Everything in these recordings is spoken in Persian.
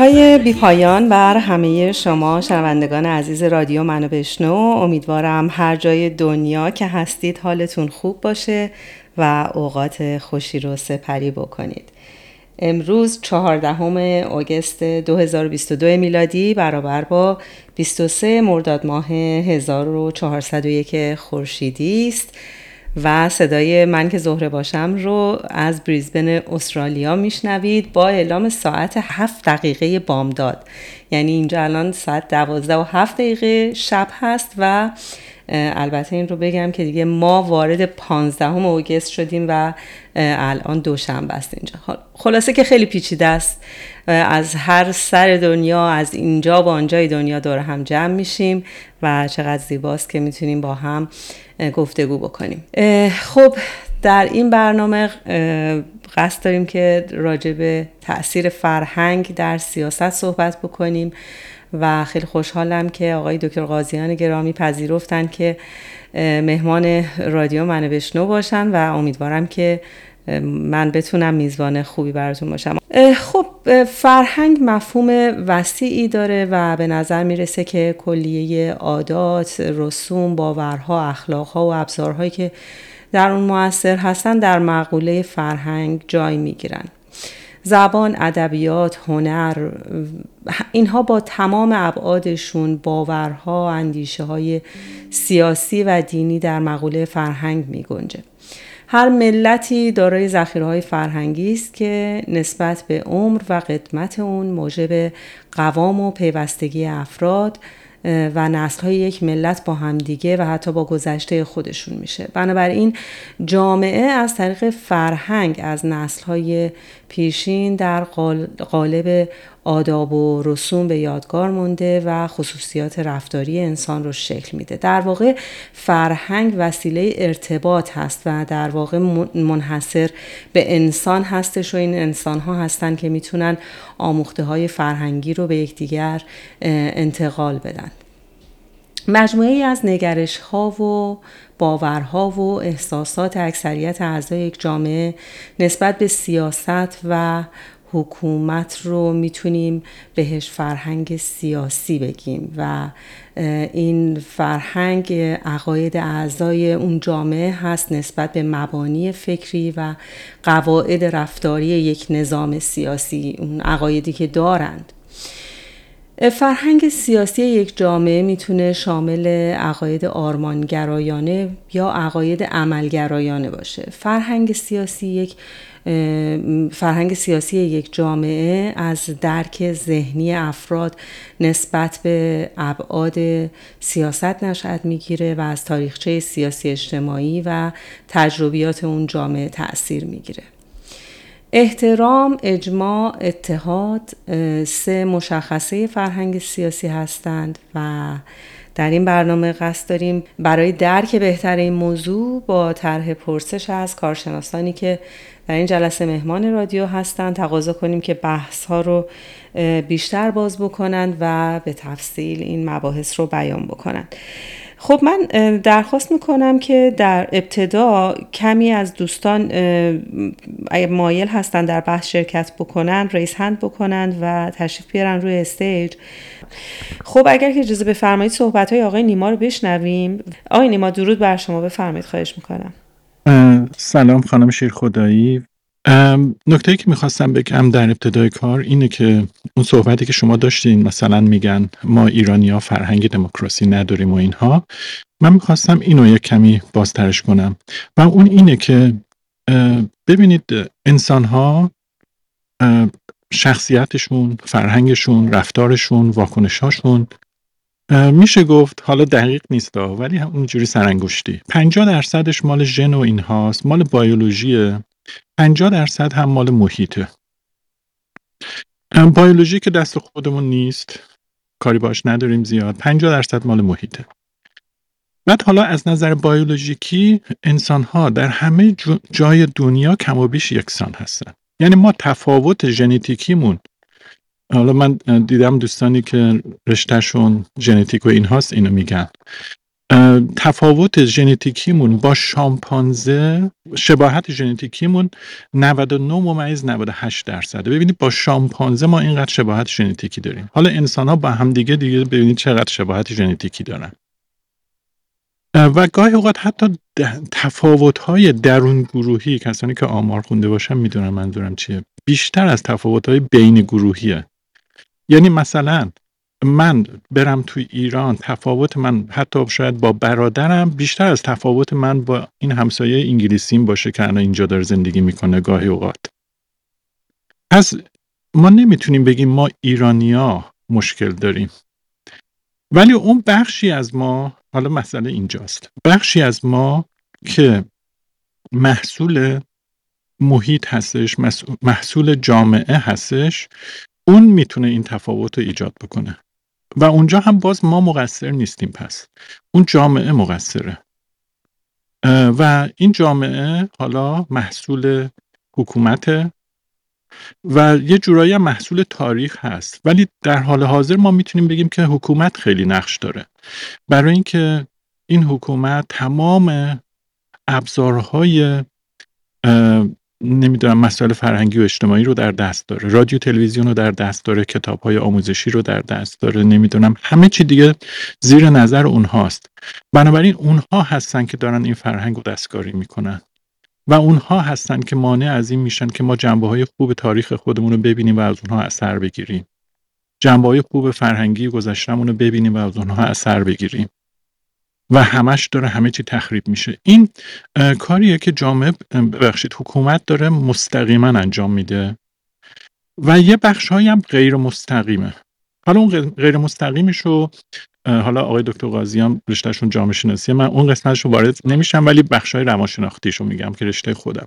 مرامم درودهای بی پایان بر همه شما شنوندگان عزیز رادیو منو بشنو. امیدوارم هر جای دنیا که هستید حالتون خوب باشه و اوقات خوشی رو سپری بکنید. امروز چهاردهم آگوست 2022 میلادی برابر با 23 مرداد ماه 1401 خورشیدی است. و صدای من که زهره باشم رو از بریزبن استرالیا میشنوید با اعلام ساعت 7 دقیقه بامداد. یعنی اینجا الان ساعت 12 و 7 دقیقه شب هست و البته این رو بگم که دیگه ما وارد 15 اوگست شدیم و الان دوشنبه است اینجا. خلاصه که خیلی پیچیده است. از هر سر دنیا از اینجا با آنجای دنیا دور هم جمع میشیم و چقدر زیباست که می‌تونیم با هم گفتگو بکنیم. خب در این برنامه قصد داریم که راجع به تاثیر فرهنگ در سیاست صحبت بکنیم و خیلی خوشحالم که آقای دکتر قاضیان گرامی پذیرفتن که مهمان رادیو منو بشنو باشن و امیدوارم که من بتونم میزبان خوبی براتون باشم خب فرهنگ مفهوم وسیعی داره و به نظر می‌رسه که کلیه عادات، رسوم، باورها، اخلاقها و ابزارهایی که در اون موثر هستن در مقوله فرهنگ جای می‌گیرن زبان، ادبیات، هنر اینها با تمام ابعادشون باورها، اندیشه های سیاسی و دینی در مقوله فرهنگ می گنجه. هر ملتی دارای ذخیره های فرهنگی است که نسبت به عمر و قدمت اون موجب قوام و پیوستگی افراد و نسل های یک ملت با همدیگه و حتی با گذشته خودشون میشه. بنابراین جامعه از طریق فرهنگ از نسل های پیشین در قالب آداب و رسوم به یادگار مونده و خصوصیات رفتاری انسان رو شکل میده. در واقع فرهنگ وسیله ارتباط هست و در واقع منحصر به انسان هستش و این انسان ها هستن که می‌تونن آموخته های فرهنگی رو به یکدیگر انتقال بدن. مجموعه ای از نگرش ها و باورها و احساسات اکثریت اعضای یک جامعه نسبت به سیاست و حکومت رو می‌تونیم بهش فرهنگ سیاسی بگیم و این فرهنگ عقاید اعضای اون جامعه هست نسبت به مبانی فکری و قواعد رفتاری یک نظام سیاسی اون عقایدی که دارند. فرهنگ سیاسی یک جامعه می‌تونه شامل عقاید آرمانگرایانه یا عقاید عملگرایانه باشه. فرهنگ سیاسی یک فرهنگ سیاسی یک جامعه از درک ذهنی افراد نسبت به ابعاد سیاست نشأت می‌گیره و از تاریخچه سیاسی اجتماعی و تجربیات اون جامعه تأثیر می‌گیره. احترام، اجماع، اتحاد سه مشخصه فرهنگ سیاسی هستند و در این برنامه قصد داریم برای درک بهتر این موضوع با طرح پرسش از کارشناسانی که در این جلسه مهمان رادیو هستند. تقاضا کنیم که بحث ها رو بیشتر باز بکنند و به تفصیل این مباحث رو بیان بکنند. خب من درخواست می‌کنم که در ابتدا کمی از دوستان اگه مایل هستن در بحث شرکت بکنن ریس هند بکنند و تشریف بیارن روی استیج. خب اگر که اجازه بفرمایید صحبت های آقای نیما رو بشنویم. آقای نیما درود بر شما. بفرمایید. خواهش می‌کنم. سلام خانم شیر خدایی نکته که می‌خواستم بگم در ابتدای کار اینه که اون صحبتی که شما داشتین مثلا میگن ما ایرانی ها فرهنگ دموکراسی نداریم و اینها. من می‌خواستم اینو یک کمی بازترش کنم. و اون اینه که ببینید انسان ها شخصیتشون فرهنگشون رفتارشون واکنشاشون میشه گفت حالا دقیق نیست ولی همونجوری سرانگشتی. 50 درصدش مال ژن و اینهاست مال بیولوژیه 50 درصد هم مال محیطه. بیولوژی که دست خودمون نیست کاری باش نداریم زیاد. 50 درصد مال محیطه. بعد حالا از نظر بیولوژیکی انسان ها در همه جای دنیا کم و بیش یکسان هستن. یعنی ما تفاوت ژنتیکیمون حالا من دیدم دوستانی که رشتهشون ژنتیک و این هاست اینو میگن. تفاوت ژنتیکیمون با شامپانزه شباهت ژنتیکیمون 99 ممیز 98 درصده ببینید با شامپانزه ما اینقدر شباهت ژنتیکی داریم. حالا انسان ها با هم دیگه دیگه ببینید چقدر شباهت ژنتیکی دارن. و گاهی اوقات حتی تفاوت های درون گروهی کسانی که آمار خونده باشن می‌دونن منظورم چیه. بیشتر از تفاوت های بین گروهیه. یعنی مثلا من برم توی ایران تفاوت من حتی شاید با برادرم بیشتر از تفاوت من با این همسایه انگلیسیم باشه که الان اینجا داره زندگی می‌کنه گاهی اوقات. پس ما نمی‌تونیم بگیم ما ایرانیا مشکل داریم. ولی اون بخشی از ما حالا مسئله اینجاست. بخشی از ما که محصول محیط هستش محصول جامعه هستش اون می‌تونه این تفاوت رو ایجاد بکنه. و اونجا هم باز ما مقصر نیستیم پس. اون جامعه مقصره. و این جامعه حالا محصول حکومت و یه جورایی هم محصول تاریخ هست. ولی در حال حاضر ما می‌تونیم بگیم که حکومت خیلی نقش داره. برای اینکه این حکومت تمام ابزارهای نمی‌دونم مسائل فرهنگی و اجتماعی رو در دست داره. رادیو تلویزیون رو در دست داره. کتاب های آموزشی رو در دست داره. نمی‌دونم. همه چی دیگه زیر نظر اونهاست. بنابراین اونها هستن که دارن این فرهنگ رو دستکاری می‌کنن. و اونها هستن که مانع از این میشن که ما جنبه های خوب تاریخ خودمون رو ببینیم و از اونها اثر بگیریم. جنبه های خوب فرهنگی گذشتمون رو ببینیم و از اونها اثر بگیریم. و همش داره همه چی تخریب میشه. این کاریه که جامعه ببخشید حکومت داره مستقیما انجام میده. و یه بخش هم غیر مستقیمه. حالا اون غیر مستقیمش رو حالا آقای دکتر قاضی هم رشتهشون جامعه شناسیه من اون قسمتش رو وارد نمیشم ولی بخش های روانشناختیش رو میگم که رشته خودم.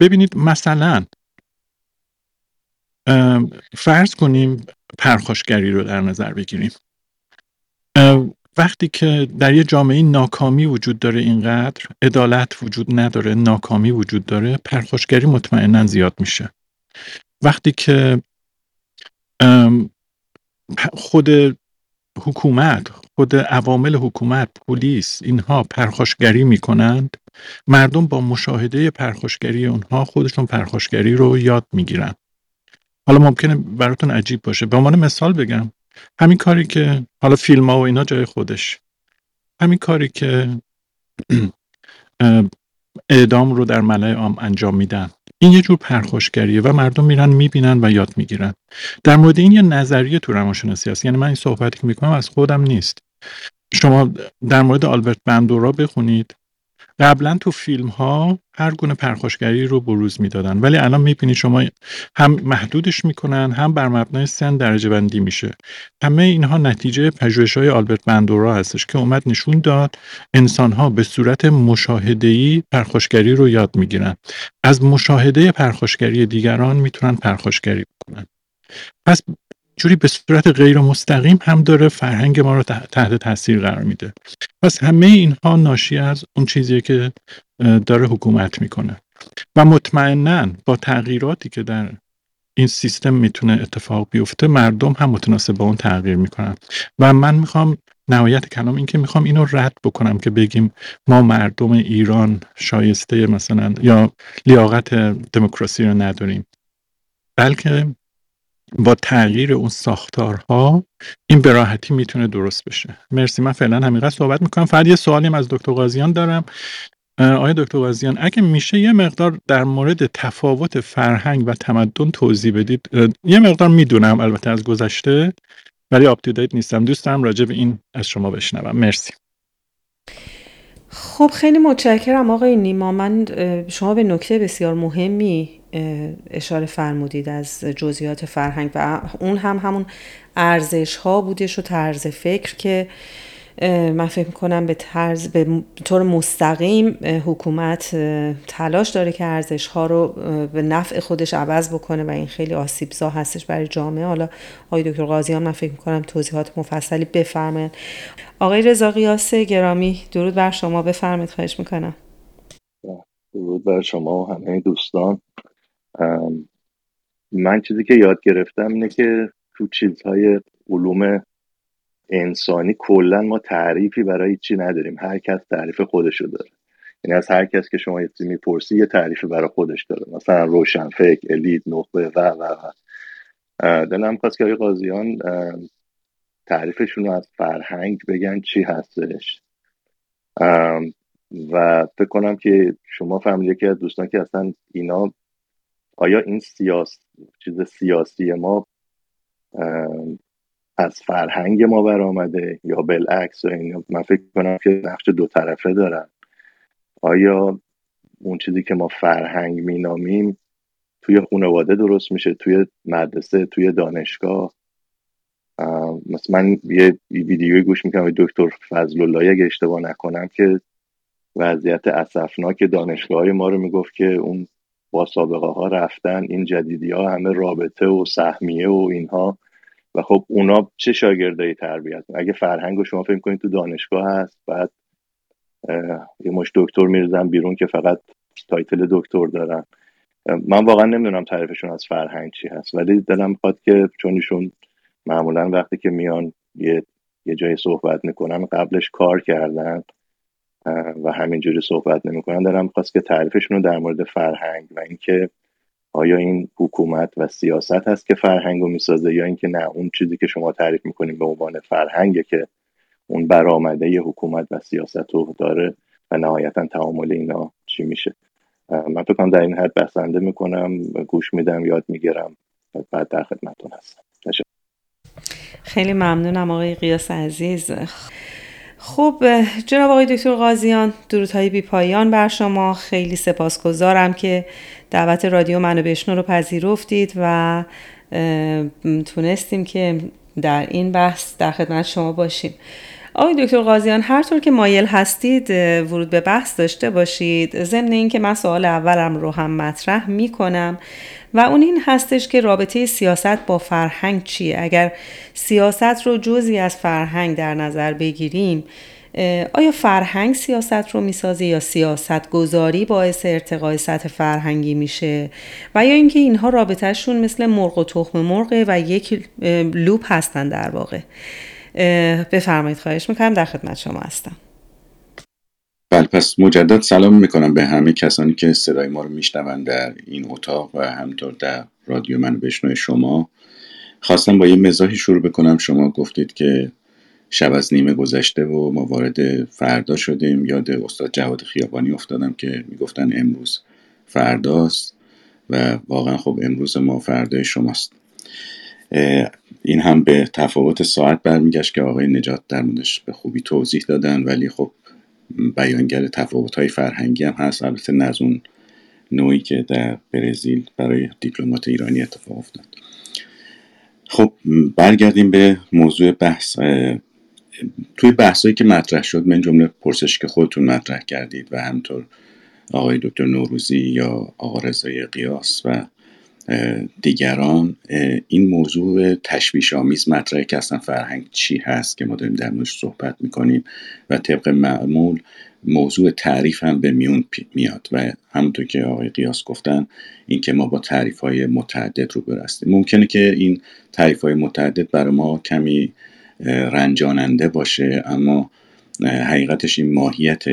ببینید مثلا فرض کنیم پرخاشگری رو در نظر بگیریم. وقتی که در یه جامعه ناکامی وجود داره اینقدر عدالت وجود نداره ناکامی وجود داره پرخاشگری مطمئنا زیاد میشه. وقتی که خود حکومت خود عوامل حکومت پلیس اینها پرخاشگری می‌کنند مردم با مشاهده پرخاشگری اونها خودشون پرخاشگری رو یاد می‌گیرن. حالا ممکنه براتون عجیب باشه. به عنوان مثال بگم همین کاری که حالا فیلم ها و اینا جای خودش. همین کاری که اعدام رو در ملای عام انجام میدن. این یه جور پرخوشگریه و مردم میرن می‌بینن و یاد می‌گیرن. در مورد این یه نظریه تو روانشناسی هست. یعنی من این صحبتی که می‌کنم از خودم نیست. شما در مورد آلبرت بندورا بخونید. قبلا تو فیلم ها هر گونه پرخاشگری رو بروز می‌دادن ولی الان می‌بینید شما هم محدودش می‌کنن هم بر مبنای سن درجه بندی میشه. همه اینها نتیجه پژوهش های آلبرت بندورا هستش که اومد نشون داد انسان ها به صورت مشاهده پرخاشگری رو یاد می‌گیرن. از مشاهده پرخاشگری دیگران می‌تونن پرخاشگری بکنن. پس جوری به صورت غیر مستقیم هم داره فرهنگ ما رو تحت تاثیر قرار میده. پس همه اینها ناشی از اون چیزیه که داره حکومت می‌کنه. و مطمئنا با تغییراتی که در این سیستم می‌تونه اتفاق بیفته مردم هم متناسب با اون تغییر می‌کنن. و من می‌خوام نهایت کلام این که می‌خوام اینو رد بکنم که بگیم ما مردم ایران شایسته مثلا یا لیاقت دموکراسی رو نداریم. بلکه با تغییر اون ساختارها این براحتی می‌تونه درست بشه. مرسی من فعلا همینقدر صحبت می‌کنم. فقط یه سوالیم از دکتر قاضیان دارم. آقای دکتر قاضیان اگه میشه یه مقدار در مورد تفاوت فرهنگ و تمدن توضیح بدید. یه مقدار می‌دونم البته از گذشته ولی آپتیدیت نیستم. دوست دارم راجع به این از شما بشنوم. مرسی. خب خیلی متشکرم آقای نیما. من شما به نکته بسیار مهمی اشاره فرمودید از جزئیات فرهنگ و اون هم همون ارزش ها بودش و طرز فکر که من فکر می‌کنم به طرز به طور مستقیم حکومت تلاش داره که ارزش ها رو به نفع خودش عوض بکنه و این خیلی آسیبزا هستش برای جامعه. حالا آقای دکتر قاضی هم من فکر می‌کنم توضیحات مفصلی بفرمایید آقای رضا قیاس گرامی درود بر شما. بفرمایید خواهش می‌کنم. درود بر شما و همه دوستان. من چیزی که یاد گرفتم اینه که تو چیزهای علوم انسانی کلا ما تعریفی برای چی نداریم. هر کس تعریف خودشو داره. یعنی از هر کس که شما یه می‌پرسی یه تعریفی برای خودش داره. مثلا روشنفکر الید نخبه و و و. دلم خواست که قاضیان تعریفشون رو از فرهنگ بگن چی هستش. و فکر کنم که شما فهمیدید که از دوستان که اصلا اینا آیا این سیاس چیز سیاسی ما از فرهنگ ما برآمده یا بالعکس؟ این من فکر کنم که نقش دو طرفه دارن. آیا اون چیزی که ما فرهنگ مینامیم توی خانواده درست میشه؟ توی مدرسه توی دانشگاه؟ مثلا من یه ویدیوی گوش می‌کنم دکتر فضل الله اگه اشتباه نکنم که وضعیت اسفناک دانشگاه های ما رو می‌گفت که اون با سابقه ها رفتن این جدیدی ها همه رابطه و سهمیه و اینها. و خب اونا چه شاگردایی تربیت؟ اگه فرهنگ رو شما فکر کنید تو دانشگاه هست بعد یه مش دکتر میرزن بیرون که فقط تایتل دکتر دارن. من واقعا نمی‌دونم تعریفشون از فرهنگ چی هست ولی دلم می‌خواد که چون ایشون معمولا وقتی که میان یه یه جای صحبت می‌کنن قبلش کار کردن و همینجوری صحبت نمی‌کنن. دارم خواست که تعریفشون رو در مورد فرهنگ و اینکه آیا این حکومت و سیاست هست که فرهنگ رو می‌سازه یا اینکه نه اون چیزی که شما تعریف می‌کنیم به عنوان فرهنگه که اون برآمده حکومت و سیاست رو داره و نهایتا تعامل اینا چی میشه. من فکر کنم در این حد بسنده می‌کنم گوش میدم یاد می‌گیرم بعد در خدمتتون هستم. خیلی ممنونم آقای قیاس عزیز. خب جناب آقای دکتر قاضیان درودهای بی پایان بر شما. خیلی سپاسگزارم که دعوت رادیو منو بشنو رو پذیرفتید و تونستیم که در این بحث در خدمت شما باشیم. آقای دکتر قاضیان هر طور که مایل هستید ورود به بحث داشته باشید. ضمن اینکه من سوال اولم رو هم مطرح می کنم و اون این هستش که رابطه سیاست با فرهنگ چیه؟ اگر سیاست رو جزی از فرهنگ در نظر بگیریم آیا فرهنگ سیاست رو می‌سازه یا سیاست گذاری باعث ارتقای سطح فرهنگی میشه؟ و یا اینکه اینها رابطهشون مثل مرغ و تخم مرغه و یک لوپ هستن در واقع؟ بفرمایید خواهش می‌کنم در خدمت شما هستم. بله پس مجدد سلام می‌کنم به همه کسانی که صدای ما رو میشنوند در این اتاق و همطور در رادیو من بشنو شما. خواستم با یه مزاحی شروع بکنم. شما گفتید که شب از نیمه گذشته و ما وارد فردا شدیم. یاد استاد جواد خیابانی افتادم که می‌گفتن امروز فرداست و واقعا خب امروز ما فردای شماست. این هم به تفاوت ساعت برمیگشت که آقای نجات در موردش به خوبی توضیح دادن ولی خب بیانگر تفاوت های فرهنگی هم هست. البته نه از اون نوعی که در برزیل برای دیپلمات ایرانی اتفاق افتاد. خب برگردیم به موضوع بحث. توی بحثایی که مطرح شد من جمله پرسش که خودتون مطرح کردید و همطور آقای دکتر نوروزی یا آقا رضای قیاس و دیگران این موضوع تشویش آمیز مطرحه که اصلا فرهنگ چی هست که ما داریم در موردش صحبت می‌کنیم و طبق معمول موضوع تعریف هم به میون میاد و همونطور که آقای قیاس گفتن اینکه ما با تعریف های متعدد رو برستیم ممکنه که این تعریف های متعدد برای ما کمی رنجاننده باشه اما حقیقتش این ماهیت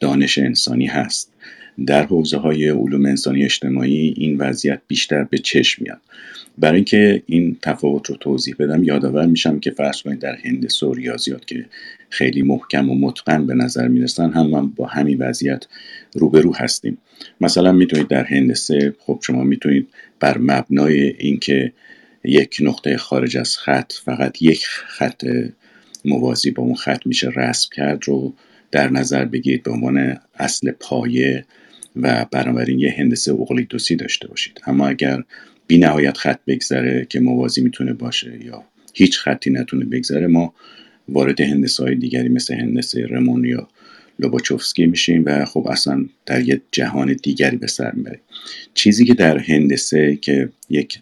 دانش انسانی هست. در حوزه های علوم انسانی اجتماعی این وضعیت بیشتر به چشم میاد. برای اینکه این تفاوت رو توضیح بدم یادآور میشم که فرض کنید در هندسه و ریاضیات که خیلی محکم و متقن به نظر می‌رسن هم, هم با همین وضعیت روبرو هستیم. مثلا می‌تونید در هندسه خب شما می‌تونید بر مبنای اینکه یک نقطه خارج از خط فقط یک خط موازی با اون خط میشه رسم کرد رو در نظر بگیرید به عنوان اصل پایه و بنابراین یه هندسه اقلیدوسی داشته باشید. اما اگر بی نهایت خط بگذره که موازی می‌تونه باشه یا هیچ خطی نتونه بگذره ما وارد هندسه های دیگری مثل هندسه رمون یا لوباچوفسکی میشیم و خب اصلا در یه جهان دیگری به سر می‌بریم. چیزی که در هندسه که یک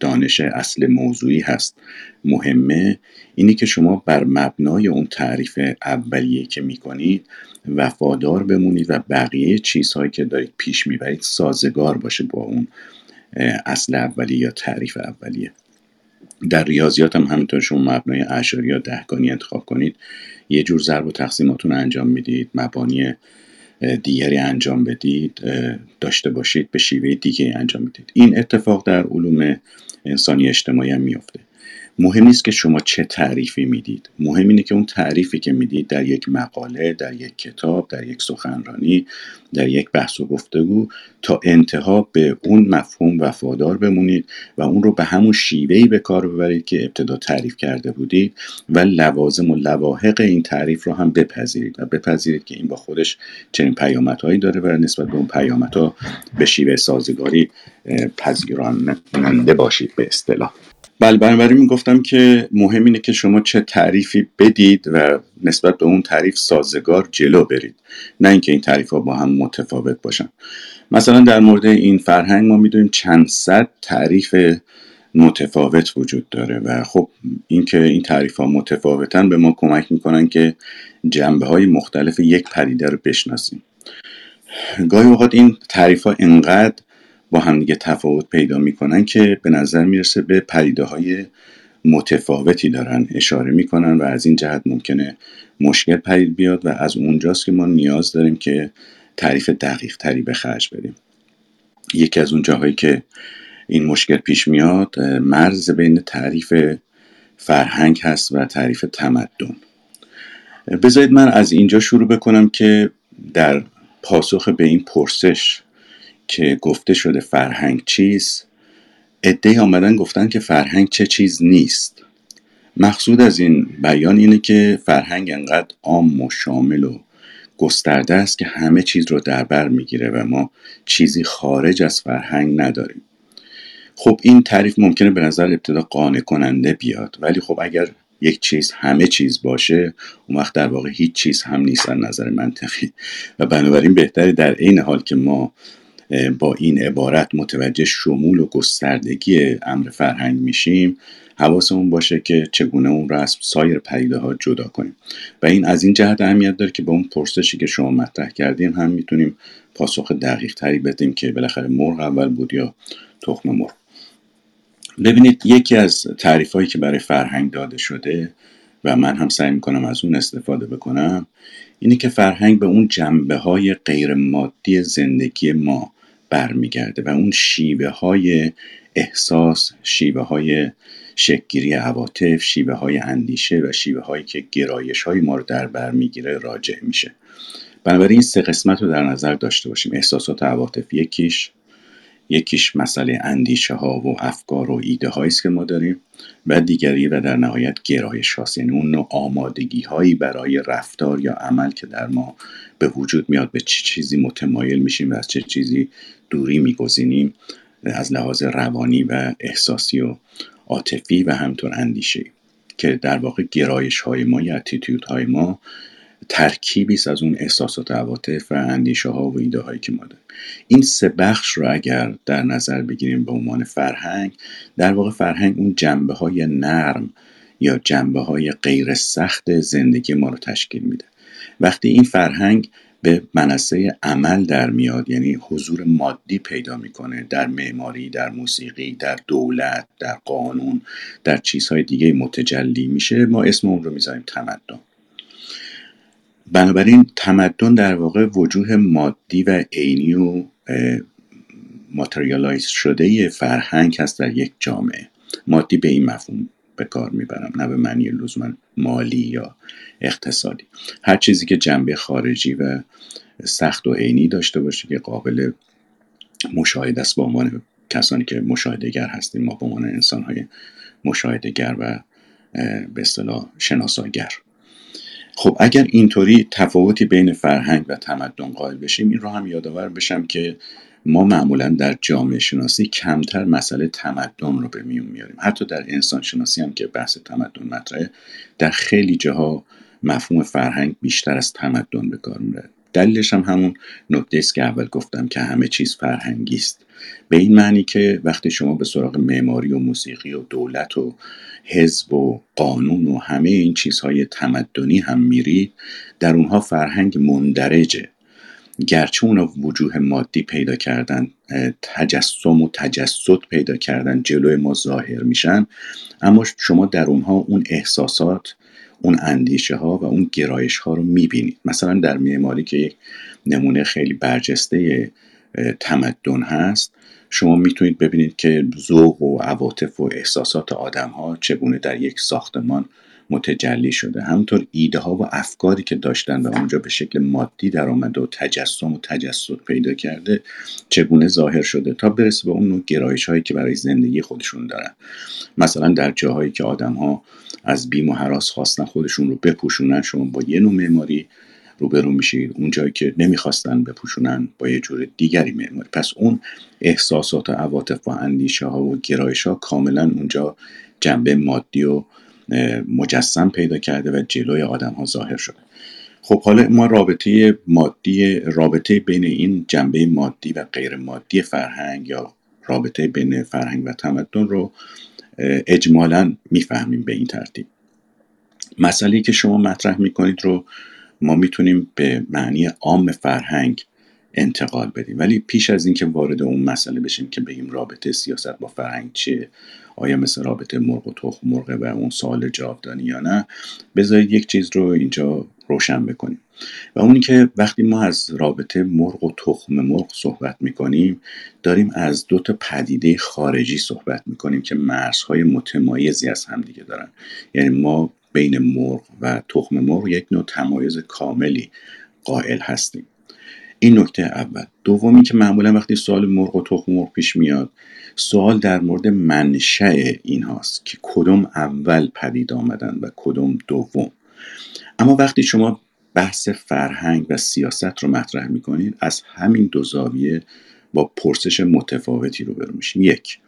دانش اصل موضوعی هست. مهمه اینی که شما بر مبنای اون تعریف اولیه که می‌کنید وفادار بمونید و بقیه چیزهایی که دارید پیش می‌برید سازگار باشه با اون اصل اولیه یا تعریف اولیه. در ریاضیات هم همینطور شما مبنای اشاری یا دهگانی انتخاب کنید. یه جور ضرب و تقسیماتون انجام می‌دید مبانی دیگری انجام بدید داشته باشید به شیوه دیگه انجام می‌دید. این اتفاق در علوم انسانی اجتماعی هم میافته. مهم نیست که شما چه تعریفی می‌دید. مهم اینه که اون تعریفی که می‌دید در یک مقاله در یک کتاب در یک سخنرانی در یک بحث و گفتگو تا انتها به اون مفهوم وفادار بمونید و اون رو به همون شیوهی به کار ببرید که ابتدا تعریف کرده بودید و لوازم و لواحق این تعریف رو هم بپذیرید و بپذیرید که این با خودش چنین پیامدهایی داره و نسبت به اون پیامدها به شیوه سازگاری پذیراننده باشید به اصطلاح. بله بنابراین گفتم که مهم اینه که شما چه تعریفی بدید و نسبت به اون تعریف سازگار جلو برید. نه اینکه این تعریف ها با هم متفاوت باشن. مثلا در مورد این فرهنگ ما می‌دونیم چند صد تعریف متفاوت وجود داره و خب اینکه این تعریف ها متفاوتن به ما کمک می‌کنن که جنبه های مختلف یک پدیده رو بشناسیم. گاهی اوقات این تعریف ها انقدر با همدیگه تفاوت پیدا می‌کنن که به نظر می‌رسه به پریده های متفاوتی دارن اشاره می‌کنن و از این جهت ممکنه مشکل پدید بیاد و از اونجاست که ما نیاز داریم که تعریف دقیق تری به خرج بدیم یکی از اون جاهایی که این مشکل پیش میاد مرز بین تعریف فرهنگ هست و تعریف تمدن. بذارید من از اینجا شروع بکنم که در پاسخ به این پرسش که گفته شده فرهنگ چیست؟ عده آمدن گفتن که فرهنگ چه چیز نیست. مقصود از این بیان اینه که فرهنگ انقدر عام و شامل و گسترده است که همه چیز رو در بر می‌گیره و ما چیزی خارج از فرهنگ نداریم. خب این تعریف ممکنه به نظر ابتدا قانع کننده بیاد ولی خب اگر یک چیز همه چیز باشه اون وقت در واقع هیچ چیز هم نیست از نظر منطقی. و بنابراین بهتره در عین حال که ما با این عبارت متوجه شمول و گستردگی امر فرهنگ میشیم. حواسمون باشه که چگونه اون رو از سایر پدیده ها جدا کنیم. و این از این جهت اهمیت داره که با اون پرسشی که شما مطرح کردیم هم می‌تونیم پاسخ دقیق تری بدیم که بالاخره مرغ اول بود یا تخم مرغ. ببینید یکی از تعریف هایی که برای فرهنگ داده شده و من هم سعی می‌کنم از اون استفاده بکنم اینه که فرهنگ به اون جنبه های غیر مادی زندگی ما برمیگرده و اون شیوه های احساس شیوه های شکگیری عواطف شیوه های اندیشه و شیوه هایی که گرایش های ما رو در بر می‌گیره راجع میشه. بنابراین این سه قسمت رو در نظر داشته باشیم. احساسات عواطف یکیش یکیش مسئله اندیشه ها و افکار و ایده است که ما داریم و دیگری و در نهایت گرایش هاست. یعنی اون نوع آمادگی هایی برای رفتار یا عمل که در ما به وجود میاد به چه چیزی متمایل میشیم و از چه چیزی دوری میگزینیم از لحاظ روانی و احساسی و عاطفی و همطور اندیشه که در واقع گرایش های ما یا اتیتیود های ما ترکیبی است از اون احساسات عواطف و اندیشه ها و ایده هایی که ما داریم. این سه بخش رو اگر در نظر بگیریم به عنوان فرهنگ در واقع فرهنگ اون جنبه های نرم یا جنبه های غیر سخت زندگی ما رو تشکیل میده. وقتی این فرهنگ به منصه عمل در میاد. یعنی حضور مادی پیدا می‌کنه در معماری در موسیقی در دولت در قانون در چیزهای دیگه متجلی میشه. ما اسم اون رو می‌ذاریم تمدن. بنابراین تمدن در واقع وجوه مادی و عینی و ماتریالایز شده فرهنگ هست در یک جامعه. مادی به این مفهوم به کار می‌برم نه به معنی لزوما مالی یا اقتصادی. هر چیزی که جنبه خارجی و سخت و عینی داشته باشه که قابل مشاهده است با عنوان کسانی که مشاهدهگر هستیم ما به عنوان انسان های مشاهدهگر و به اصطلاح شناساگر. خب اگر اینطوری تفاوتی بین فرهنگ و تمدن قائل بشیم این رو هم یادآور بشم که ما معمولا در جامعه شناسی کمتر مسئله تمدن رو به میون میاریم. حتی در انسان شناسی هم که بحث تمدن مطرحه در خیلی جاها مفهوم فرهنگ بیشتر از تمدن به کار میره دلیلش هم همون نکته است که اول گفتم که همه چیز فرهنگی است. به این معنی که وقتی شما به سراغ معماری و موسیقی و دولت و حزب و قانون و همه این چیزهای تمدنی هم میرید در اونها فرهنگ مندرجه. گرچه اونا وجوه مادی پیدا کردن تجسم و تجسد پیدا کردن جلوی ما ظاهر میشن اما شما در اونها اون احساسات اون اندیشه ها و اون گرایش ها رو می‌بینید. مثلا در معماری که یک نمونه خیلی برجسته تمدن هست شما می‌تونید ببینید که ذوق و عواطف و احساسات آدم ها چگونه در یک ساختمان متجلی شده. همونطور ایده ها و افکاری که داشتن و اونجا به شکل مادی در آمده و تجسم و تجسد پیدا کرده چگونه ظاهر شده تا برسه به اون گرایش هایی که برای زندگی خودشون دارن. مثلا در جاهایی که آدم ها از بیم و حراس خواستن خودشون رو بپوشونن شما با یه نوع معماری روبرو میشید. اون جایی که نمی‌خواستن بپوشونن با یه جور دیگری معماری. پس اون احساسات و عواطف و اندیشه ها و گرایش ها کاملا اونجا جنبه مادی و مجسم پیدا کرده و جلوی آدم ها ظاهر شده. خب حالا ما رابطه مادی رابطه بین این جنبه مادی و غیر مادی فرهنگ یا رابطه بین فرهنگ و تمدن رو اجمالا می‌فهمیم به این ترتیب. مسئله که شما مطرح می‌کنید رو ما می‌تونیم به معنی عام فرهنگ انتقال بدیم. ولی پیش از اینکه وارد اون مسئله بشیم که بگیم رابطه سیاست با فرهنگ چیه آیا مثل رابطه مرغ و تخم مرغه و اون سوال جاودانی یا نه؟ بذارید یک چیز رو اینجا روشن بکنیم. و اونی که وقتی ما از رابطه مرغ و تخم مرغ صحبت می‌کنیم داریم از دو تا پدیده خارجی صحبت می‌کنیم که مرزهای متمایزی از همدیگه دارن. یعنی ما بین مرغ و تخم مرغ یک نوع تمایز کاملی قائل هستیم. این نکته اول. دومی که معمولا وقتی سوال مرغ و تخم مرغ پیش میاد سوال در مورد منشأ این هاست که کدوم اول پدید آمدن و کدوم دوم. اما وقتی شما بحث فرهنگ و سیاست رو مطرح می‌کنید از همین دو زاویه با پرسش متفاوتی رو برو میشیم. یک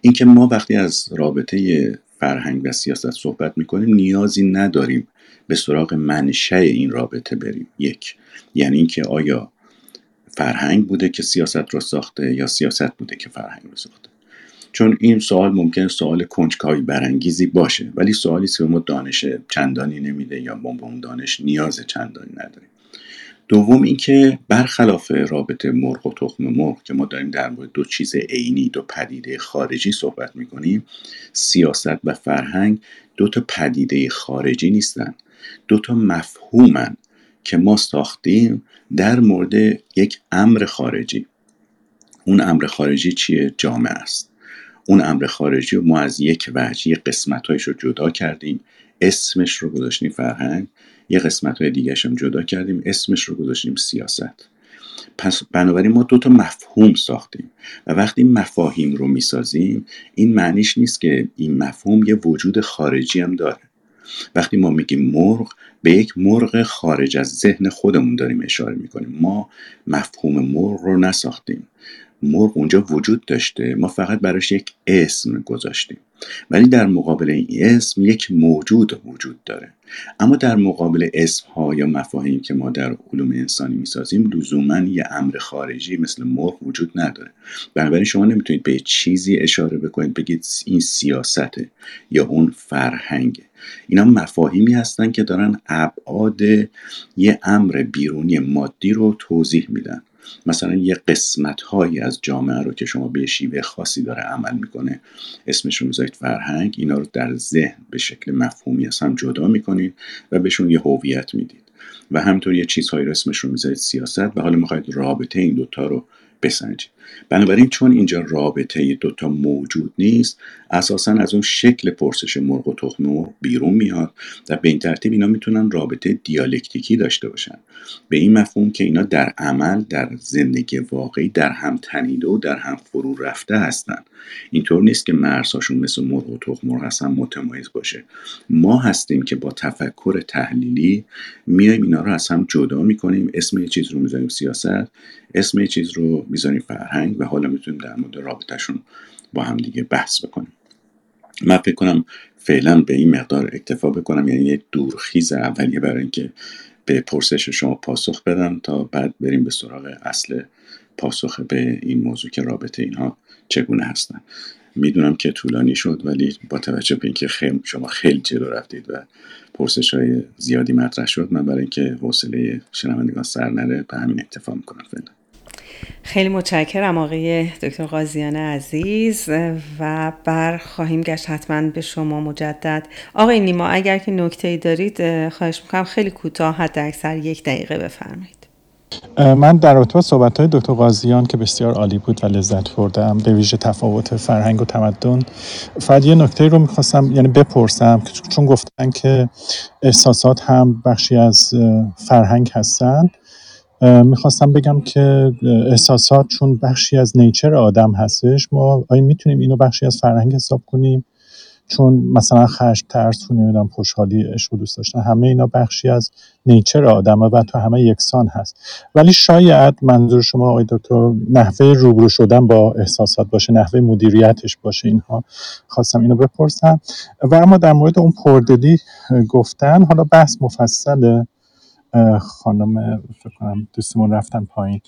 اینکه ما وقتی از رابطه فرهنگ و سیاست صحبت می‌کنیم نیازی نداریم به سراغ منشأ این رابطه بریم. یک یعنی اینکه آیا فرهنگ بوده که سیاست رو ساخته یا سیاست بوده که فرهنگ رو ساخته. چون این سوال ممکن سوال کنجکاوی برانگیزی باشه ولی سوالی که ما دانش چندانی نمیده یا ما به اون دانش نیاز چندانی نداریم. دوم اینکه برخلاف رابطه مرغ و تخم مرغ که ما داریم در مورد دو چیز عینی دو پدیده خارجی صحبت می‌کنیم سیاست و فرهنگ دو تا پدیده خارجی نیستن. دو تا مفهومن که ما ساختیم در مورد یک امر خارجی. اون امر خارجی چیه؟ جامعه است. اون امر خارجی رو ما از یک وجه یک قسمت رو جدا کردیم. اسمش رو گذاشتیم فرهنگ یه قسمت های دیگه هم جدا کردیم اسمش رو گذاشتیم سیاست. پس بنابراین ما دو تا مفهوم ساختیم و وقتی مفاهیم رو می‌سازیم این معنیش نیست که این مفهوم یه وجود خارجی هم داره. وقتی ما میگیم مرغ به یک مرغ خارج از ذهن خودمون داریم اشاره می‌کنیم. ما مفهوم مرغ رو نساختیم. مرغ اونجا وجود داشته. ما فقط براش یک اسم گذاشتیم. ولی در مقابل این اسم یک موجود وجود داره. اما در مقابل اسم ها یا مفاهیم که ما در علوم انسانی می‌سازیم لزوما یه امر خارجی مثل مرغ وجود نداره. بنابراین شما نمی‌تونید به چیزی اشاره بکنید بگید این سیاسته یا اون فرهنگه. اینا مفاهیمی هستن که دارن ابعاد یه امر بیرونی مادی رو توضیح میدن. مثلا یه قسمت هایی از جامعه رو که شما به شیوه خاصی داره عمل می‌کنه اسمش رو می‌ذارید فرهنگ اینا رو در ذهن به شکل مفهومی از هم جدا می‌کنید و بهشون یه هویت می‌دید. و همطور یه چیزهایی رو اسمش رو می‌ذارید سیاست و حالا می‌خواید رابطه این دوتا رو بسنجید. بنابراین چون اینجا رابطه دوتا موجود نیست اساسا از اون شکل پرسش مرغ و تخم بیرون میاد و به این ترتیب اینا می‌تونن رابطه دیالکتیکی داشته باشن. به این مفهوم که اینا در عمل در زندگی واقعی در هم تنیده و در هم فرو رفته هستن. اینطور نیست که مرزهاشون مثل مرغ و تخم مرغ هستن متمایز باشه. ما هستیم که با تفکر تحلیلی میایم اینا رو از هم جدا می‌کنیم. اسم یه چیز رو می‌ذاریم سیاست اسم چیز رو می‌ذاریم فرهنگ. و حالا می‌تونیم در مورد رابطهشون با هم دیگه بحث بکنیم. من فکر کنم فعلا به این مقدار اکتفا بکنم یعنی یه دورخیز اولیه برای اینکه به پرسش شما پاسخ بدم تا بعد بریم به سراغ اصل پاسخ به این موضوع که رابطه اینها چگونه هستن. می‌دونم که طولانی شد ولی با توجه به اینکه خیلی شما خیلی جلو رفتید و پرسش های زیادی مطرح شد من برای اینکه حوصله شنوندگان سر نره به همین اکتفا می‌کنم فعلا. خیلی متشکرم آقای دکتر قاضیان عزیز و بر خواهیم گشت حتما به شما مجدد. آقای نیما اگر که نکته دارید خواهش می‌کنم خیلی کوتاه حد اکثر یک دقیقه بفرمایید. من در رابطه صحبت های دکتر قاضیان که بسیار عالی بود و لذت بردم به ویژه تفاوت فرهنگ و تمدن فقط یه نکته رو می‌خواستم یعنی بپرسم چون گفتن که احساسات هم بخشی از فرهنگ هستن می‌خواستم بگم که احساسات چون بخشی از نیچر آدم هستش ما آیا می‌تونیم اینو بخشی از فرهنگ حساب کنیم. چون مثلا خشم ترس و نمی‌دونم خوشحالی عشق و دوست داشتن همه اینا بخشی از نیچر آدم و تو همه یکسان هست. ولی شاید منظور شما آقای دکتر نحوه روبرو شدن با احساسات باشه نحوه مدیریتش باشه اینها خواستم اینو بپرسم. و اما در مورد اون پردلی گفتن حالا بحث مفصله. خانم فکر کنم دوستمون رفتن پایین.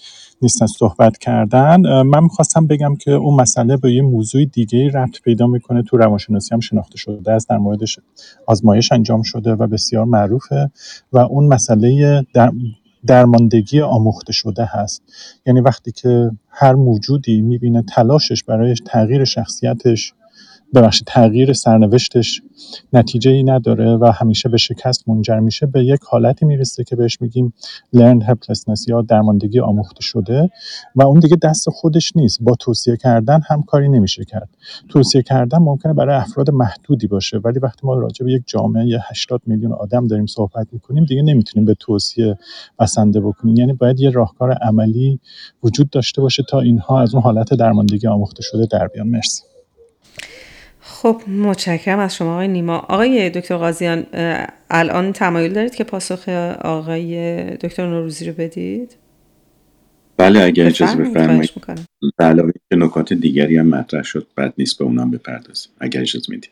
نیستن صحبت کردن. من می‌خواستم بگم که اون مسئله به یه موضوع دیگه ربط پیدا می‌کنه. تو روانشناسی هم شناخته شده است. در موردش آزمایش انجام شده و بسیار معروفه و اون مسئله در درماندگی آموخته شده هست. یعنی وقتی که هر موجودی می‌بینه تلاشش برای تغییر شخصیتش ببخشید تغییر سرنوشتش نتیجه ای نداره و همیشه به شکست منجر میشه. به یک حالتی می‌رسه که بهش میگیم learned helplessness یا درماندگی آموخته شده و اون دیگه دست خودش نیست. با توصیه کردن هم کاری نمیشه کرد. توصیه کردن ممکنه برای افراد محدودی باشه ولی وقتی ما راجع به یک جامعه 80 میلیون آدم داریم صحبت می‌کنیم دیگه نمی‌تونیم به توصیه بسنده بکنیم. یعنی باید یه راهکار عملی وجود داشته باشه تا اینها از اون حالت درماندگی آموخته شده در بیان. مرسی. خب متشکرم از شما آقای نیما. آقای دکتر قاضیان الان تمایل دارید که پاسخ آقای دکتر نوروزی رو بدید؟ بله اگر اجازه بفرمایید علاوه که نکات دیگری هم مطرح شد. بعد نیست به اونم بپردازیم. اگر اجازه می‌دید.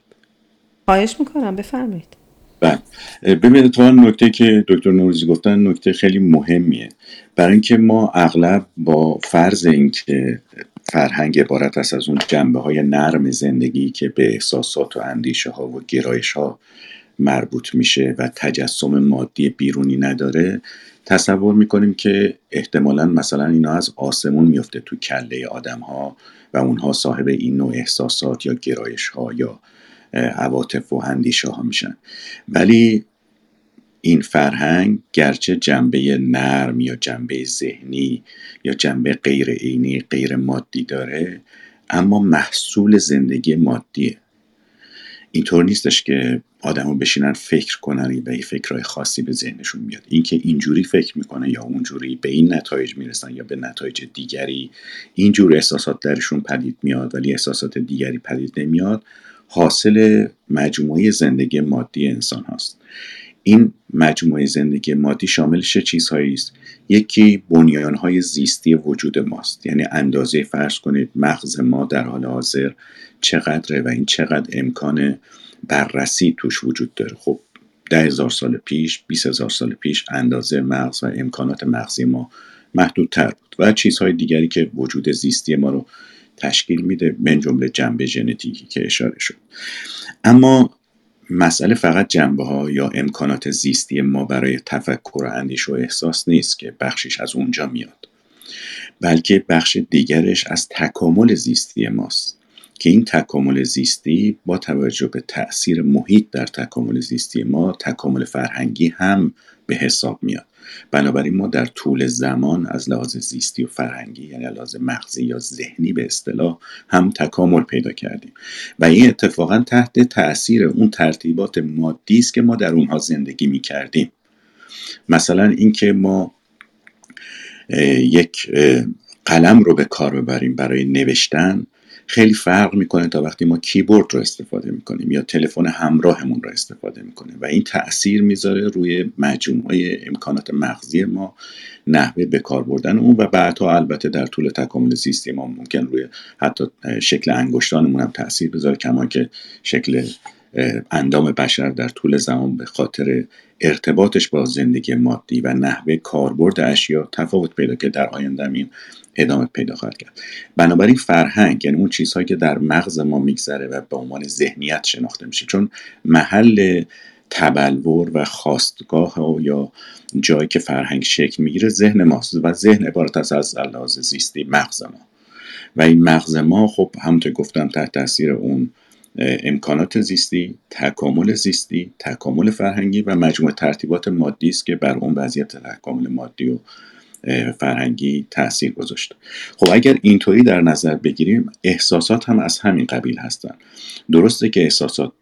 خواهش می‌کنم. بفرمایید. بله. ببینید تو نکته که دکتر نوروزی گفتن نکته خیلی مهمیه. برای اینکه ما اغلب با فرض اینکه فرهنگ عبارت است از اون جنبه های نرم زندگی که به احساسات و اندیشه ها و گرایش ها مربوط میشه و تجسم مادی بیرونی نداره تصور می‌کنیم که احتمالا مثلا اینا از آسمون میفته تو کله آدم ها و اونها صاحب این نوع احساسات یا گرایش ها یا عواطف و اندیشه ها میشن. ولی این فرهنگ گرچه جنبه نرم یا جنبه ذهنی یا جنبه غیر عینی غیر مادی داره اما محصول زندگی مادیه. اینطور نیستش که آدمو بشینن فکر کنن و فکرهای خاصی به ذهنشون میاد اینکه اینجوری فکر می‌کنه یا اونجوری به این نتایج می‌رسن یا به نتایج دیگری اینجور احساسات درشون پدید میاد ولی احساسات دیگری پدید نمیاد حاصل مجموعه زندگی مادی انسان هاست. این مجموعه زندگی مادی شاملش چه چیزهایی است. یکی بنیانهای زیستی وجود ماست. یعنی اندازه فرض کنید مغز ما در حال حاضر چقدره و این چقدر امکان بررسی توش وجود داره. خب ده هزار سال پیش 20 هزار سال پیش اندازه مغز و امکانات مغزی ما محدودتر بود و چیزهای دیگری که وجود زیستی ما رو تشکیل میده من جمله جنبه ژنتیکی که اشاره شد. اما مسئله فقط جنبه ها یا امکانات زیستی ما برای تفکر و اندیش و احساس نیست که بخشش از اونجا میاد. بلکه بخش دیگرش از تکامل زیستی ماست که این تکامل زیستی با توجه به تاثیر محیط در تکامل زیستی ما تکامل فرهنگی هم به حساب میاد. بنابراین ما در طول زمان از لحاظ زیستی و فرهنگی یعنی لحاظ مغزی یا ذهنی به اصطلاح هم تکامل پیدا کردیم. و این اتفاقا تحت تاثیر اون ترتیبات مادی است که ما در اونها زندگی می کردیم مثلا اینکه ما یک قلم رو به کار ببریم برای نوشتن خیلی فرق می‌کنه تا وقتی ما کیبورد رو استفاده می‌کنیم یا تلفن همراهمون رو استفاده می‌کنیم و این تاثیر می‌ذاره روی مجموعه امکانات مغزی ما نحوه به کار بردن اون و بعدها البته در طول تکامل زیستی ما ممکن روی حتی شکل انگشتانمون هم تاثیر بذاره کما که شکل اندام بشر در طول زمان به خاطر ارتباطش با زندگی مادی و نحوه کاربرد اشیا تفاوت پیدا که در آینده این ادامه پیدا خواهد کرد. بنابراین فرهنگ یعنی اون چیزهایی که در مغز ما میگذره و به عنوان ذهنیت شناخته میشه چون محل تبلور و خواستگاه یا جایی که فرهنگ شکل می‌گیره ذهن ماست و ذهن عبارت است از لحاظ زیستی مغز ما. و این مغز ما خب همونطور گفتم تحت تاثیر اون امکانات زیستی تکامل زیستی تکامل فرهنگی و مجموعه ترتیبات مادی است که بر اون وضعیت تکامل مادی و فرهنگی تاثیر گذاشته خب اگر اینطوری در نظر بگیریم احساسات هم از همین قبیل هستن. درسته که احساسات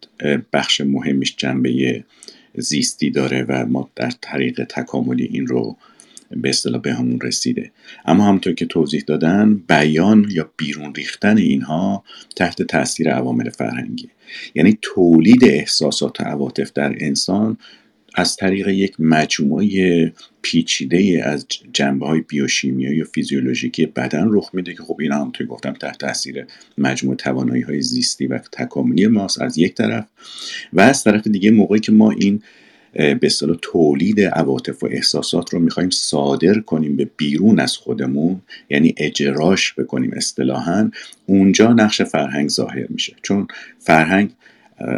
بخش مهمش جنبه زیستی داره و ما در طریق تکاملی این رو به اصطلاح به همون رسیده. اما همونطور که توضیح دادن بیان یا بیرون ریختن اینها تحت تاثیر عوامل فرهنگی. یعنی تولید احساسات و عواطف در انسان از طریق یک مجموعه پیچیده از جنبه های بیوشیمیایی و فیزیولوژیکی بدن رخ میده که خب اینا هم توی گفتم تحت تاثیر مجموعه توانایی های زیستی و تکاملی ماست از یک طرف و از طرف دیگه موقعی که ما این به اصطلاح تولید عواطف و احساسات رو می‌خوایم صادر کنیم به بیرون از خودمون یعنی اجراش بکنیم اصطلاحا اونجا نقش فرهنگ ظاهر میشه. چون فرهنگ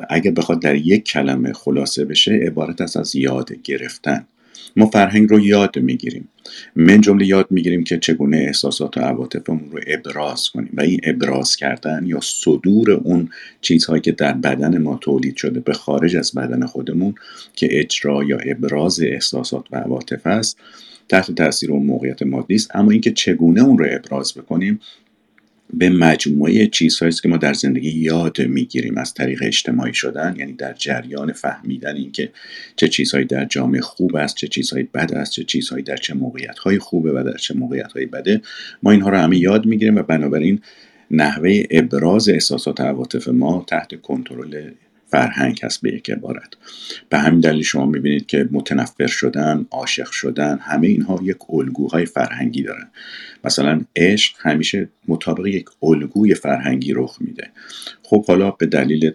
اگر بخواد در یک کلمه خلاصه بشه عبارت است از یاد گرفتن. ما فرهنگ رو یاد می‌گیریم. من جمله یاد می‌گیریم که چگونه احساسات و عواطفمون رو ابراز کنیم. و این ابراز کردن یا صدور اون چیزهایی که در بدن ما تولید شده به خارج از بدن خودمون که اجرا یا ابراز احساسات و عواطف است تحت تاثیر اون موقعیت مادی است. اما اینکه چگونه اون رو ابراز بکنیم به مجموعه چیزهایی که ما در زندگی یاد می‌گیریم. از طریق اجتماعی شدن یعنی در جریان فهمیدن اینکه چه چیزهایی در جامعه خوب است چه چیزهایی بد است چه چیزهایی در چه موقعیت خوبه و در چه موقعیت بده ما اینها رو همه یاد می‌گیریم و بنابراین نحوه ابراز احساسات و عواطف ما تحت کنترل فرهنگ هست به یک عبارت. به همین دلیل شما می‌بینید که متنفر شدن عاشق شدن همه اینها یک الگوهای فرهنگی دارن. مثلا عشق همیشه مطابق یک الگوی فرهنگی رخ میده. خب حالا به دلیل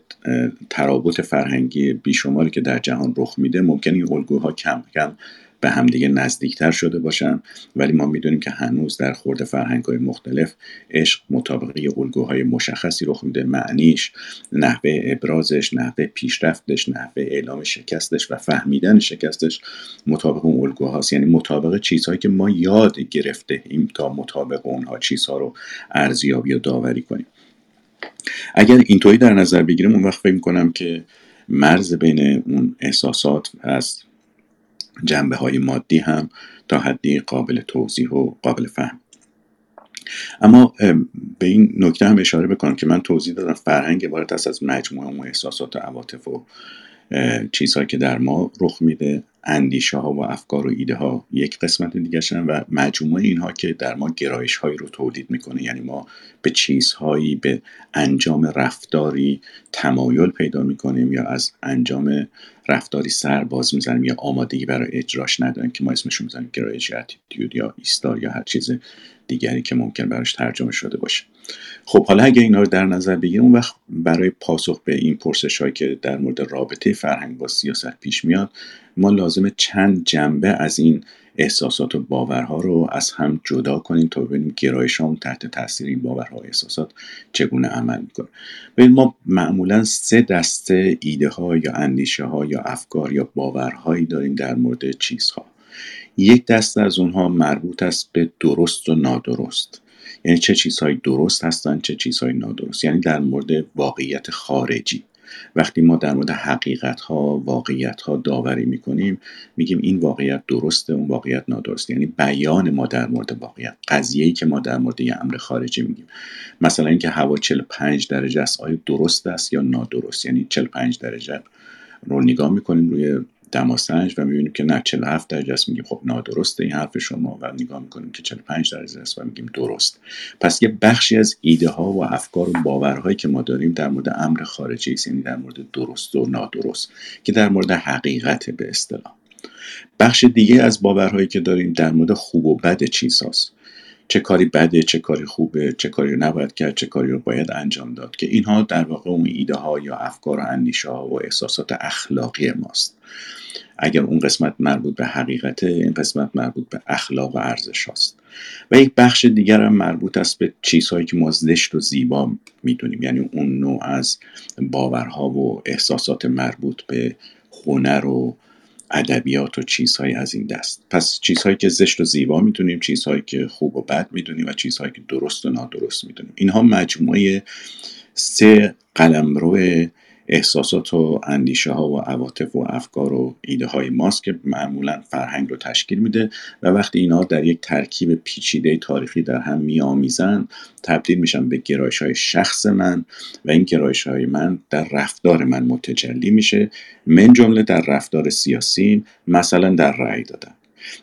ترابط فرهنگی بیشماری که در جهان رخ میده ممکن این الگوها کم کم به همدیگه نزدیکتر شده باشن. ولی ما می‌دونیم که هنوز در خورده فرهنگ های مختلف عشق مطابقه الگوهای مشخصی رخ میده. معنیش نحوه ابرازش نحوه پیشرفتش نحوه اعلام شکستش و فهمیدن شکستش مطابق اون الگوهاست. یعنی مطابق چیزهایی که ما یاد گرفته ایم تا مطابق اونها چیزها رو ارزیابی و داوری کنیم. اگر اینطوری در نظر بگیریم اون وقت فکر می‌کنم که مرز بین اون احساسات از جنبه های مادی هم تا حدی قابل توضیح و قابل فهم. اما به این نکته هم اشاره بکنم که من توضیح دادم فرهنگ عبارت است از مجموعه اون احساسات و عواطف و چیزهایی که در ما رخ میده اندیشه ها و افکار و ایده ها یک قسمت دیگه و مجموعه اینها که در ما گرایش هایی رو تولید می‌کنه. یعنی ما به چیزهایی به انجام رفتاری تمایل پیدا می‌کنیم یا از انجام رفتاری سر باز می‌زنیم یا آمادگی برای اجراش نداریم که ما اسمشون می‌زنیم گرایش اتیتیود یا ایستار یا هر چیز دیگری که ممکن براش ترجمه شده باشه. خب حالا اگه اینا رو در نظر بگیریم اون وقت برای پاسخ به این پرسش هایی که در مورد رابطه فرهنگ با سیاست پیش میاد ما لازم چند جنبه از این احساسات و باورها رو از هم جدا کنیم تا ببینیم گرایش تحت تاثیر این باورها و احساسات چگونه عمل می‌کنه. ببین ما معمولا سه دسته ایده ها یا اندیشه ها یا افکار یا باورهایی داریم در مورد چیزها. یک دسته از اونها مربوط است به درست و نادرست. یعنی چه چیزهایی درست هستن چه چیزهایی نادرست. یعنی در مورد واقعیت خارجی. وقتی ما در مورد حقیقت ها واقعیت ها داوری می‌کنیم میگیم این واقعیت درسته اون واقعیت نادرست یعنی بیان ما در مورد واقعیت. قضیه ای که ما در مورد یه امر خارجی میگیم. مثلا اینکه هوا 45 درجه است آیا درست است یا نادرست؟ یعنی 45 درجه رو نگاه می‌کنیم روی دماسنج و می‌بینیم که نه 47 درجه است. میگیم خب نادرسته این حرف شما و نگاه می‌کنیم که 45 درجه است و میگیم درست. پس یه بخشی از ایده ها و افکار و باورهایی که ما داریم در مورد امر خارجی است یعنی در مورد درست و نادرست که در مورد حقیقت به اصطلاح. بخش دیگه از باورهایی که داریم در مورد خوب و بد چیز هست. چه کاری بده چه کاری خوبه چه کاری رو نباید کرد چه کاری رو باید انجام داد که اینها در واقع اون ایده ها یا افکار و اندیشه ها و احساسات اخلاقی ماست. اگر اون قسمت مربوط به حقیقت این قسمت مربوط به اخلاق و ارزش هاست. و یک بخش دیگر هم مربوط است به چیزهایی که ما زشت و زیبا می‌دونیم. یعنی اون نوع از باورها و احساسات مربوط به هنر و ادبیات و چیزهایی از این دست. پس چیزهایی که زشت و زیبا می‌دونیم چیزهایی که خوب و بد می‌دونیم و چیزهایی که درست و نادرست می‌دونیم. اینها مجموعه سه قلمرو احساسات و اندیشه ها و عواطف و افکار و ایده های ماست که معمولا فرهنگ رو تشکیل میده و وقتی اینا در یک ترکیب پیچیده تاریخی در هم میآمیزن تبدیل میشن به گرایش های شخص من و این گرایش های من در رفتار من متجلی میشه. من جمله در رفتار سیاسی مثلا در رأی دادن.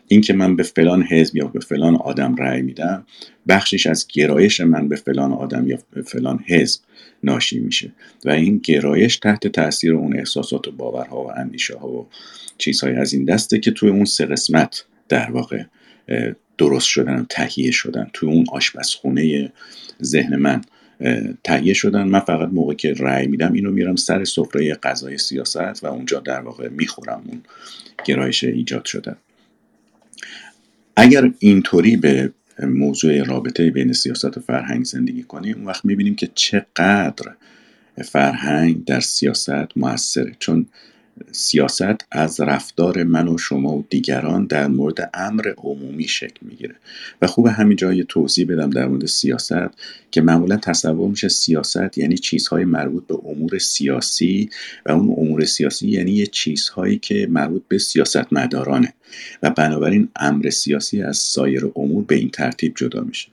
اینکه من به فلان حزب یا به فلان آدم رأی میدم بخشش از گرایش من به فلان آدم یا به فلان حزب ناشی میشه و این گرایش تحت تاثیر اون احساسات و باورها و اندیشه ها و چیزهای از این دسته که توی اون سه قسمت در واقع درست شدن تهیه شدن توی اون آشپزخونه ذهن من تهیه شدن. من فقط موقع که رأی میدم اینو میرم سر سفره غذای سیاست و اونجا در واقع می‌خورم اون گرایش ایجاد شده اگر اینطوری به موضوع رابطه بین سیاست و فرهنگ زندگی کنیم اون وقت می‌بینیم که چقدر فرهنگ در سیاست موثره. چون سیاست از رفتار من و شما و دیگران در مورد امر عمومی شکل می‌گیره. و خوب همین یه توضیح بدم در مورد سیاست که معمولا تصور میشه سیاست یعنی چیزهای مربوط به امور سیاسی و اون امور سیاسی یعنی یه چیزهایی که مربوط به سیاست مدارانه و بنابراین امر سیاسی از سایر امور به این ترتیب جدا میشه.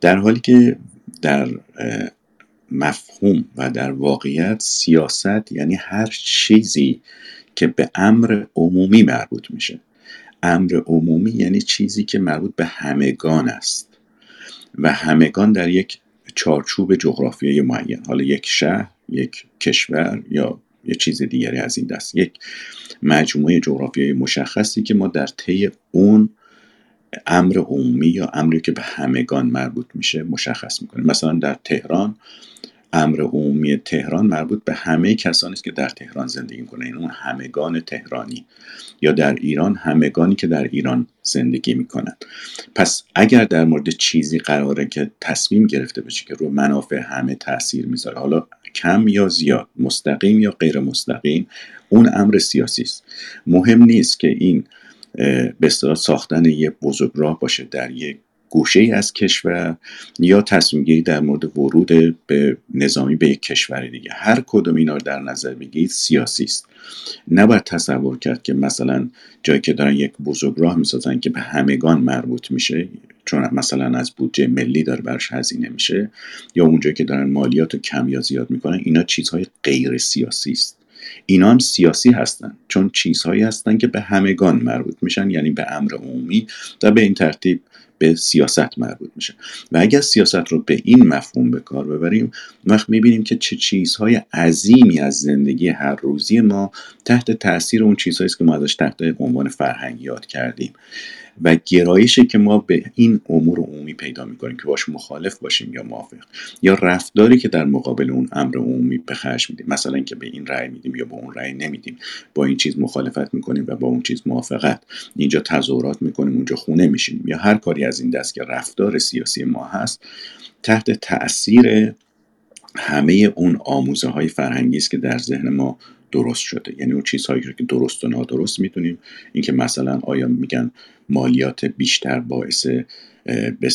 در حالی که در مفهوم و در واقعیت سیاست یعنی هر چیزی که به امر عمومی مربوط میشه. امر عمومی یعنی چیزی که مربوط به همگان است و همگان در یک چارچوب جغرافیایی معین. حالا یک شهر یک کشور یا یه چیز دیگری از این دست. یک مجموعه جغرافیایی مشخصی که ما در طی اون امر عمومی یا امری که به همگان مربوط میشه مشخص می‌کنیم. مثلا در تهران امر عمومی تهران مربوط به همه کسانی است که در تهران زندگی می‌کنن. این اون همگان تهرانی. یا در ایران همگانی که در ایران زندگی می‌کنند. پس اگر در مورد چیزی قراره که تصمیم گرفته بشه که رو منافع همه تاثیر می‌ذاره حالا کم یا زیاد مستقیم یا غیر مستقیم اون امر سیاسی است. مهم نیست که این به ساختن یه بزرگراه باشه در یک گوشه ای از کشور یا تصمیم گیری در مورد ورود به نظامی به یک کشور دیگه. هر کدوم اینا رو در نظر بگیرید سیاسی است. نباید تصور کرد که مثلا جایی که دارن یک بزرگراه می‌سازن که به همگان مربوط میشه چون مثلا از بودجه ملی داره برش هزینه میشه یا اونجایی که دارن مالیات رو کم یا زیاد می‌کنن اینا چیزهای غیر سیاسی است. اینا هم سیاسی هستن چون چیزهایی هستن که به همگان مربوط میشن یعنی به امر عمومی و به این ترتیب به سیاست مربوط میشه. و اگر سیاست رو به این مفهوم به کار ببریم وقت می‌بینیم که چه چیزهای عظیمی از زندگی هر روزی ما تحت تاثیر اون چیزهایی که ما ازش تحت عنوان فرهنگ یاد کردیم. و گرایشی که ما به این امور عمومی پیدا می‌کنیم که باش مخالف باشیم یا موافق یا رفتاری که در مقابل اون امر عمومی به خرج میدیم مثلا اینکه به این رأی میدیم یا به اون رأی نمیدیم با این چیز مخالفت می‌کنیم و با اون چیز موافقت اینجا تظاهرات می‌کنیم اونجا خونه میشیم یا هر کاری از این دست که رفتار سیاسی ما هست تحت تاثیر همه اون آموزه های فرهنگی است که در ذهن ما درست شده. یعنی اون چیزهایی که درست و نادرست می‌تونیم اینکه مثلا آیا میگن مالیات بیشتر باعث به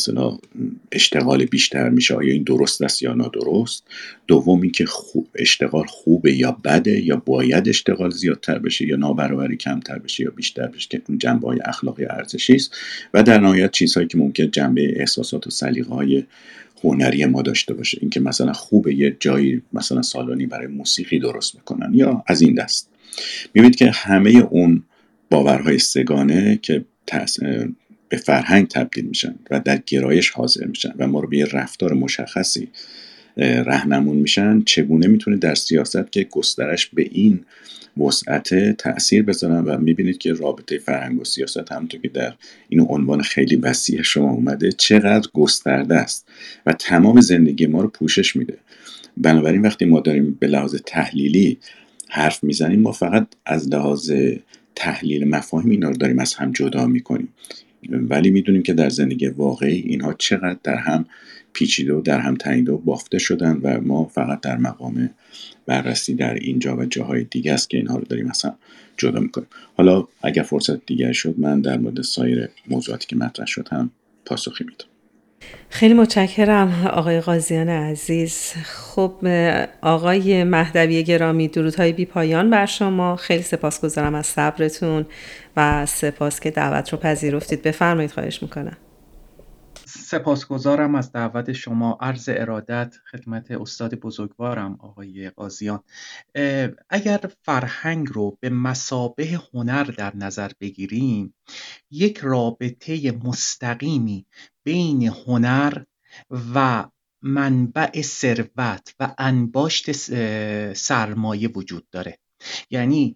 اشتغال بیشتر میشه آیا این درست است یا نادرست؟ دوم اینکه خوب اشتغال خوبه یا بده یا باید اشتغال زیادتر بشه یا نابرابری کمتر بشه یا بیشتر بشه که اون جنبه های اخلاقی ارزشی است. و در نهایت چیزهایی که ممکن جنبه احساسات و سلیقه های هنری ما داشته باشه. اینکه مثلا خوبه یه جایی مثلا سالانی برای موسیقی درست می‌کنن یا از این دست. می‌بینید که همه اون باورهای سگانه که به فرهنگ تبدیل میشن و در گرایش حاضر میشن و ما رو به یه رفتار مشخصی رهنمون میشن چگونه می‌تونه در سیاست که گسترش به این وسعت تاثیر بذارن و می‌بینید که رابطه فرهنگ و سیاست همونطور که در این عنوان خیلی وسیع شما اومده چقدر گسترده است و تمام زندگی ما رو پوشش میده. بنابراین وقتی ما داریم به لحاظ تحلیلی حرف می‌زنیم ما فقط از لحاظ تحلیل مفاهیم اینا رو داریم از هم جدا می‌کنیم. ولی می‌دونیم که در زندگی واقعی اینها چقدر در هم پیچیده و در هم تنیده و بافته شدن و ما فقط در مقام بررسی در اینجا و جاهای دیگه است که اینها رو داریم اصلا جدا می‌کنیم. حالا اگر فرصت دیگر شد من در مورد سایر موضوعاتی که مطرح شد هم پاسخی میدم. خیلی متشکرم آقای قاضیان عزیز. خب آقای مهدوی گرامی درودهای بی پایان بر شما. خیلی سپاسگزارم از صبرتون و سپاس که دعوت رو پذیرفتید. بفرمایید خواهش می‌کنم. سپاسگزارم از دعوت شما. عرض ارادت خدمت استاد بزرگوارم آقای قاضیان. اگر فرهنگ رو به مسابه هنر در نظر بگیریم یک رابطه مستقیمی بین هنر و منبع ثروت و انباشت سرمایه وجود داره. یعنی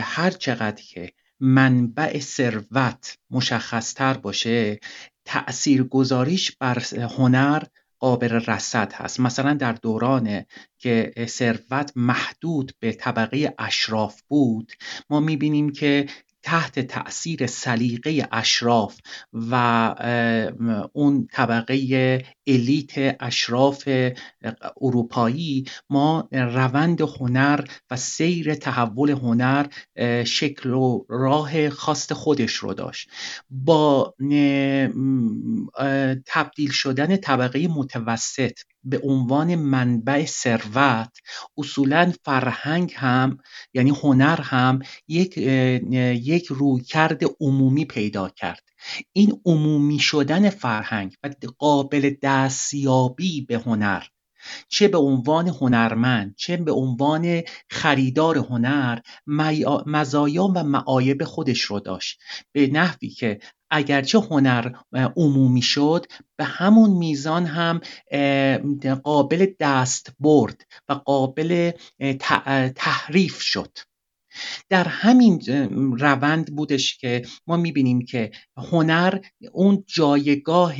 هر چقدر که منبع ثروت مشخصتر باشه تأثیر گذاریش بر هنر قابل رصد هست. مثلا در دوران که ثروت محدود به طبقه اشراف بود ما می‌بینیم که تحت تأثیر سلیقه اشراف و اون طبقه الیت اشراف اروپایی ما روند هنر و سیر تحول هنر شکل و راه خاص خودش رو داشت. با تبدیل شدن طبقه متوسط به عنوان منبع ثروت اصولا فرهنگ هم یعنی هنر هم یک یک رویکرد عمومی پیدا کرد. این عمومی شدن فرهنگ و قابل دستیابی به هنر چه به عنوان هنرمند چه به عنوان خریدار هنر مزایا و معایب خودش رو داشت. به نحوی که اگرچه هنر عمومی شد به همون میزان هم قابل دست برد و قابل تحریف شد. در همین روند بودش که ما می‌بینیم که هنر اون جایگاه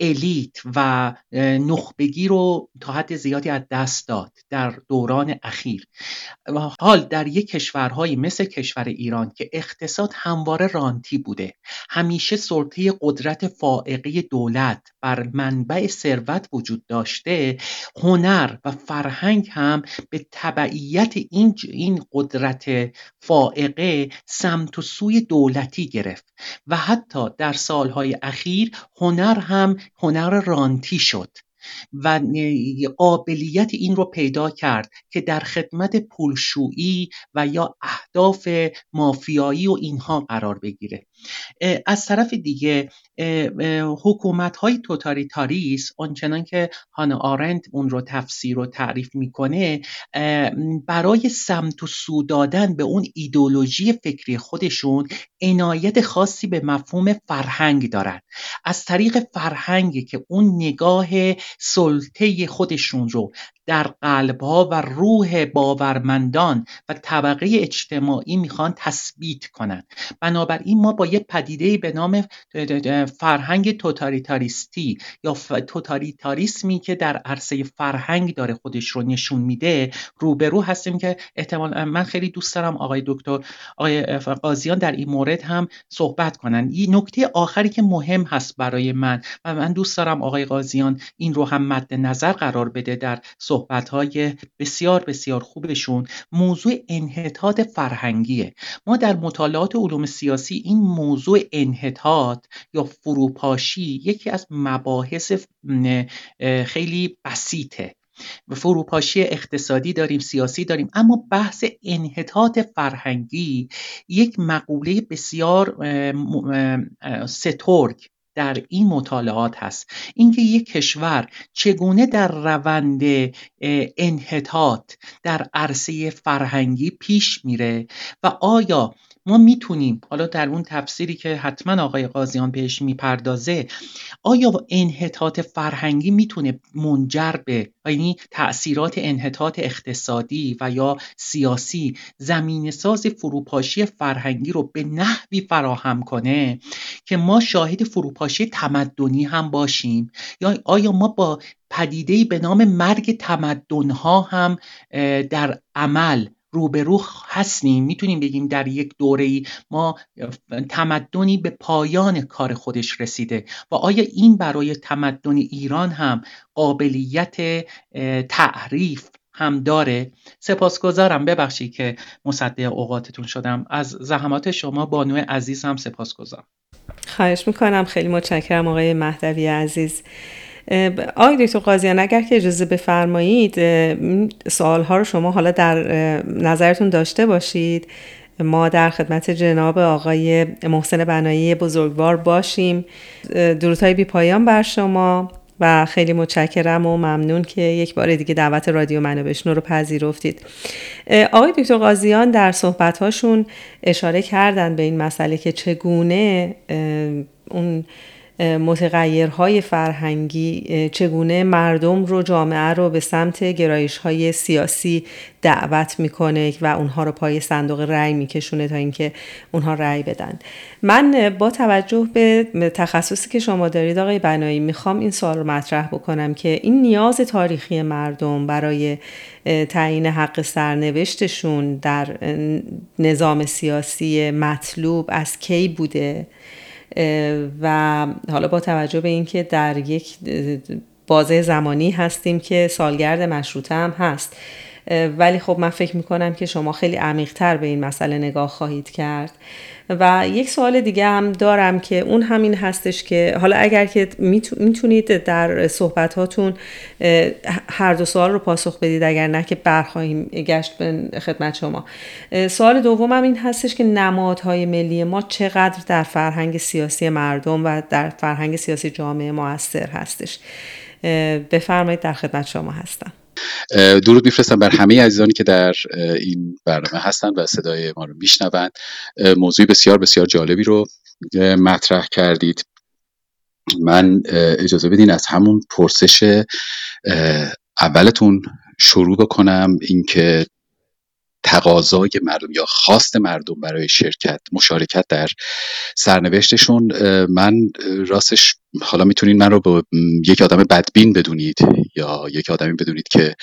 الیت و نخبگی رو تا حد زیادی از دست داد در دوران اخیر. حال در یک کشورهایی مثل کشور ایران که اقتصاد همواره رانتی بوده همیشه سلطه قدرت فائقه دولت بر منبع ثروت وجود داشته هنر و فرهنگ هم به تبعیت این, این قدرت فائقه سمت و سوی دولتی گرفت و حتی در سالهای اخیر هنر هم هنر رانتی شد و قابلیت این رو پیدا کرد که در خدمت پولشویی و یا اهداف مافیایی و اینها قرار بگیره. از طرف دیگه حکومت های توتالیتاریس آنچنان که هانا آرند اون رو تفسیر و تعریف می‌کنه برای سمت و سو دادن به اون ایدولوژی فکری خودشون عنایت خاصی به مفهوم فرهنگ دارن. از طریق فرهنگی که اون نگاه سلطه خودشون رو در قلبها و روح باورمندان و طبقه اجتماعی می‌خوان تثبیت کنند بنابراین ما با یه پدیده به نام فرهنگ توتالیتاریستی یا توتالیتاریسمی که در عرصه فرهنگ داره خودش رو نشون میده روبرو هستیم که احتمال من خیلی دوست دارم آقای دکتر آقای قاضیان در این مورد هم صحبت کنن. این نکته آخری که مهم هست برای من و من دوست دارم آقای قاضیان این رو هم مد نظر قرار بده در صحبت‌های بسیار بسیار خوبشون موضوع انحطاط فرهنگیه. ما در مطالعات علوم سیاسی این موضوع انحطاط یا فروپاشی یکی از مباحث خیلی بسیطه. فروپاشی اقتصادی داریم سیاسی داریم اما بحث انحطاط فرهنگی یک مقوله بسیار سترگ. در این مطالعات هست. اینکه یک کشور چگونه در روند انحطاط در عرصه فرهنگی پیش میره و آیا ما می‌تونیم حالا در اون تفسیری که حتما آقای قاضیان بهش می‌پردازه آیا انحطاط فرهنگی می‌تونه منجر به یعنی تاثیرات انحطاط اقتصادی و یا سیاسی زمین ساز فروپاشی فرهنگی رو به نحوی فراهم کنه که ما شاهد فروپاشی تمدنی هم باشیم؟ یا آیا ما با پدیده‌ای به نام مرگ تمدنها هم در عمل روبرو هستیم می‌تونیم بگیم در یک دوره ای ما تمدنی به پایان کار خودش رسیده و آیا این برای تمدن ایران هم قابلیت تعریف هم داره؟ سپاسگزارم. ببخشید که مصده اوقاتتون شدم. از زحمات شما بانو عزیز هم سپاسگزارم. خواهش می‌کنم. خیلی متشکرم آقای مهدوی عزیز. آقای دکتر قاضیان اگر که اجازه بفرمایید سوال ها رو شما حالا در نظرتون داشته باشید. ما در خدمت جناب آقای محسن بنایی بزرگوار باشیم. درودهای بی پایان بر شما و خیلی متشکرم و ممنون که یک بار دیگه دعوت رادیو منو بشنو رو پذیرفتید. آقای دکتر قاضیان در صحبتهاشون اشاره کردن به این مسئله که چگونه اون متغیرهای فرهنگی چگونه مردم رو جامعه رو به سمت گرایش های سیاسی دعوت می‌کنه و اونها رو پای صندوق رأی میکشونه تا اینکه اونها رأی بدن. من با توجه به تخصصی که شما دارید آقای بنایی می‌خوام این سوال رو مطرح بکنم که این نیاز تاریخی مردم برای تعیین حق سرنوشتشون در نظام سیاسی مطلوب از کی بوده؟ و حالا با توجه به اینکه در یک بازه زمانی هستیم که سالگرد مشروطه هم هست. ولی خب من فکر می‌کنم که شما خیلی عمیقتر به این مسئله نگاه خواهید کرد. و یک سوال دیگه هم دارم که اون همین هستش که حالا اگر که می‌تونید در صحبت هاتون هر دو سوال رو پاسخ بدید اگر نه که برخواهیم گشت به خدمت شما. سوال دومم این هستش که نمادهای ملی ما چقدر در فرهنگ سیاسی مردم و در فرهنگ سیاسی جامعه موثر هستش. بفرمایید در خدمت شما هستم. درود میفرستم بر همه عزیزانی که در این برنامه هستند و صدای ما رو میشنوند. موضوع بسیار بسیار جالبی رو مطرح کردید. من اجازه بدین از همون پرسش اولتون شروع بکنم. اینکه تقاضای مردم یا خواست مردم برای شرکت مشارکت در سرنوشتشون من راستش حالا می‌تونید من رو به یک آدم بدبین بدونید یا یک آدمی بدونید که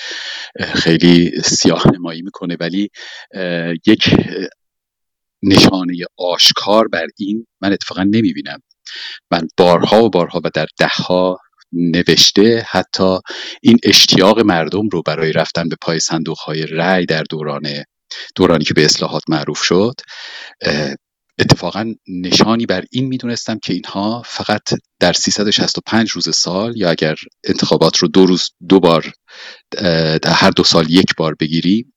خیلی سیاه نمایی می‌کنه ولی یک نشانه آشکار بر این من اتفاقا نمی‌بینم. من بارها و بارها و در دهها نوشته حتی این اشتیاق مردم رو برای رفتن به پای صندوق های رأی در دوران دورانی که به اصلاحات معروف شد اتفاقا نشانی بر این می‌دونستم که اینها فقط در 365 روز سال یا اگر انتخابات رو دو روز دو بار در هر دو سال یک بار بگیریم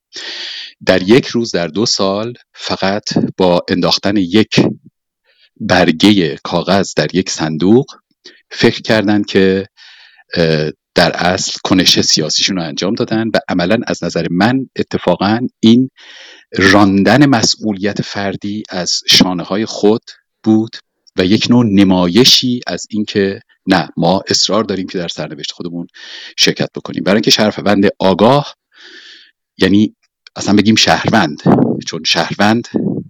در یک روز در دو سال فقط با انداختن یک برگه کاغذ در یک صندوق فکر کردند که در اصل کنش سیاسیشون رو انجام دادن و عملا از نظر من اتفاقا این راندن مسئولیت فردی از شانه های خود بود و یک نوع نمایشی از اینکه نه ما اصرار داریم که در سرنوشت خودمون شرکت بکنیم. برای اینکه شهروند آگاه یعنی اصلا بگیم شهروند چون شهروند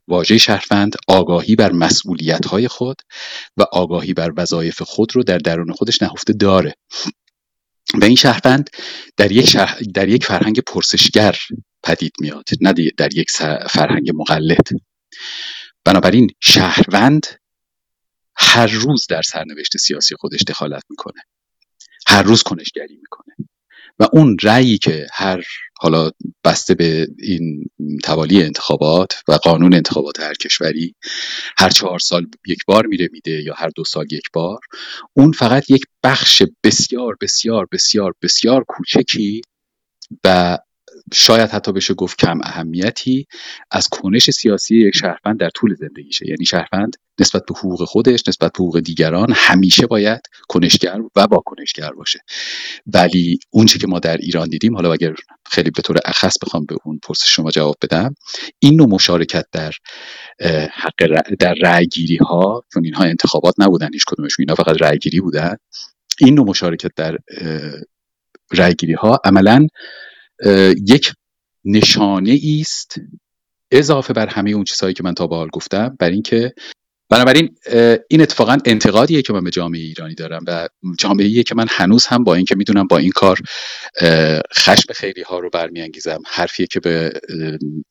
واژه شهروند آگاهی بر مسئولیت های خود و آگاهی بر وظایف خود رو در درون خودش نهفته داره. و این شهروند در یک, در یک فرهنگ پرسشگر پدید میاد نه در یک فرهنگ مقلد. بنابراین شهروند هر روز در سرنوشت سیاسی خودش دخالت می‌کنه. هر روز کنشگری می‌کنه. و اون رأیی که هر حالا بسته به این توالی انتخابات و قانون انتخابات هر کشوری هر چهار سال یک بار میره میده یا هر دو سال یک بار اون فقط یک بخش بسیار بسیار بسیار بسیار کوچکی و شاید حتی بشه گفت کم اهمیتی از کنش سیاسی یک شهروند در طول زندگیشه. یعنی شهروند نسبت به حقوق خودش نسبت به حقوق دیگران همیشه باید کنشگر و با کنشگر باشه. ولی اونچه که ما در ایران دیدیم حالا اگر خیلی به طور اخص بخوام به اون پرسش شما جواب بدم این نوع مشارکت در حق در رأیگیری ها چون اینها انتخابات نبودن هیچ کدومشون اینا فقط رأیگیری بودن این نوع مشارکت در رأیگیری ها عملا یک نشانه است اضافه بر همه اون چیزهایی که من تا به حال گفتم بر اینکه بنابراین این اتفاقا انتقادیه که من به جامعه ایرانی دارم و جامعه که من هنوز هم با اینکه می‌دونم با این کار خشم خیلی ها رو برمیانگیزم. حرفیه که به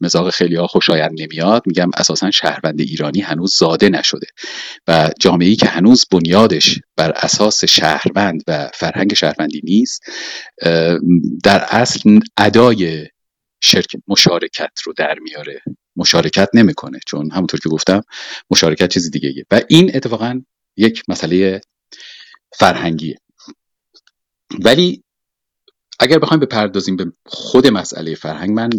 مزاق خیلی ها خوشایند نمیاد. میگم اساسا شهروند ایرانی هنوز زاده نشده و جامعه که هنوز بنیادش بر اساس شهروند و فرهنگ شهروندی نیست در اصل ادای شرکت مشارکت رو در میاره. مشارکت نمی‌کنه چون همونطور که گفتم مشارکت چیز دیگه و این اتفاقا یک مسئله فرهنگیه. ولی اگر بخوایم بپردازیم به خود مسئله فرهنگ من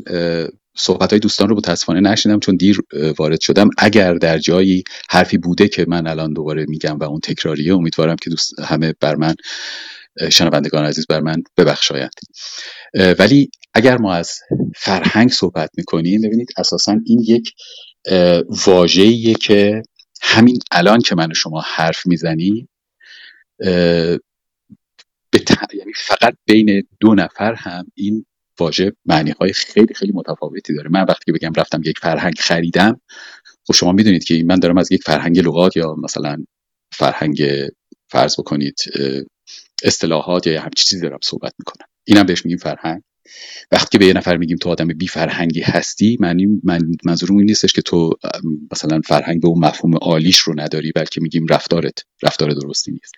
صحبت های دوستان رو متاسفانه نشیدم چون دیر وارد شدم. اگر در جایی حرفی بوده که من الان دوباره میگم و اون تکراریه امیدوارم که دوست همه بر من شنوندگان عزیز بر من ببخشایند. ولی اگر ما از فرهنگ صحبت می‌کنیم ببینید اساسا این یک واژه‌ایه که همین الان که من و شما حرف می‌زنیم یعنی فقط بین دو نفر هم این واژه معنی های خیلی خیلی متفاوتی داره. من وقتی بگم رفتم یک فرهنگ خریدم خب شما می‌دونید که من دارم از یک فرهنگ لغات یا مثلا فرهنگ فرض بکنید اصطلاحات یا همچی چیزی دارم صحبت می‌کنم. اینم بهش میگیم فرهنگ. وقتی به یه نفر میگیم تو آدم بی فرهنگی هستی معنی من منظورم این نیستش که تو مثلا فرهنگ به اون مفهوم عالیش رو نداری بلکه میگیم رفتارت. رفتار درستی نیست.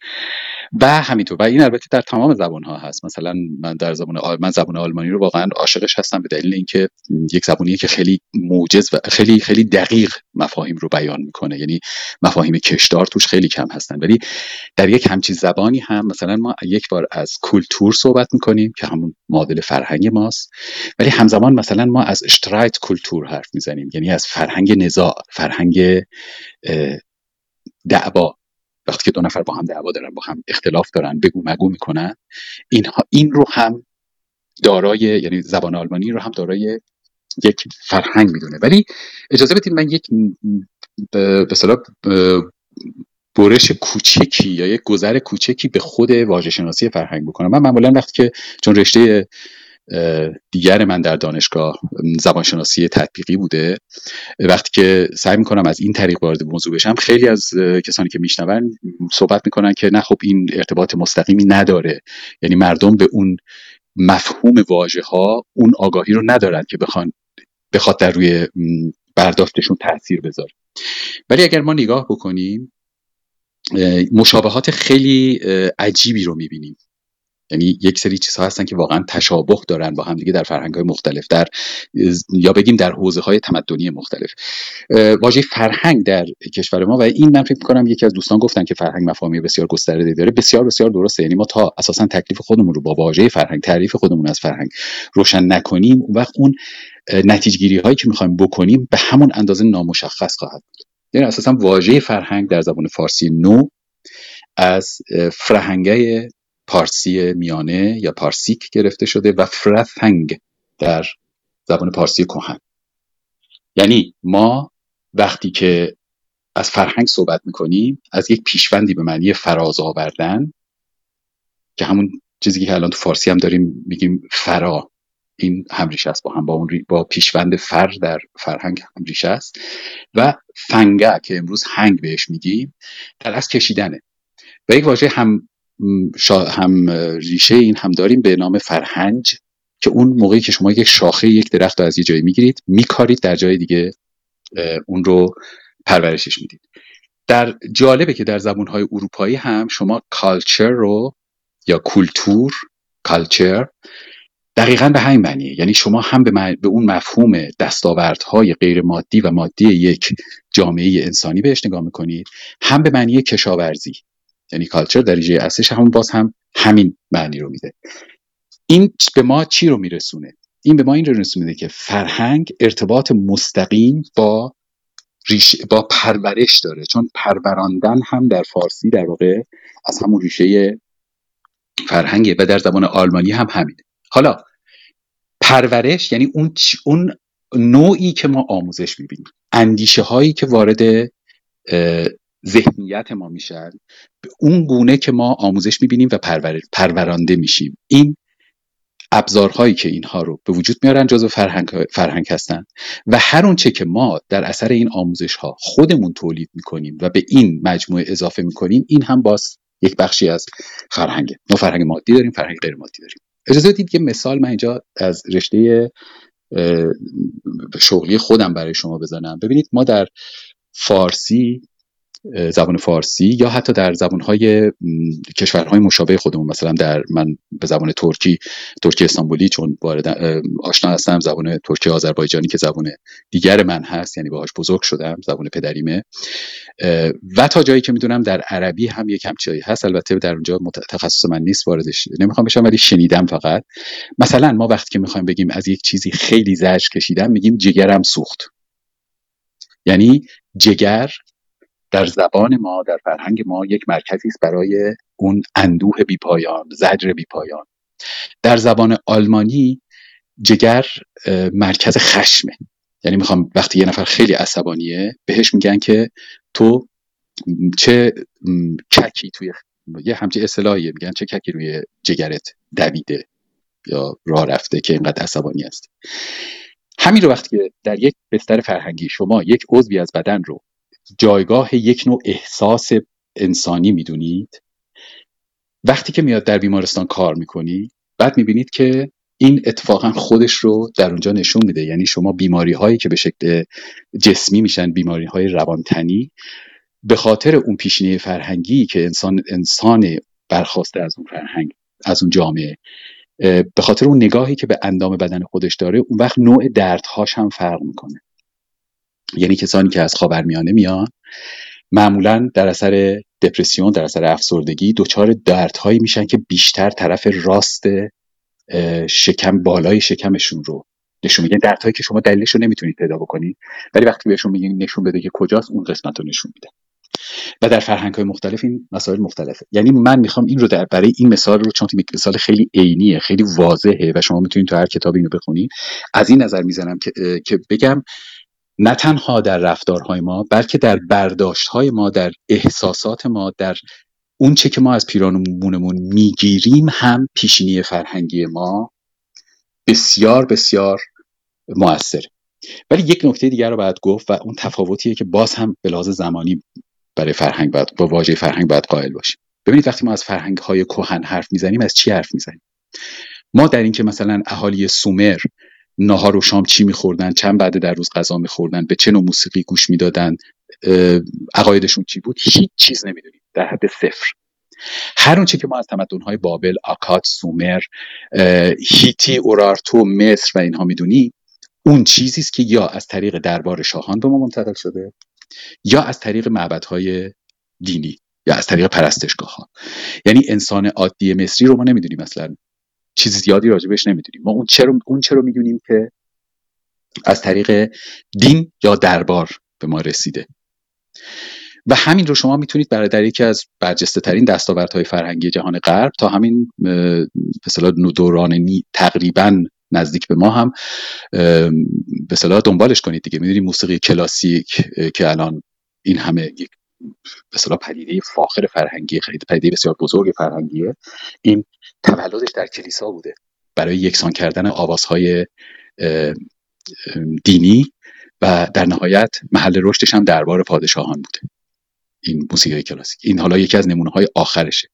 و همینطور. و این البته در تمام زبان ها هست. مثلا من در زبان آل... من زبان آلمانی رو واقعا عاشقش هستم به دلیل اینکه یک زبانیه که خیلی موجز و خیلی خیلی دقیق مفاهیم رو بیان می‌کنه. یعنی مفاهیم کشدار توش خیلی کم هستن. ولی در یک همچین زبانی هم مثلا ما یک بار از کلتور صحبت می‌کنیم که همون معادل فرهنگ ماست. ولی همزمان مثلا ما از اشترایت کلتور حرف می‌زنیم. یعنی از فرهنگ نزاع فرهنگ دعوا. وقتی که دو نفر با هم دعوا دارن با هم اختلاف دارن بگو مگو می‌کنن اینها این رو هم دارای یعنی زبان آلمانی رو هم دارای یک فرهنگ می‌دونه. ولی اجازه بدید من یک به برش کوچکی یا یک گذر کوچکی به خود واژه شناسی فرهنگ بکنم. من معمولا وقتی که چون رشته دیگر من در دانشگاه زبانشناسی تطبیقی بوده. وقتی که سعی می‌کنم از این طریق وارد موضوع بشم خیلی از کسانی که میشنون صحبت می‌کنن که نه خب این ارتباط مستقیمی نداره. یعنی مردم به اون مفهوم واژه ها اون آگاهی رو ندارن که بخوان بخواد در روی برداشتشون تاثیر بذاره. ولی اگر ما نگاه بکنیم مشابهات خیلی عجیبی رو می‌بینیم. یعنی یک سری چیزها هستن که واقعا تشابه دارن با هم دیگه در فرهنگ های مختلف در یا بگیم در حوزه های تمدنی مختلف. واژه فرهنگ در کشور ما و این من فکر می‌کنم یکی از دوستان گفتن که فرهنگ مفاهیم بسیار گسترده داره. بسیار بسیار درسته. یعنی ما تا اساسا تکلیف خودمون رو با واژه فرهنگ تعریف خودمون از فرهنگ روشن نکنیم اون وقت اون نتیجه هایی که می‌خوایم بکنیم به همون اندازه نامشخص خواهد بود. یعنی اساسا واژه فرهنگ در زبان فارسی نو از فرهنگه پارسی میانه یا پارسیک گرفته شده و فرثنگ در زبان پارسی کهن. یعنی ما وقتی که از فرهنگ صحبت می‌کنیم از یک پیشوندی به معنی فراز آوردن که همون چیزی که الان تو فارسی هم داریم میگیم فرا این همریشه است. با هم با اون با پیشوند فر در فرهنگ همریشه است. و فنگه که امروز هنگ بهش میگیم در از کشیدنه. و یک واژه هم هم ریشه این هم داریم به نام فرهنج که اون موقعی که شما یک شاخه یک درخت رو از یه جایی می‌گیرید میکارید در جای دیگه اون رو پرورشش می‌دید. در جالبه که در زبانهای اروپایی هم شما کالچر رو یا کولتور کالچر دقیقا به همین معنیه. یعنی شما هم به, به اون مفهوم دستاوردهای غیر مادی و مادی یک جامعه انسانی بهش نگاه می‌کنید هم به معنی کشاورزی. یعنی کالچر در ریشه اصلش همون باز هم همین معنی رو میده. این به ما چی رو میرسونه؟ این به ما این رو میرسونه که فرهنگ ارتباط مستقیم با ریشه با پرورش داره. چون پروراندن هم در فارسی در واقع از همون ریشه فرهنگه و در زبان آلمانی هم همینه. حالا پرورش یعنی اون اون نوعی که ما آموزش می‌بینیم. اندیشه هایی که وارد ذهنیت ما میشن اون گونه که ما آموزش می‌بینیم و پرور... پرورانده میشیم. این ابزارهایی که اینها رو به وجود میارن جزو فرهنگ, فرهنگ هستن. و هر اونچه که ما در اثر این آموزش ها خودمون تولید می‌کنیم و به این مجموعه اضافه می‌کنیم این هم باز یک بخشی از فرهنگه. ما فرهنگ مادی داریم فرهنگ غیر مادی داریم. اجازه بدید که مثال من اینجا از رشته شغلی خودم برای شما بزنم. ببینید ما در فارسی زبان فارسی یا حتی در زبانهای کشورهای مشابه خودمون. مثلا در من به زبان ترکی ترکی استانبولی چون وارد آشنا هستم زبان ترکی آذربایجانی که زبان دیگر من هست یعنی باهاش بزرگ شدم زبان پدریمه. و تا جایی که می‌دونم در عربی هم یک همچی هست. البته در اونجا تخصص من نیست واردش نمی‌خوام بشم ولی شنیدم فقط. مثلا ما وقتی که می‌خوایم بگیم از یک چیزی خیلی زجر کشیدم میگیم جگرم سوخت. یعنی جگر در زبان ما در فرهنگ ما یک مرکزی است برای اون اندوه بیپایان زجر بیپایان. در زبان آلمانی جگر مرکز خشمه. یعنی می‌خوام وقتی یه نفر خیلی عصبانیه بهش میگن که تو چه ککی توی یه همچی اصطلاحیه. میگن چه ککی روی جگرت دویده یا راه رفته که اینقدر عصبانی است همین رو وقتی که در یک بستر فرهنگی شما یک عضوی از بدن رو جایگاه یک نوع احساس انسانی می‌دونید؟ وقتی که میاد در بیمارستان کار می‌کنی بعد می‌بینید که این اتفاقا خودش رو در اونجا نشون میده. یعنی شما بیماری هایی که به شکل جسمی میشن بیماری های روانتنی به خاطر اون پیشینه فرهنگی که انسان انسان برخواسته از اون فرهنگ از اون جامعه به خاطر اون نگاهی که به اندام بدن خودش داره اون وقت نوع دردهاش هم فرق می‌کنه. یعنی کسانی که از خاورمیانه میان معمولا در اثر دپرسیون در اثر افسردگی دچار دردهایی میشن که بیشتر طرف راست شکم بالای شکمشون رو نشون میگن دردهایی که شما دلیلش رو نمی‌تونید پیدا بکنید. ولی وقتی بهشون میگین نشون بده که کجاست اون قسمت رو نشون میده. و در فرهنگ های مختلف این مسائل مختلفه. یعنی من می‌خوام این رو در برای این مثال رو چون مثال خیلی عینیه خیلی واضحه و شما می‌تونید تو هر کتابی اینو بخونید از این نظر می‌زنم که که بگم نه تنها در رفتارهای ما بلکه در برداشتهای ما در احساسات ما در اون چه که ما از پیرانمونمون می‌گیریم هم پیشینی فرهنگی ما بسیار بسیار موثر ولی یک نکته دیگر رو باید گفت و اون تفاوتیه که باز هم به لحاظ زمانی برای فرهنگ باید با واژه فرهنگ باید قائل باشیم. ببینید وقتی ما از فرهنگ های کهن حرف می‌زنیم از چی حرف می‌زنیم؟ ما در اینکه مثلا اهالی سومر ناهار و شام چی میخوردن؟ چند بعد در روز غذا میخوردن؟ به چه نوع موسیقی گوش می‌دادن؟ عقایدشون چی بود؟ هیچ چیز نمی‌دونیم. در حد صفر. هر اونچه که ما از تمدن‌های بابل، آکات، سومر، هیتی، اورارتو، مصر و اینها می‌دونیم اون چیزی است که یا از طریق دربار شاهان به ما منتقل شده یا از طریق معبدهای دینی یا از طریق پرستشگاه ها یعنی انسان عادی مصری رو ما نمی‌دونیم مثلا چیز زیادی راجبش نمی‌دونیم. ما اون چرا اون چرا می‌دونیم که از طریق دین یا دربار به ما رسیده. و همین رو شما می‌تونید برای در یکی از برجسته ترین دستاوردهای فرهنگی جهان غرب تا همین مثلا دوران تقریبا نزدیک به ما هم به صلاح دنبالش کنید دیگه. می‌دونید موسیقی کلاسیک که الان این همه یک به صلاح پدیده فاخر فرهنگی پدیده بسیار بزرگ فرهنگیه. این تولدش در کلیسا بوده. برای یکسان کردن آوازهای دینی و در نهایت محل رشدش هم دربار پادشاهان بوده این موسیقی کلاسیک. این حالا یکی از نمونه های آخرشه.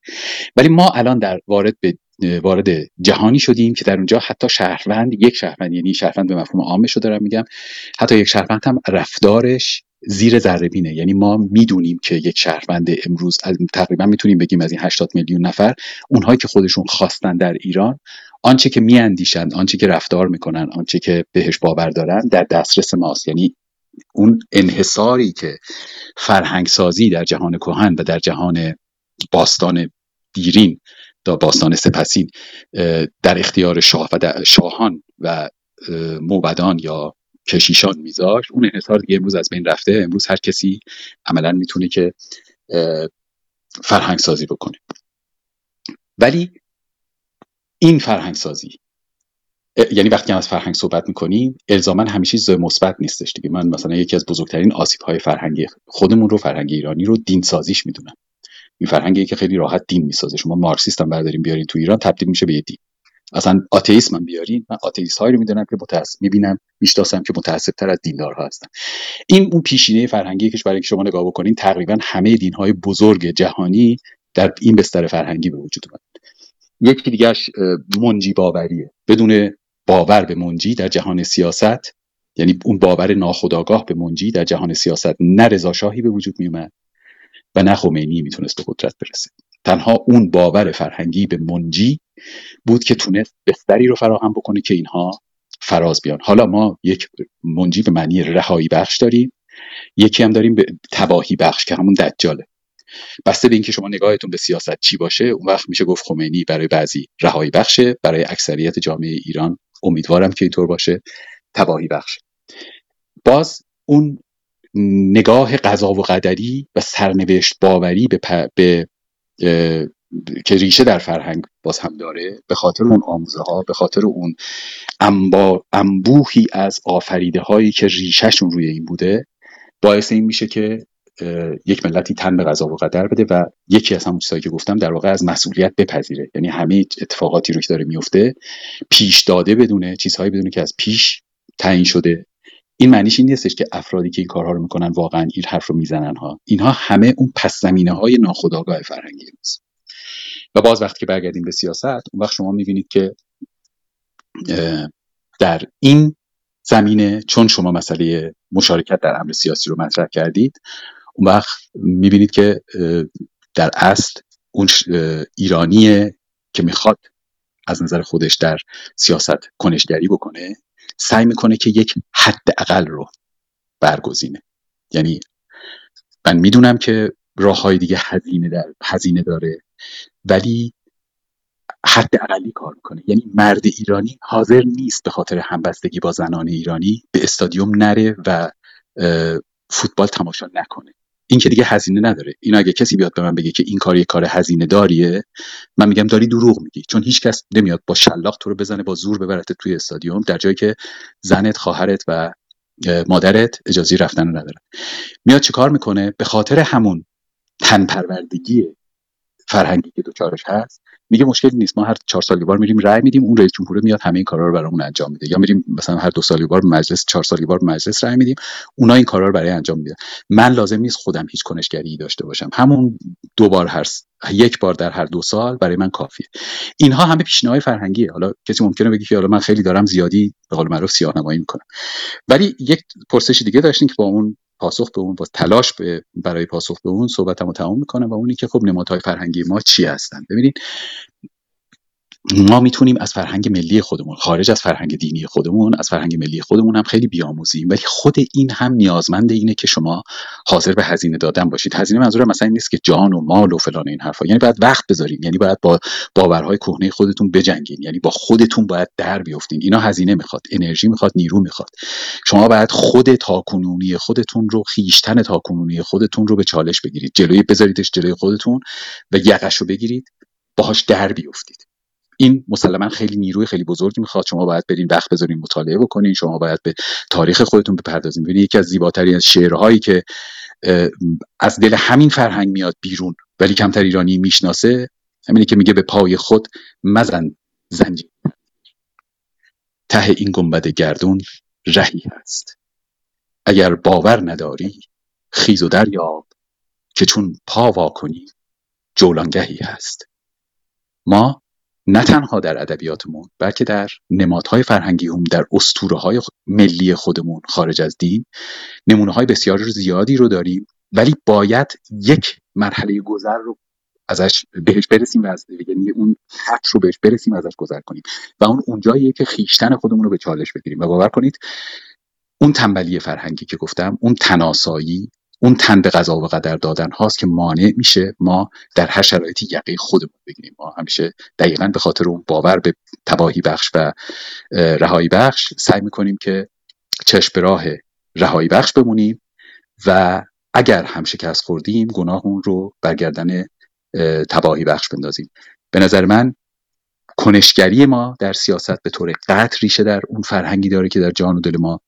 ولی ما الان در وارد به وارد جهانی شدیم که در اونجا حتی شهروند یک شهروند یعنی شهروند به مفهوم عامش رو دارم میگم حتی یک شهروند هم رفتارش زیر ذره بینه. یعنی ما می‌دونیم که یک شهروند امروز تقریبا می‌تونیم بگیم از این 80 میلیون نفر اونهایی که خودشون خواستن در ایران آنچه که میاندیشند آنچه که رفتار می‌کنن آنچه که بهش باور دارن در دسترس ماست. یعنی اون انحصاری که فرهنگ سازی در جهان کهن و در جهان باستان دیرین تا باستان سپسین در اختیار شاه و شاهان و موبدان یا کشیشان میذاشت اون انحصار دیگه امروز از بین رفته. امروز هر کسی عملا می‌تونه که فرهنگ سازی بکنه. ولی این فرهنگ سازی یعنی وقتی از فرهنگ صحبت می‌کنیم الزاما همیشه چیز مثبت نیستش دیگه. من مثلا یکی از بزرگترین آسیب های فرهنگی خودمون رو فرهنگ ایرانی رو دین سازیش می‌دونم. این فرهنگی که خیلی راحت دین می‌سازه. شما مارکسیست هم بردارین بیارین تو ایران تبدیل میشه به یه دین. اصلا آتئیسم هم بیارین من آتئیست هایی رو می‌دونم که متاسف می‌بینم می‌شناسم که متاسف تر از دیندارها هستن. این اون پیشینه فرهنگی که شما نگاه بکنین تقریبا همه دین های بزرگ جهانی در این بستر فرهنگی به وجود اومد. یکی دیگهش منجی باوریه. بدون باور به منجی در جهان سیاست یعنی اون باور ناخودآگاه به منجی در جهان سیاست نه رضا شاهی به وجود میومد و نه خمینی می‌تونست به قدرت برسه. تنها اون باور فرهنگی به منجی بود که تونست بستری رو فراهم بکنه که اینها فراز بیان. حالا ما یک منجی به معنی رهایی بخش داریم یکی هم داریم به تباهی بخش که همون دجاله. بسته به اینکه شما نگاهتون به سیاست چی باشه اون وقت میشه گفت خمینی برای بعضی رهایی بخشه برای اکثریت جامعه ایران امیدوارم که اینطور باشه تباهی بخش. باز اون نگاه قضا و قدری و سرنوشت باوری به, به که ریشه در فرهنگ باز هم داره به خاطر اون آموزه ها به خاطر اون انبا انبوهی از آفریده هایی که ریشهشون روی این بوده باعث این میشه که یک ملتی تن به قضا و قدر بده و یکی از همون چیزهایی که گفتم در واقع از مسئولیت بپذیره. یعنی همه اتفاقاتی رو که داره میفته پیش داده بدونه چیزهایی بدونه که از پیش تعیین شده. این معنیش این نیستش که افرادی که این کارها رو می‌کنن واقعا این حرف رو می‌زنن ها. اینها همه اون پس زمینه های ناخودآگاه فرهنگی است و باز وقتی که برگردیم به سیاست اون وقت شما می‌بینید که در این زمینه چون شما مسئله مشارکت در امر سیاسی رو مطرح کردید اون وقت می‌بینید که در اصل اون ایرانیه که می‌خواد از نظر خودش در سیاست کنشگری بکنه سعی می‌کنه که یک حد اقل رو برگزینه. یعنی من می‌دونم که راه های دیگه هزینه, در هزینه داره. ولی حد اقلی کار می‌کنه. یعنی مرد ایرانی حاضر نیست به خاطر همبستگی با زنان ایرانی به استادیوم نره و فوتبال تماشا نکنه. این که دیگه هزینه نداره. این اگه کسی بیاد به من بگه که این کار یه کار هزینه داریه من میگم داری دروغ میگی. چون هیچ کس نمیاد با شلاق تو رو بزنه با زور ببرت توی استادیوم در جایی که زنت خواهرت و مادرت اجازه رفتن رو ندارن میاد چیکار می‌کنه؟ به خاطر همون تن پروردگی فرهنگی که دوچارش هست. میگه مشکلی نیست. ما هر چهار سال بار میریم رأی میدیم اون رئیس جمهور میاد همه این کارا رو برامون انجام میده. یا میریم مثلا هر دو سال بار مجلس چهار سال بار مجلس رأی میدیم اونا این کارا رو برای انجام میدن. من لازم نیست خودم هیچ کنشگری داشته باشم. همون دو بار هر یک بار در هر دو سال برای من کافیه. اینها همه پیشنهاد فرهنگیه. حالا کسی ممکنه بگه که حالا من خیلی دارم زیادی به قول معروف سیاه نمایی می‌کنم. ولی یک پرسش دیگه داشتین که با اون پاسخ به اون با تلاش به برای پاسخ به اون صحبتمو تمام می‌کنم و اونی که خب نمادهای فرهنگی ما چی هستن. ببینید ما می‌تونیم از فرهنگ ملی خودمون خارج از فرهنگ دینی خودمون از فرهنگ ملی خودمون هم خیلی بیاموزیم. ولی خود این هم نیازمند اینه که شما حاضر به هزینه دادن باشید. هزینه منظور مثلا نیست که جان و مال و فلان این حرفا. یعنی باید وقت بذارین. یعنی باید با باورهای کهنه خودتون بجنگین. یعنی با خودتون باید در بیفتین. اینا هزینه می‌خواد انرژی می‌خواد نیرو می‌خواد. شما باید خود تاکنونی خودتون رو خیشتن تاکنونی خودتون رو به چالش بگیرید. جلوی بذاریدش جلوی خودتون و یقش رو بگیرید. باهاش در بیفتید. این مسلما خیلی نیروی خیلی بزرگی می‌خواد. شما باید برین وقت بذارین مطالعه بکنین. شما باید به تاریخ خودتون بپردازین. ببینید یکی از زیباترین از شعرهایی که از دل همین فرهنگ میاد بیرون ولی کمتر ایرانی می‌شناسه همینه که میگه به پای خود مزن زنجیر ته این گنبد گردون رهی هست. اگر باور نداری خیز و دریاب که چون پا وا کنی جولانگهی هست. ما نه تنها در ادبیاتمون بلکه در نمادهای فرهنگی هم در اسطوره های ملی خودمون خارج از دین نمونه های بسیار زیادی رو داریم. ولی باید یک مرحله گذر رو ازش بهش برسیم و از یعنی اون خط رو بهش برسیم ازش گذر کنیم. و اون اونجاییه که خیشتن خودمون رو به چالش بگیریم. و باور کنید اون تنبلی فرهنگی که گفتم اون تناسایی اون تن به قضا و قدر دادن هاست که مانع میشه ما در هر شرایطی یقه خودمون بگیریم. ما همیشه دقیقا به خاطر اون باور به تباهی بخش و رهایی بخش سعی می‌کنیم که چشم به راه رهایی بخش بمونیم و اگر هم شکست خوردیم گناهمون رو برگردن تباهی بخش بندازیم. به نظر من کنشگری ما در سیاست به طور قطع ریشه در اون فرهنگی داره که در جان و دل ما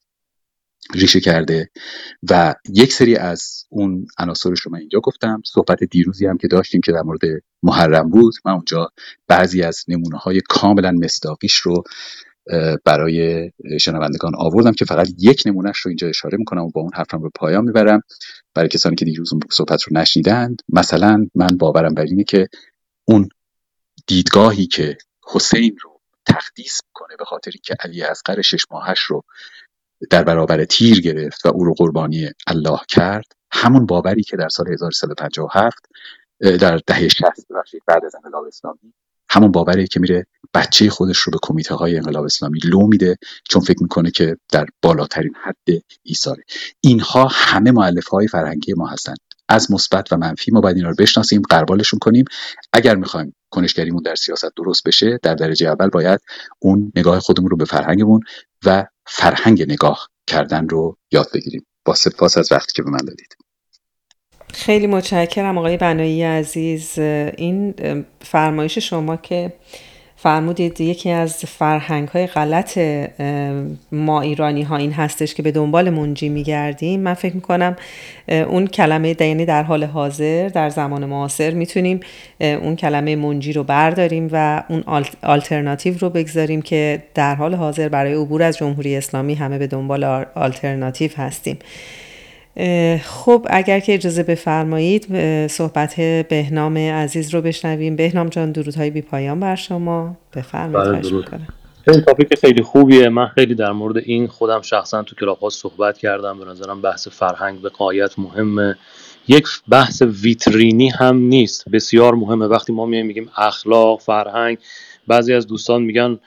ریشه کرده و یک سری از اون عناصرش رو من اینجا گفتم. صحبت دیروزی هم که داشتیم که در مورد محرم بود. من اونجا بعضی از نمونه های کاملا مصداقیش رو برای شنوندگان آوردم که فقط یک نمونهش رو اینجا اشاره می‌کنم و با اون حرفم رو پایان می‌برم. برای کسانی که دیروز اون صحبت رو نشنیدند مثلا من باورم بر اینه که اون دیدگاهی که حسین رو تقدیس می‌کنه به خاطر که علی اصغر شش ماهش رو در برابر تیر گرفت و او رو قربانی الله کرد. همون باوری که در سال 1357 در دهه 60 بعد از انقلاب اسلامی همون باوری که میره بچه خودش رو به کمیته های انقلاب اسلامی لو میده چون فکر می‌کنه که در بالاترین حد ایثاره. اینها همه معلف های فرهنگی ما هستند. از مثبت و منفی ما باید اینا رو بشناسیم قربالشون کنیم. اگر می‌خوایم کنشگریمون در سیاست درست بشه در درجه اول باید اون نگاه خودمون رو به فرهنگمون و فرهنگ نگاه کردن رو یاد بگیریم. با سپاس از وقتی که به من دادید. خیلی متشکرم آقای بنایی عزیز. این فرمایش شما که فرمودید یکی از فرهنگ های غلط ما ایرانی ها این هستش که به دنبال منجی میگردیم. من فکر می‌کنم اون کلمه یعنی در حال حاضر در زمان معاصر می‌تونیم اون کلمه منجی رو برداریم و اون آلترناتیو رو بگذاریم که در حال حاضر برای عبور از جمهوری اسلامی همه به دنبال آلترناتیو هستیم. خب اگر که اجازه بفرمایید صحبت بهنام عزیز رو بشنویم. بهنام جان درودهای بی پایان بر شما. بفرمایید بله، این topic خیلی خوبیه. من خیلی در مورد این خودم شخصا تو کلاب صحبت کردم. به نظرم بحث فرهنگ به غایت مهمه. یک بحث ویترینی هم نیست. بسیار مهمه. وقتی ما میگیم اخلاق فرهنگ بعضی از دوستان میگن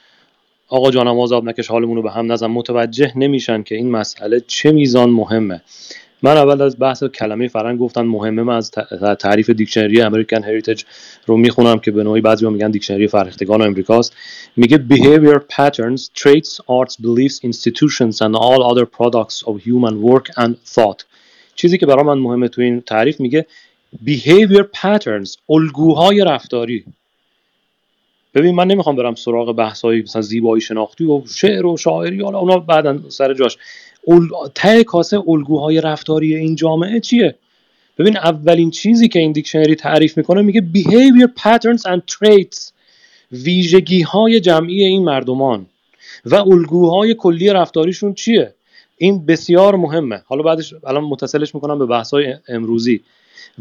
آقا جانم آزاد نکش حالمون رو به هم نزن. متوجه نمیشن که این مسئله چه میزان مهمه. من اول از بحث کلمه فرهنگ گفتن مهمه. من از تعریف دیکشنری امریکن هریتیج رو می‌خونم که به نوعی بعضی میگن دیکشنری فرهیختگان امریکاست میگه behavior patterns traits arts beliefs institutions and all other products of human work and thought. چیزی که برای من مهمه تو این تعریف میگه behavior patterns الگوهای رفتاری. ببین من نمی‌خوام برم سراغ بحث های مثلا زیبایی شناختی و شعر و شاعری حالا اونا بعدا سر جاش. ته کاسه الگوهای رفتاری این جامعه چیه؟ ببین اولین چیزی که این دیکشنری تعریف می‌کنه میگه behavior patterns and traits ویژگی های جمعی این مردمان و الگوهای کلی رفتاریشون چیه؟ این بسیار مهمه. حالا بعدش الان متصلش می‌کنم به بحث های امروزی.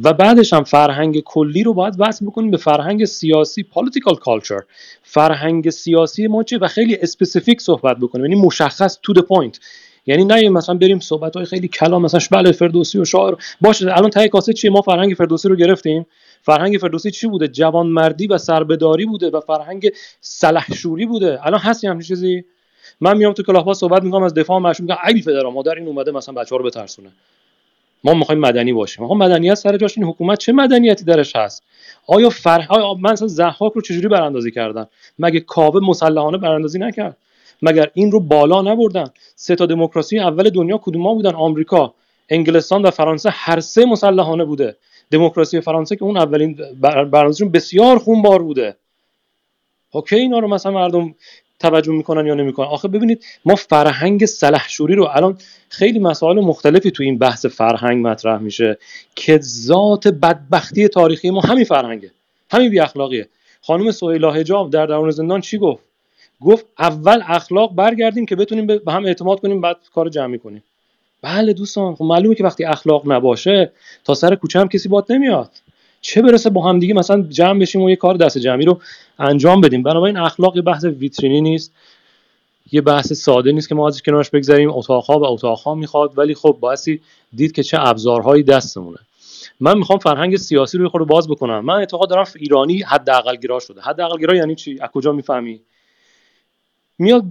و بعدش هم فرهنگ کلی رو باید وصل بکنیم به فرهنگ سیاسی political culture. فرهنگ سیاسی ما چیه؟ و خیلی specific صحبت بکنیم. یعنی مشخص to the point. یعنی نه مثلا بریم صحبت های خیلی کلان مثلا بله فردوسی و شاعر. باشه الان ته کاسه چیه؟ ما فرهنگ فردوسی رو گرفتیم. فرهنگ فردوسی چی بوده؟ جوانمردی و سربداری بوده و فرهنگ سلحشوری بوده. الان هست یه همچین چیزی؟ من میام تو کلاس صحبت می‌کنم از دفاع مشروع میگم ای پدر مادر این اومده مثلا بچه‌ها رو بترسونه. ما می‌خوایم مدنی باشیم. آقا مدنیت سر جاش این حکومت چه مدنیتی درش هست؟ آیا فرح آیا من مثلا زحاک رو چجوری براندازی کردن مگه کاوه مسلحانه براندازی نکرد؟ مگر این رو بالا نبردن؟ سه تا دموکراسی اول دنیا کدوما بودن؟ آمریکا انگلستان و فرانسه. هر سه مسلحانه بوده. دموکراسی فرانسه که اون اولین برنامه‌شون بسیار خونبار بوده. اوکی اینا رو مثلا مردم توجه می‌کنن یا نمی‌کنن؟ آخه ببینید ما فرهنگ سلحشوری رو الان خیلی مسائل مختلفی تو این بحث فرهنگ مطرح میشه که ذات بدبختی تاریخی ما همین فرهنگه. همین بی اخلاقیه خانم سهیلا حجاب در درون زندان چی گفت؟ گفت اول اخلاق برگردیم که بتونیم به هم اعتماد کنیم بعد کار جمعی کنیم. بله دوستان خب معلومه که وقتی اخلاق نباشه تا سر کوچه هم کسی باد نمیاد. چه برسه با هم دیگه مثلا جمع بشیم و یه کار دست جمعی رو انجام بدیم. بنابراین اخلاق یه بحث ویترینی نیست. یه بحث ساده نیست که ما ازش کنارش بگذاریم اتاقها و اتاقها می‌خواد ولی خب باعثی دید که چه ابزارهایی دستمونه. من می‌خوام فرهنگ سیاسی رو خود باز بکنم. من اعتقاد دارم ایرانی حداقل گرا شده. حداقل گرا یعنی چی؟ از کجا می‌فهمی؟ میاد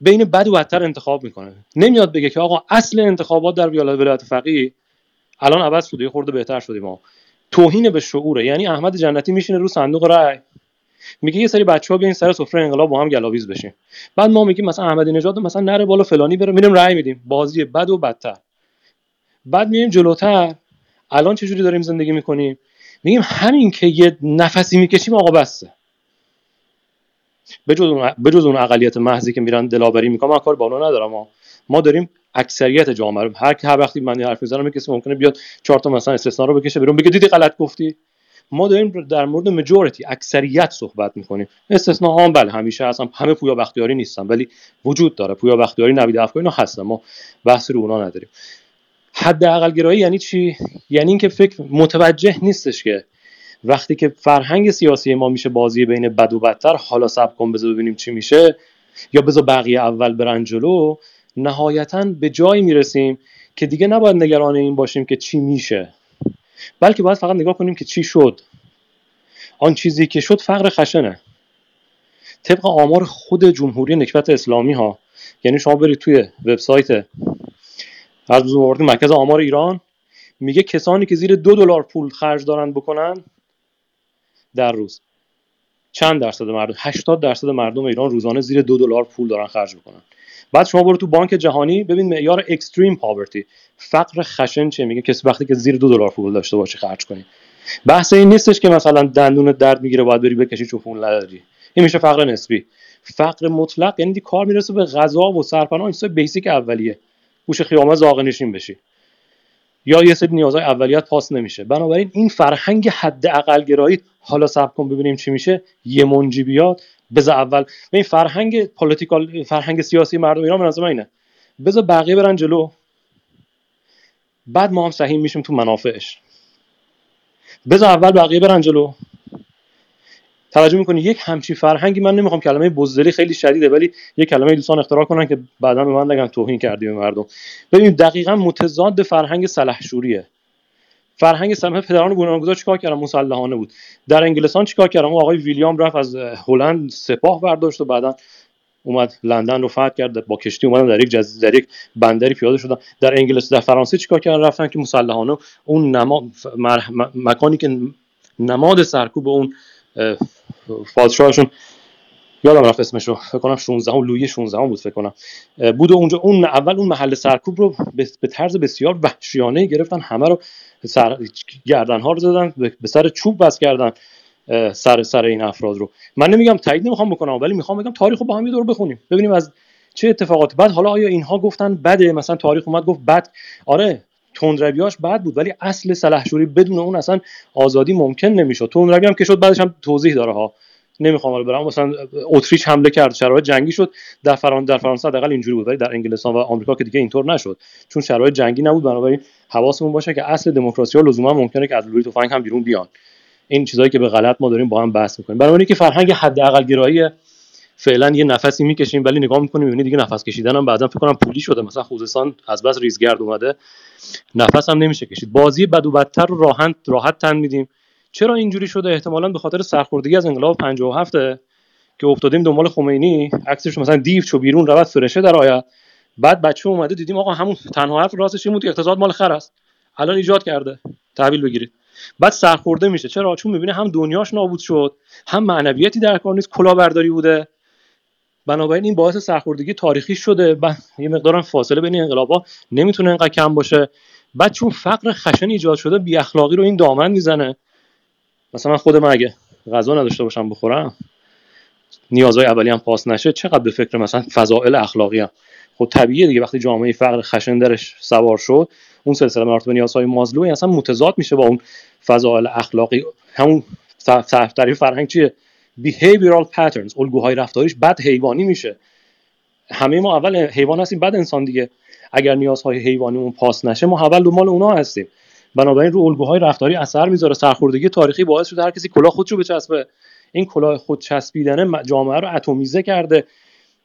بین بد و بدتر انتخاب می‌کنه. نمیاد بگه که آقا اصل انتخابات در ولایت فقیه الان عوض شده خورده بهتر شدیم ما. توهین به شعوره یعنی احمد جنتی میشینه رو صندوق رای میگه یه سری بچه‌ها بیاین سر سفره انقلاب با هم گلاویز بشیم بعد ما میگیم مثلا احمدی نژاد مثلا نره بالا فلانی بره میریم رای میدیم. بازی بد و بدتر. بعد میایم جلوتر. الان چه جوری داریم زندگی می‌کنیم؟ میگیم همین که یه نفسی می‌کشیم آقا بسته اون بجز اون اقلیت محضی که میرن دلاوری می‌کنن من کار با ندارم. ما ما داریم اکثریت جامعه رو هر هر وقتی من حرف می‌زنم کسی ممکنه بیاد چهار تا مثلا استثنا رو بکشه بیرون بگه دیدی غلط گفتی؟ ما داریم در مورد مجورتی اکثریت صحبت می‌کنیم. استثنا ها هم بله همیشه هستن. همه پویا بختیاری نیستن ولی وجود داره. پویا بختیاری نوید افکاری اینا هستن. ما بحثی رو اونا نداریم. حداقل گرایی یعنی چی؟ یعنی اینکه فکر متوجه نیستش که وقتی که فرهنگ سیاسی ما میشه بازی بین بد و بدتر حالا سب کن بذار ببینیم چی میشه یا بذار بقیه اول برن جلو نهایتا به جایی می‌رسیم که دیگه نباید نگران این باشیم که چی میشه. بلکه باید فقط نگاه کنیم که چی شد. آن چیزی که شد فقر خشنه. طبق آمار خود جمهوری نکبت اسلامی ها یعنی شما برید توی وبسایت از مرکز آمار ایران میگه کسانی که زیر دو دلار پول خرج دارن بکنن در روز. چند درصد مردم؟ 80 درصد مردم ایران روزانه زیر دو دلار پول دارن خرج می‌کنن. بعد شما برو تو بانک جهانی ببین معیار extreme poverty فقر خشن چه میگه کسی وقتی که زیر دو دلار پول داشته باشه خرج کنی. بحث این نیستش که مثلا دندون درد می‌گیره باید بری بکشی چون پول نداری. این میشه فقر نسبی. فقر مطلق یعنی کار می‌رسه به غذا و سرپناه. این basic اولیه. گوشه خیابون زاغه نشین بشی. یا یه سری نیازهای اولیه‌ت پاس نمیشه. بنابراین این فرهنگ حد اقل گرایی حالا صبر کن ببینیم چی میشه. یه منجی بیاد. بذار اول. این فرهنگ پولیتیکال فرهنگ سیاسی مردم ایران نظر اینه. بذار بقیه برن جلو. بعد ما هم سهیم میشیم تو منافعش. بذار اول بقیه برن جلو. توجه می‌کنی؟ یک همچی فرهنگی من نمی‌خوام. کلمه بزدلی خیلی شدیده ولی یک کلمه دوستان اختراع کنن که بعدا به من نگن توهین کردی به مردم. ببینید دقیقا متضاد فرهنگ سلحشوریه فرهنگ سمه پدران بنیانگذار چیکار کردن؟ مسلحانه بود. در انگلستان چیکار کردن؟ آقای ویلیام رفت از هلند سپاه برداشت و بعدا اومد لندن رو فتح کرد با کشتی اومدن در یک جز... در یک بندری پیاده شدن. در انگلیس در فرانسه چیکار کردن؟ رفتن که مسلحانه اون نما... مکانی که نماد سرکوب اون پادشاهشون یادم رفت اسمش رو فکر کنم 16 هم لویی 16 هم بود فکر کنم. بود اونجا اون اول اون محل سرکوب رو به طرز بسیار وحشیانه گرفتن. همه رو سر گردن ها رو زدن به سر چوب بس کردن سر سر این افراد رو. من نمیگم تایید نمی‌خوام بکنم ولی می‌خوام بگم تاریخ رو با هم یه دور بخونیم. ببینیم از چه اتفاقاتی. بعد حالا آیا اینها گفتن بده؟ مثلا تاریخ اومد گفت بد. آره تندرویاش بد بود ولی اصل سلحشوری بدون اون اصلا آزادی ممکن نمی‌شد. تندروی هم که شد بعدش هم توضیح داره ها. نمی‌خوام برم. مثلا اتریش حمله کرد شرایط جنگی شد. در فرانسه در فرانسه حداقل اینجوری بود ولی در انگلستان و آمریکا که دیگه اینطور نشد. چون شرایط جنگی نبود بنابراین حواسمون باشه که اصل دموکراسی ها لزوما ممکنه که از لوری تفنگ هم بیرون بیان. این چیزایی که به غلط ما داریم با هم بحث می‌کنیم. بنابراین که فرهنگ حداقل گرایی فعلا یه نفسی می‌کشیم ولی نگاه می‌کنیم می‌بینی دیگه نفس کشیدن هم بعدا فکر کنم پولی شده. مثلا خوزستان از بس ریزگرد اومده. نفس هم نمیشه کشید. بازی بد و بدتر رو راحت راحت تن میدیم. چرا اینجوری شده؟ احتمالا به خاطر سرخوردگی از انقلاب 57 که افتادیم دنبال خمینی عکسش مثلا دیو چو بیرون رود فرشه در آید بعد بچه اومده دیدیم آقا همون تنها حرف راستش این بود اقتصاد مال خر است. الان ایجاد کرده. تحویل بگیرید. بعد سرخورده میشه. چرا؟ چون می‌بینه هم دنیاش نابود شد هم معنویتی در کار نیست کلاهبرداری بوده. بنابراین این باعث سرخوردگی تاریخی شده. و یه مقدار فاصله بین انقلابا نمی‌تونه انقدر کم باشه. بعد چون فقر خشن ایجاد شده بی اخلاقی رو این دامن می‌زنه. مثلا من خودم اگه غذا نداشته باشم بخورم نیازهای اولی هم پاس نشه چقدر به فکر مثلا فضائل اخلاقی هم. خب طبیعیه دیگه وقتی جامعه فقر خشن درش سوار شد اون سلسله مراتب نیازهای مازلو اصلا متضاد میشه با اون فضائل اخلاقی. همون تعریف فرهنگ چیه؟ Behavioral patterns الگوهای رفتاریش بد حیوانی میشه. همه ما اول حیوان هستیم بعد انسان دیگه. اگر نیازهای حیوانیمون پاس نشه ما اول دنبال اونا هستیم. بنابراین رو الگوهای رفتاری اثر می‌ذاره. سرخوردگی تاریخی باعث شده هر کسی کلاه خودشو بچسبه این کلاه خود چسبیدن جامعه رو اتمیزه کرده.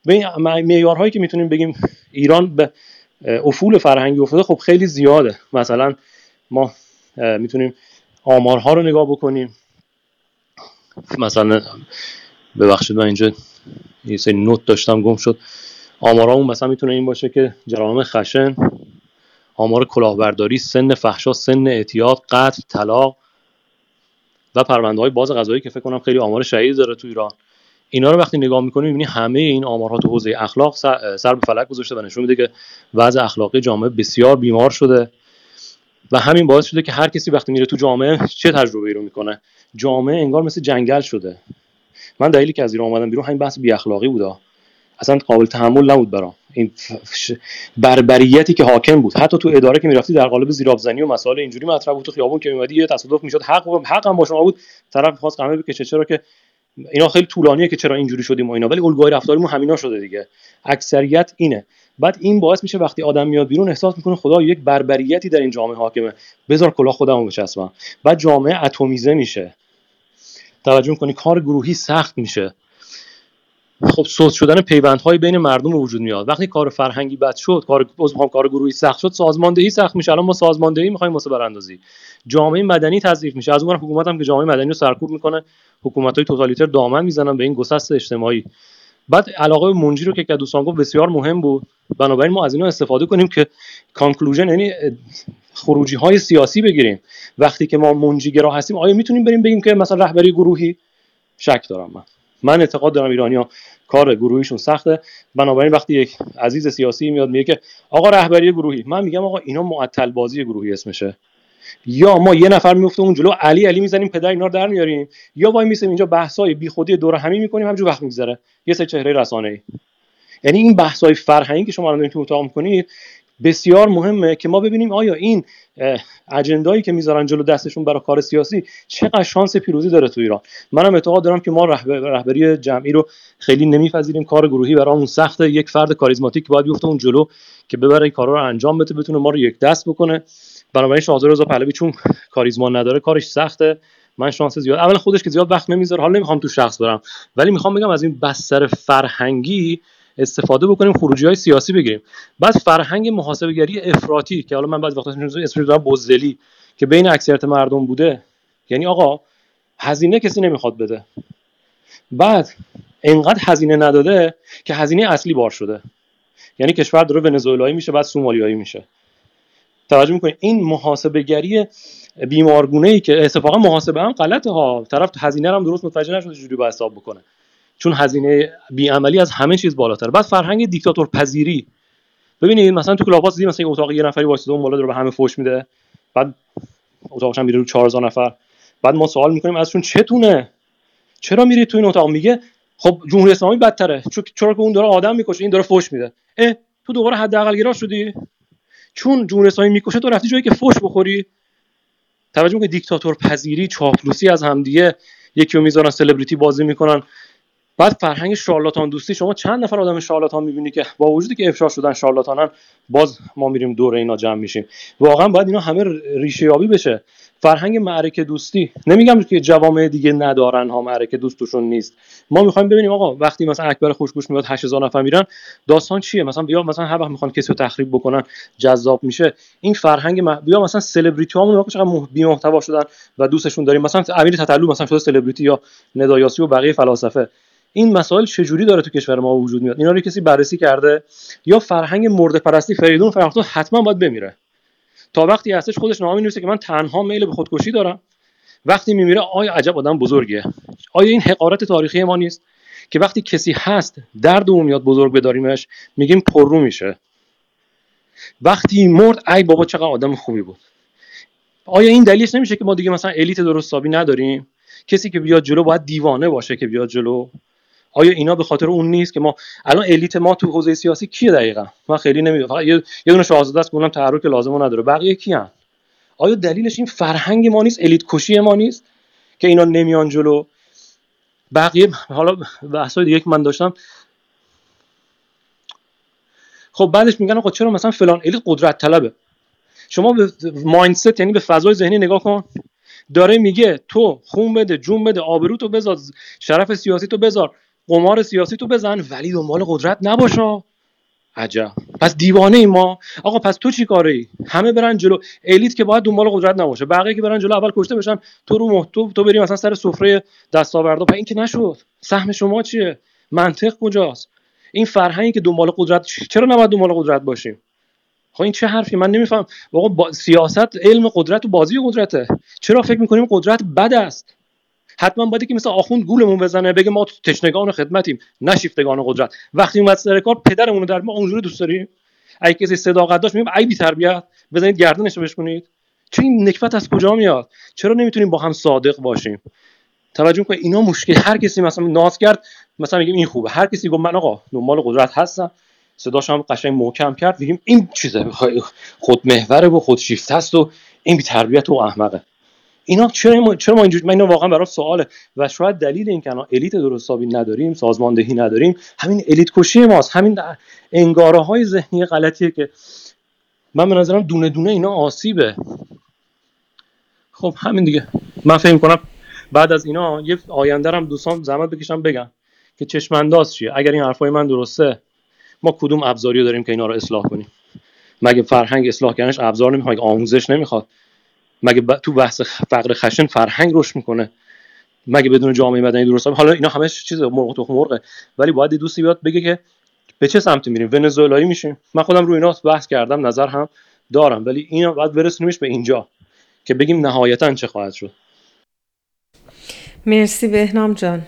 به این معیارهایی که می‌تونیم بگیم ایران به افول فرهنگی افتاده خب خیلی زیاده. مثلا ما می‌تونیم آمارها رو نگاه بکنیم. مثلا ببخشید من اینجا یه سری نوت داشتم گم شد. آمارامون مثلا می‌تونه این باشه که جرائم خشن. آمار کلاهبرداری سن فحشا سن اعتیاد قتل طلاق و پرونده های باز قضایی که فکر کنم خیلی آمار شهید داره تو ایران. اینا رو وقتی نگاه می‌کنیم می‌بینی همه این آمارها تو حوزه اخلاق سر به فلک گذاشته و نشون میده که وضع اخلاقی جامعه بسیار بیمار شده و همین باعث شده که هر کسی وقتی میره تو جامعه چه تجربه ای رو می‌کنه. جامعه انگار مثل جنگل شده. من دلیلی که از ایران اومدم بیرون همین بحث بی اخلاقی بوده اصلا قابل تحمل نبود برام. این بربریتی که حاکم بود. حتی تو اداره که می‌رفتی در قالب زیرابزنی و مسائل اینجوری مطرح بود تو خیابون که میومدی یه تصادف می‌شد. حق حق هم با شما بود. طرف خواست قمه بکشه. چرا که اینا خیلی طولانیه که چرا اینجوری شدیم و اینا. ولی الگوهای رفتاریمون همینا شده دیگه. اکثریت اینه. بعد این باعث میشه وقتی آدم میاد بیرون احساس می‌کنه خدا یک بربریتی در این جامعه حاکمه. بذار کلاه خودمو بچسبم. بعد جامعه اتمیزه میشه. توجه کنی کار گروهی سخت میشه. خب صوت شدن پیوندهای بین مردم وجود میاد. وقتی کار فرهنگی بد شد کار کار گروهی سخت شد سازماندهی سخت میشه. الان ما سازماندهی می‌خوایم واسه براندازی. جامعه مدنی تضعیف میشه. از اون حکومت هم که جامعه مدنی رو سرکوب می‌کنه حکومت های توتالیتر دامن می‌زنن به این گسست اجتماعی. بعد علاقه منجی رو که دوستان گفت بسیار مهم بود. بنابراین ما از اینا استفاده کنیم که کانکلوژن یعنی خروجی های سیاسی بگیریم. وقتی که ما منجیگرا هستیم آیا می‌تونیم بریم بگیم که مثلا رهبری گروهی؟ شک دارم من. من اعتقاد دارم ایرانیا کار گروهیشون سخته. بنابراین وقتی یک عزیز سیاسی میاد میگه که آقا رهبری گروهی. من میگم آقا اینا معطل بازی گروهی اسمشه. یا ما یه نفر میفته اون جلو علی علی می‌زنیم پدر اینا رو در میاریم. یا وای میسیم اینجا بحثای بیخودی دور همی می‌کنیم همجور وقت میگذره. یه سه چهره رسانه ای یعنی این بحثای فرهنگی که شما الان تو اتاق می‌کنید بسیار مهمه که ما ببینیم آیا این اجندایی که می‌ذارن جلو دستشون برای کار سیاسی چقدر شانس پیروزی داره تو ایران. منم اعتقاد دارم که ما رهبری جمعی رو خیلی نمیپذیریم. کار گروهی برامون سخته یک فرد کاریزماتیک باید بیفته اون جلو که ببره کارا رو انجام بده بتونه ما رو یک دست بکنه. بنابراین شاهزاده رضا پهلوی چون کاریزما نداره کارش سخته. من شانس زیاد اول خودش که زیاد وقت نمی‌ذاره حالا نمی‌خوام تو شخص برم. ولی می‌خوام بگم از این بستر فرهنگی استفاده بکنیم خروجی های سیاسی بگیریم. بعد فرهنگ محاسبگری افراطی که حالا من بعضی وقتا اسمش رو بزدلی که بین اکثریت مردم بوده. یعنی آقا هزینه کسی نمی‌خواد بده. بعد انقدر هزینه نداده که هزینه اصلی بار شده. یعنی کشور داره ونزوئلایی میشه بعد سومالیایی میشه. توجه می‌کنید این محاسبه بیمارگونه ای که اتفاقا محاسبه هم غلطه ها. طرف هزینه هم درست متوجه نشده چجوری با حساب بکنه. چون هزینه بیعملی از همه چیز بالاتر. بعد فرهنگ دیکتاتور پذیری ببینید مثلا تو کلاب دیدی مثلا اتاق یه نفری واسه اون بالا داره به همه فوش میده. بعد اتاقش هم میره رو 4000 نفر. بعد ما سوال می‌کنیم ازشون چتونه چرا میری تو این اتاق؟ میگه خب جمهوری اسلامی بدتره. چرا که اون داره آدم می‌کشه این داره فوش میده. اه تو دوباره حداقل گرا شدی؟ چون جمهوری اسلامی می‌کشه تو رفتی جایی که فوش بخوری. توجه می‌کنی دیکتاتور پذیری چاپلوسی از همدیگه. یکی رو می‌ذارن سلبریتی بازی می‌کنن. بعد فرهنگ شارلاتان دوستی شما چند نفر آدم شارلاتان می‌بینی که با وجودی که افشا شدن شارلاتانن باز ما میریم دور اینا جمع میشیم. واقعا باید اینا همه ریشه یابی بشه. فرهنگ معرکه دوستی نمیگم که جوامع دیگه ندارن ها معرکه دوست توشون نیست. ما می‌خوایم ببینیم آقا وقتی مثلا اکبر خوشگوش میاد 8000 نفر میرن داستان چیه؟ مثلا بیا مثلا هر وقت می‌خوان کسی رو تخریب بکنن جذاب میشه. این فرهنگ م... بیا مثلا سلبریتی هامون چقدر مح... بی محتوا شدن و دوستشون داریم. مثلا امیر تتلو مثلا شده سلبریتی یا ندایاسی و بقیه فلاسفه. این مسائل چجوری داره تو کشور ما وجود میاد؟ اینا رو کسی بررسی کرده؟ یا فرهنگ مرد پرستی فریدون فرهنگ حتما باید بمیره. تا وقتی هستش خودش نامه می‌نویسه که من تنها میل به خودکشی دارم. وقتی میمیره آیا عجب آدم بزرگه آیا این حقارت تاریخی ما نیست که وقتی کسی هست درد اون میاد بزرگ بداریمش میگیم پررو میشه. وقتی مرد ای بابا چقدر آدم خوبی بود. آیا این دلیلش نمیشه که ما دیگه مثلا الیت درست نداریم؟ کسی که بیاد جلو باید دیوانه باشه که بیاد جلو. آیا اینا به خاطر اون نیست که ما الان الیت ما تو حوزه سیاسی کیه دقیقا؟ من خیلی نمی‌دونم فقط یه, دونه شاهزاده است اونم تحرک لازمه نداره. بقیه کیان؟ آیا دلیلش این فرهنگ ما نیست؟ الیت کشی ما نیست که اینا نمیان جلو؟ بقیه حالا بحثای دیگه که من داشتم خب بعدش میگن آقا چرا مثلا فلان الیت قدرت طلبه. شما به مایندست یعنی به فضای ذهنی نگاه کن. داره میگه تو خون بده جون بده آبرو تو بذار شرف سیاسی تو بذار. قمار سیاسی تو بزن ولی دنبال قدرت نباشا عجب. پس دیوانه ای ما. آقا پس تو چی کاره ای؟ همه برن جلو. الیت که باید دنبال قدرت نباشه. بقیه که برن جلو اول کشته بشن تو رو محتوب تو بریم مثلا سر سفره دستاوردا. این که نشد. سهم شما چیه؟ منطق کجاست؟ این فرهنگی که دنبال قدرت چرا نباید دنبال قدرت باشیم؟ خب این چه حرفی؟ من نمیفهم. آقا با... سیاست علم قدرت و بازی قدرته. چرا فکر می‌کنیم قدرت بد است؟ حتما باید که مثل آخوند گولمون بزنه بگه ما تشنگان خدمتیم نه شیفتگان قدرت. وقتی اومد سر کار پدرمون در ما اونجوری دوست داریم؟ اگه کسی صداقت داشت میگم ای بی تربیت بزنید گردنش رو بشکنید چه این نکبت از کجا میاد؟ چرا نمی‌تونیم با هم صادق باشیم؟ توجه کنید اینا مشکل. هر کسی مثلا ناز کرد مثلا میگیم این خوبه. هر کسی گفت من آقا دنبال قدرت هستم. صداش هم قشنگ محکم کرد. میگیم این چیزه خود محوره و خود شیفته است و این بی تربیت و احمقه. اینا چرا ما چرا ما اینجوری من اینو واقعا برام سواله. و شاید دلیل این که الیت درستابی نداریم سازماندهی نداریم همین الیت کشی ماست. همین انگاره های ذهنی غلطیه که من به نظرم دونه دونه اینا آسیبه. خب همین دیگه. من فکر کنم بعد از اینا یه آینده هم دوستان زحمت بکشم بگم که چشم انداز چیه. اگر این حرفای من درسته ما کدوم ابزاری داریم که اینا رو اصلاح کنیم؟ مگه فرهنگ اصلاح کردنش ابزار نمی‌خواد؟ آموزش نمی‌خواد؟ مگه تو بحث فقر خشن فرهنگ رشد می‌کنه؟ مگه بدون جامعه مدنی درست حالا اینا همه چیز مرغ تو مرغه. ولی باید دوستی بیاد بگه که به چه سمتی میریم؟ ونزوئلایی میشیم. من خودم روی اینا بحث کردم نظر هم دارم. ولی اینا باید برسونیمش به اینجا که بگیم نهایتا چه خواهد شد. مرسی بهنام جان.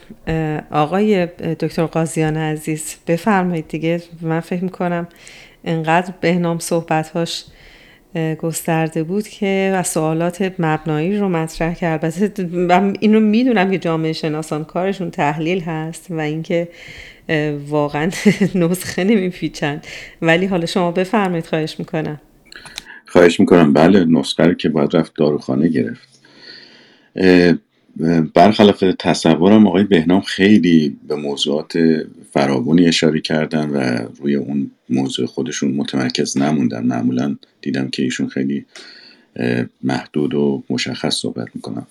آقای دکتر قاضیان عزیز بفرمایید دیگه. من فکر می‌کنم انقدر بهنام صحبتهاش گسترده بود که و سوالات مبنایی رو مطرح کرد. البته من اینو می‌دونم که جامعه شناسان کارشون تحلیل هست و اینکه واقعا نسخه نمیپیچند ولی حالا شما بفرمایید خواهش می‌کنم. خواهش می‌کنم. بله نسخه که باید رفت داروخانه گرفت. برخلاف تصورم آقای بهنام خیلی به موضوعات فراوانی اشاره کردن و روی اون موضوع خودشون متمرکز نموندن. معمولا دیدم که ایشون خیلی محدود و مشخص صحبت می‌کنن.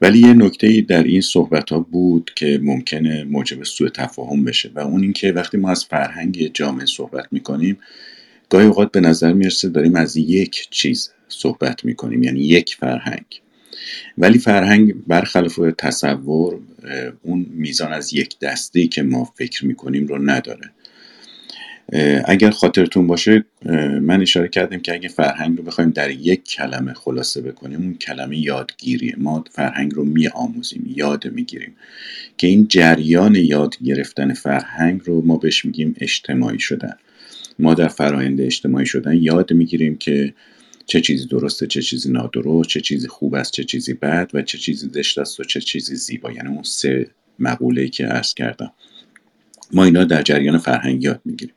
ولی یه نکته در این صحبت ها بود که ممکنه موجب سوء تفاهم بشه و اون اینکه وقتی ما از فرهنگ جامعه صحبت می‌کنیم گاهی اوقات به نظر می‌رسه داریم از یک چیز صحبت می‌کنیم یعنی یک فرهنگ. ولی فرهنگ برخلاف تصور اون میزان از یک دسته که ما فکر می‌کنیم رو نداره. اگر خاطرتون باشه من اشاره کردم که اگه فرهنگ رو بخوایم در یک کلمه خلاصه بکنیم اون کلمه یادگیریه. ما فرهنگ رو می آموزیم یاد می‌گیریم که این جریان یاد گرفتن فرهنگ رو ما بهش میگیم اجتماعی شدن. ما در فرایند اجتماعی شدن یاد می‌گیریم که چه چیزی درسته چه چیزی نادرست چه چیزی خوب است چه چیزی بد و چه چیزی زشت است و چه چیزی زیبا. یعنی اون سه مقوله که عرض کردم. ما اینا در جریان فرهنگ یاد می‌گیریم.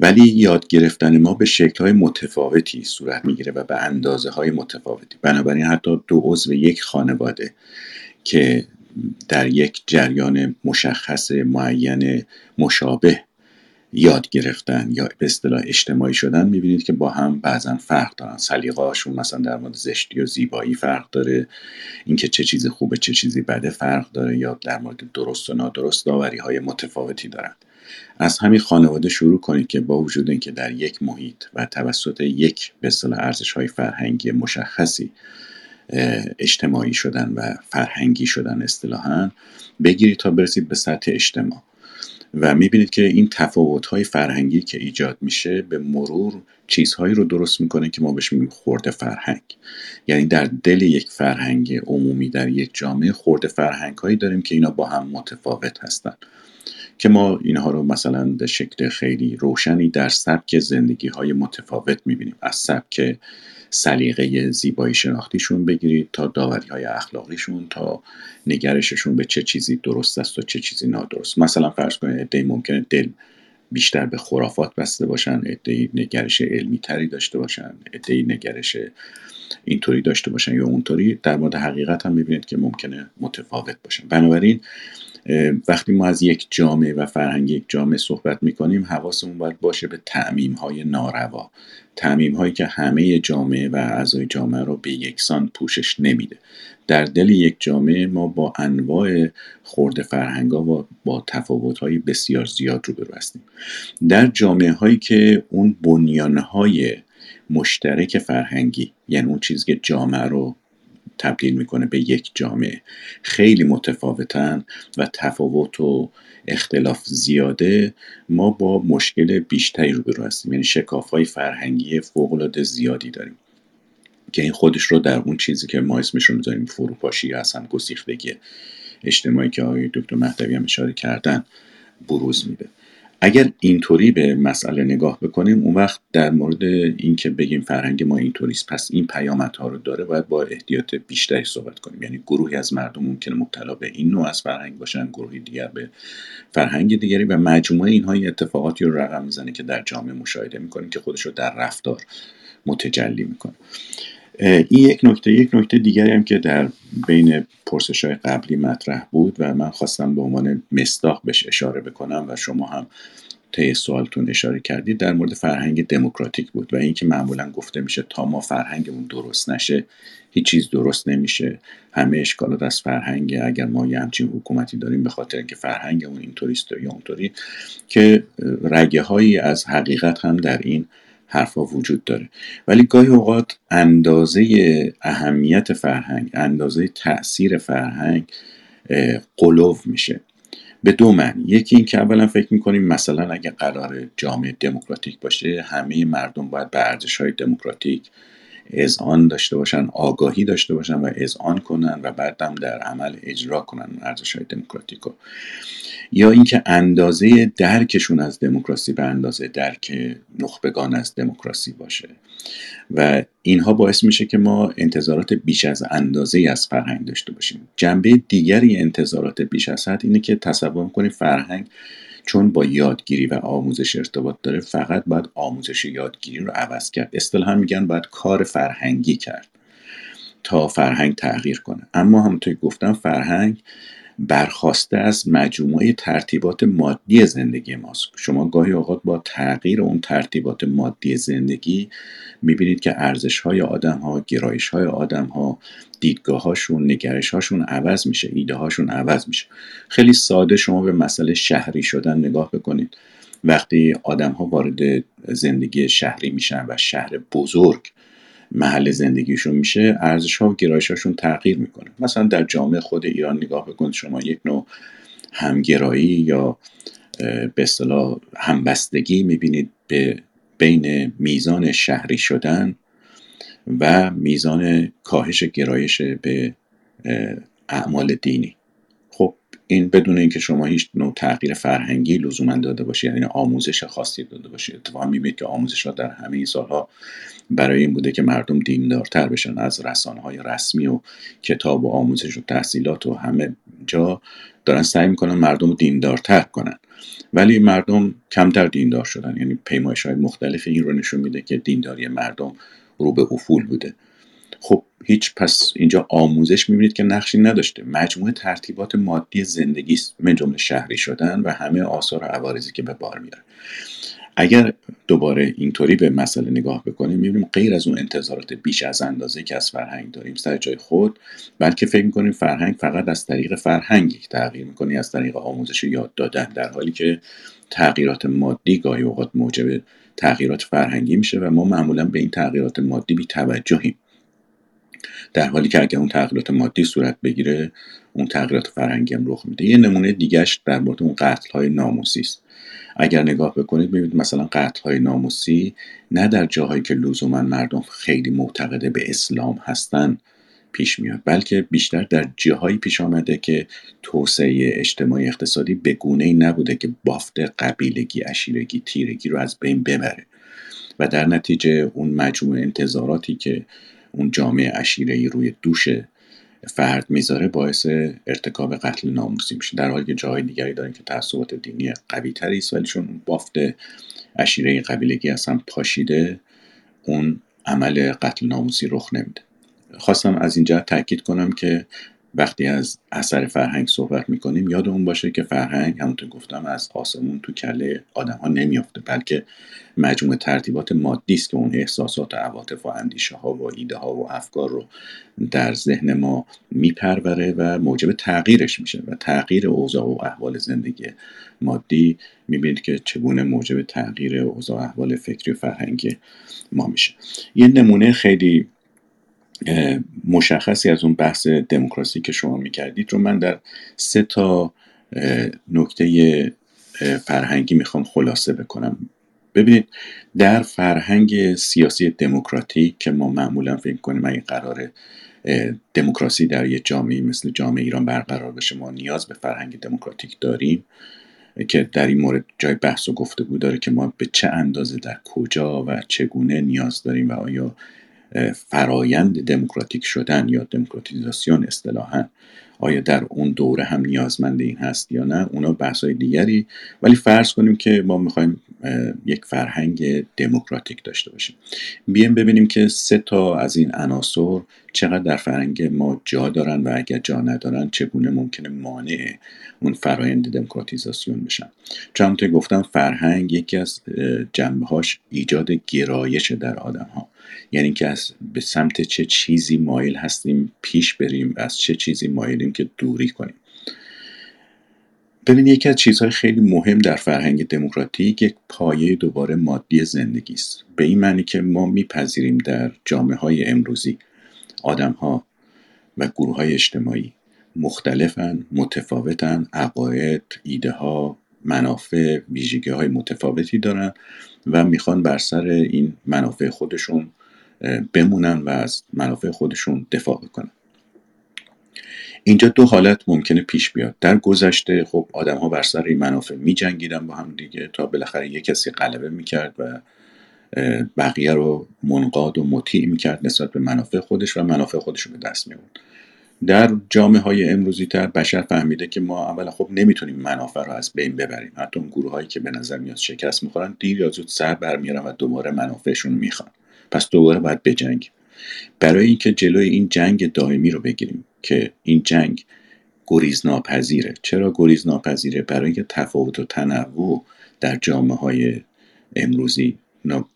ولی یاد گرفتن ما به شکل های متفاوتی صورت می‌گیره و به اندازه های متفاوتی. بنابراین حتی دو عضو یک خانواده که در یک جریان مشخص معین مشابه یاد گرفتن یا به اصطلاح اجتماعی شدن می‌بینید که با هم بعضا فرق دارن. سلیقه هاشون مثلا در مورد زشتی و زیبایی فرق داره اینکه چه چیزی خوبه چه چیزی بده فرق داره یا در مورد درست و نادرست داوری های متفاوتی دارن. از همین خانواده شروع کنید که با وجود اینکه در یک محیط و توسط یک به اصطلاح ارزش های فرهنگی مشخصی اجتماعی شدن و فرهنگی شدن اصطلاحا بگیرید تا برسید به سطح اجتماع. و می‌بینید که این تفاوت های فرهنگی که ایجاد میشه به مرور چیزهایی رو درست می‌کنه که ما بهش میگیم خورده فرهنگ. یعنی در دل یک فرهنگ عمومی در یک جامعه خورده فرهنگ هایی داریم که اینا با هم متفاوت هستند که ما اینها رو مثلا به شکل خیلی روشنی در سبک زندگی های متفاوت می‌بینیم. از سبک سلیقه زیبایی شناختیشون بگیرید تا داوری های اخلاقیشون تا نگرششون به چه چیزی درست است و چه چیزی نادرست. مثلا فرض کنید عده ممکنه دل بیشتر به خرافات بسته باشن عده نگرش علمی تری داشته باشن عده نگرش اینطوری داشته باشن یا اونطوری در مورد حقیقت هم می‌بینید که ممکنه متفاوت باشن. بنابراین وقتی ما از یک جامعه و فرهنگ یک جامعه صحبت می‌کنیم حواسمون باید باشه به تعمیم های ناروا. تعمیم هایی که همه جامعه و اعضای جامعه رو به یکسان پوشش نمیده. در دل یک جامعه ما با انواع خورده فرهنگ و با تفاوت های بسیار زیاد رو هستیم. در جامعه هایی که اون بنیان های مشترک فرهنگی یعنی اون چیزی که جامعه رو تبدیل می‌کنه به یک جامعه خیلی متفاوتن و تفاوت و اختلاف زیاده ما با مشکل بیشتری روبرو هستیم. یعنی شکاف های فرهنگی فوق زیادی داریم. که این خودش رو در اون چیزی که ما اسمش رو می‌ذاریم فروپاشی یا اصلا گسیختگی اجتماعی که آقای دکتر مهدوی هم اشاره کردن بروز میده. اگر اینطوری به مسئله نگاه بکنیم اون وقت در مورد اینکه بگیم فرهنگ ما اینطوریست پس این پیامدها رو داره باید با احتیاط بیشتری صحبت کنیم. یعنی گروهی از مردم ممکنه مبتلا به این نوع از فرهنگ باشن گروهی دیگر به فرهنگ دیگری و مجموعه اینها اتفاقاتی رو رقم می‌زنه که در جامعه مشاهده می‌کنیم که خودش رو در رفتار متجلی می‌کنه. این یک نکته یک نکته دیگری هم که در بین پرسش های قبلی مطرح بود و من خواستم به عنوان مستاق بهش اشاره بکنم و شما هم طی سوالتون اشاره کردید در مورد فرهنگ دموکراتیک بود و اینکه معمولا گفته میشه تا ما فرهنگمون درست نشه هیچ چیز درست نمیشه همه اشکالات از فرهنگ اگر ما یه همچین حکومتی داریم به خاطر اینکه فرهنگمون اینطوریست یا اونطوری که رگه هایی از حقیقت هم در این حرفا وجود داره. ولی گاهی اوقات اندازه اهمیت فرهنگ اندازه تاثیر فرهنگ قلوب میشه. به دو معنی. یکی این که اولا فکر می‌کنیم مثلا اگه قرار جامعه دموکراتیک باشه همه مردم باید به ارزش های دموکراتیک اذعان داشته باشن آگاهی داشته باشن و اذعان کنن و بعدم در عمل اجرا کنن ارزش های دموکراتیک یا اینکه اندازه درکشون از دموکراسی به اندازه درک نخبگان از دموکراسی باشه. و اینها باعث میشه که ما انتظارات بیش از اندازه از فرهنگ داشته باشیم. جنبه دیگری انتظارات بیش از حد اینه که تصور کنیم فرهنگ چون با یادگیری و آموزش ارتباط داره فقط باید آموزش یادگیری رو عوض کرد. اصطلاحا میگن باید کار فرهنگی کرد تا فرهنگ تغییر کنه. اما همونطور گفتم فرهنگ برخواسته از مجموعه ترتیبات مادی زندگی ماست. شما گاهی اوقات با تغییر اون ترتیبات مادی زندگی می‌بینید که ارزش های آدم ها گرایش های آدم ها دیدگاه هاشون نگرش هاشون عوض میشه ایده هاشون عوض میشه. خیلی ساده شما به مسئله شهری شدن نگاه بکنید. وقتی آدم ها وارد زندگی شهری میشن و شهر بزرگ محل زندگیشون میشه ارزش ها و گرایشاشون تغییر می‌کنه. مثلا در جامعه خود ایران نگاه بکنید شما یک نوع همگرایی یا به اصطلاح همبستگی می‌بینید به بین میزان شهری شدن. و میزان کاهش گرایش به اعمال دینی. خب این بدون اینکه شما هیچ نوع تغییر فرهنگی لزوما داده باشید یعنی آموزش خاصی داده باشید اتفاقا می‌بینید که آموزش ها در همه این سالها برای این بوده که مردم دیندارتر بشن از رسانه های رسمی و کتاب و آموزش و تحصیلات و همه جا دارن سعی می‌کنن مردم رو دیندارتر کنن. ولی مردم کمتر دیندار شدن یعنی پیمایش های مختلف این رو نشون میده که دینداری مردم رو به افول بوده. خب هیچ پس اینجا آموزش می‌بینید که نقشی نداشته. مجموعه ترتیبات مادی زندگی است. من جمله شهری شدن و همه آثار و عوارضی که به بار میاره. اگر دوباره اینطوری به مسئله نگاه بکنیم می‌بینیم غیر از اون انتظارات بیش از اندازه که از فرهنگ داریم سر جای خود بلکه فکر می‌کنیم فرهنگ فقط از طریق فرهنگی تغییر می‌کنی از طریق آموزش یاد دادن در حالی که تغییرات مادی گاهی اوقات موجب تغییرات فرهنگی میشه و ما معمولا به این تغییرات مادی بی توجهیم. در حالی که اگر اون تغییرات مادی صورت بگیره اون تغییرات فرهنگی هم رخ میده. یه نمونه دیگهش در مورد اون قتل های ناموسی است. اگر نگاه بکنید ببینید مثلا قتل های ناموسی نه در جاهایی که لزوما مردم خیلی معتقده به اسلام هستن پیش میاد بلکه بیشتر در جاهایی پیش آمده که توسعه اجتماعی اقتصادی به گونه ای نبوده که بافت قبیلگی اشیرگی تیرگی رو از بین ببره. و در نتیجه اون مجموع انتظاراتی که اون جامعه اشیره روی دوش فرد می‌ذاره باعث ارتکاب قتل ناموسی میشه. در حالی که جاهای دیگری داریم که تعصبات دینی قوی تری است ولی چون بافت اشیره قبیلگی اصلا پاشیده اون عمل قتل ناموسی رخ نمیده. خواستم از اینجا تاکید کنم که وقتی از اثر فرهنگ صحبت می‌کنیم یادمون باشه که فرهنگ همونطور گفتم از آسمون تو کله آدم ها نمیافته بلکه مجموع ترتیبات مادی است که اون احساسات و عواطف و اندیشه ها و ایده ها و افکار رو در ذهن ما میپروره و موجب تغییرش میشه و تغییر اوضاع و احوال زندگی مادی. می‌بینید که چگونه موجب تغییر اوضاع و احوال فکری و فرهنگی ما میشه. یه نمونه خیلی مشخصی از اون بحث دموکراسی که شما می‌کردید رو من در سه تا نکته فرهنگی می‌خوام خلاصه بکنم. ببینید در فرهنگ سیاسی دموکراتیک که ما معمولا فکر کنیم اگه قرار دموکراسی در یه جامعه مثل جامعه ایران برقرار بشه ما نیاز به فرهنگ دموکراتیک داریم که در این مورد جای بحث و گفتگو داره که ما به چه اندازه در کجا و چگونه نیاز داریم و آیا فرایند دموکراتیک شدن یا دموکراتیزاسیون اصطلاحا آیا در اون دوره هم نیازمند این هست یا نه اونا بحث های دیگری. ولی فرض کنیم که ما می‌خوایم یک فرهنگ دموکراتیک داشته باشیم. بیایم ببینیم که سه تا از این عناصر چقدر در فرهنگ ما جا دارن و اگر جا ندارن چگونه ممکنه مانع اون فرایند دموکراتیزاسیون بشن. چون گفتم فرهنگ یکی از جنبه هاش ایجاد گرایش در آدم ها یعنی که از به سمت چه چیزی مایل هستیم پیش بریم و از چه چیزی مایلیم که دوری کنیم. ببین یکی از چیزهای خیلی مهم در فرهنگ دموکراتیک یک پایه دوباره مادی زندگی است. به این معنی که ما میپذیریم در جامعه های امروزی آدم ها و گروه های اجتماعی مختلفن متفاوتن عقاید ایده ها منافع ویژگی های متفاوتی دارن و می‌خوان بر سر این منافع خودشون بمونن و از منافع خودشون دفاع بکنن اینجا دو حالت ممکنه پیش بیاد. در گذشته خب آدم ها بر سر این منافع می جنگیدن با هم دیگه تا بالاخره یک کسی غلبه می‌کرد و بقیه رو منقاد و مطیع می‌کرد نسبت به منافع خودش و منافع خودش رو به دست میبود در جامعه های امروزی تر بشر فهمیده که ما اولا خب نمی‌تونیم منافع رو از بین ببریم. حتی اون گروه هایی که به نظر میاد شکست می‌خورن دیر یا زود سر برمیارن و دوباره منافعشون می‌خوان. پس دوباره باید بجنگیم. برای اینکه جلوی این جنگ دائمی رو بگیریم که این جنگ گریز ناپذیره چرا گریز ناپذیره برای تفاوت و تنوع در جامعه های امروزی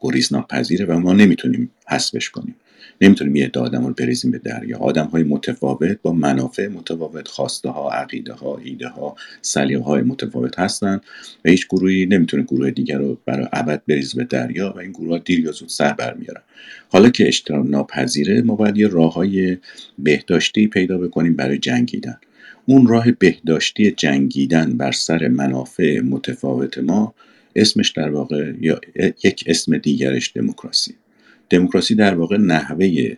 گریز ناپذیره و ما نمی‌تونیم حسبش کنیم. نمی‌تونیم یه آدم رو بریزیم به دریا. آدم های متفاوت با منافع متفاوت خواسته ها عقیده ها ایده ها سلیقه های متفاوت هستن و هیچ گروهی نمی‌تونه گروه دیگر رو برای ابد بریز به دریا و این گروه ها دیر یا زود سر برمیارن حالا که اشتراک ناپذیره ما باید یه راه های بهداشتی پیدا بکنیم برای جنگیدن. اون راه بهداشتی جنگیدن بر سر منافع متفاوت ما اسمش در واقع یا یک اسم دیگرش دموکراسی. دموکراسی در واقع نحوه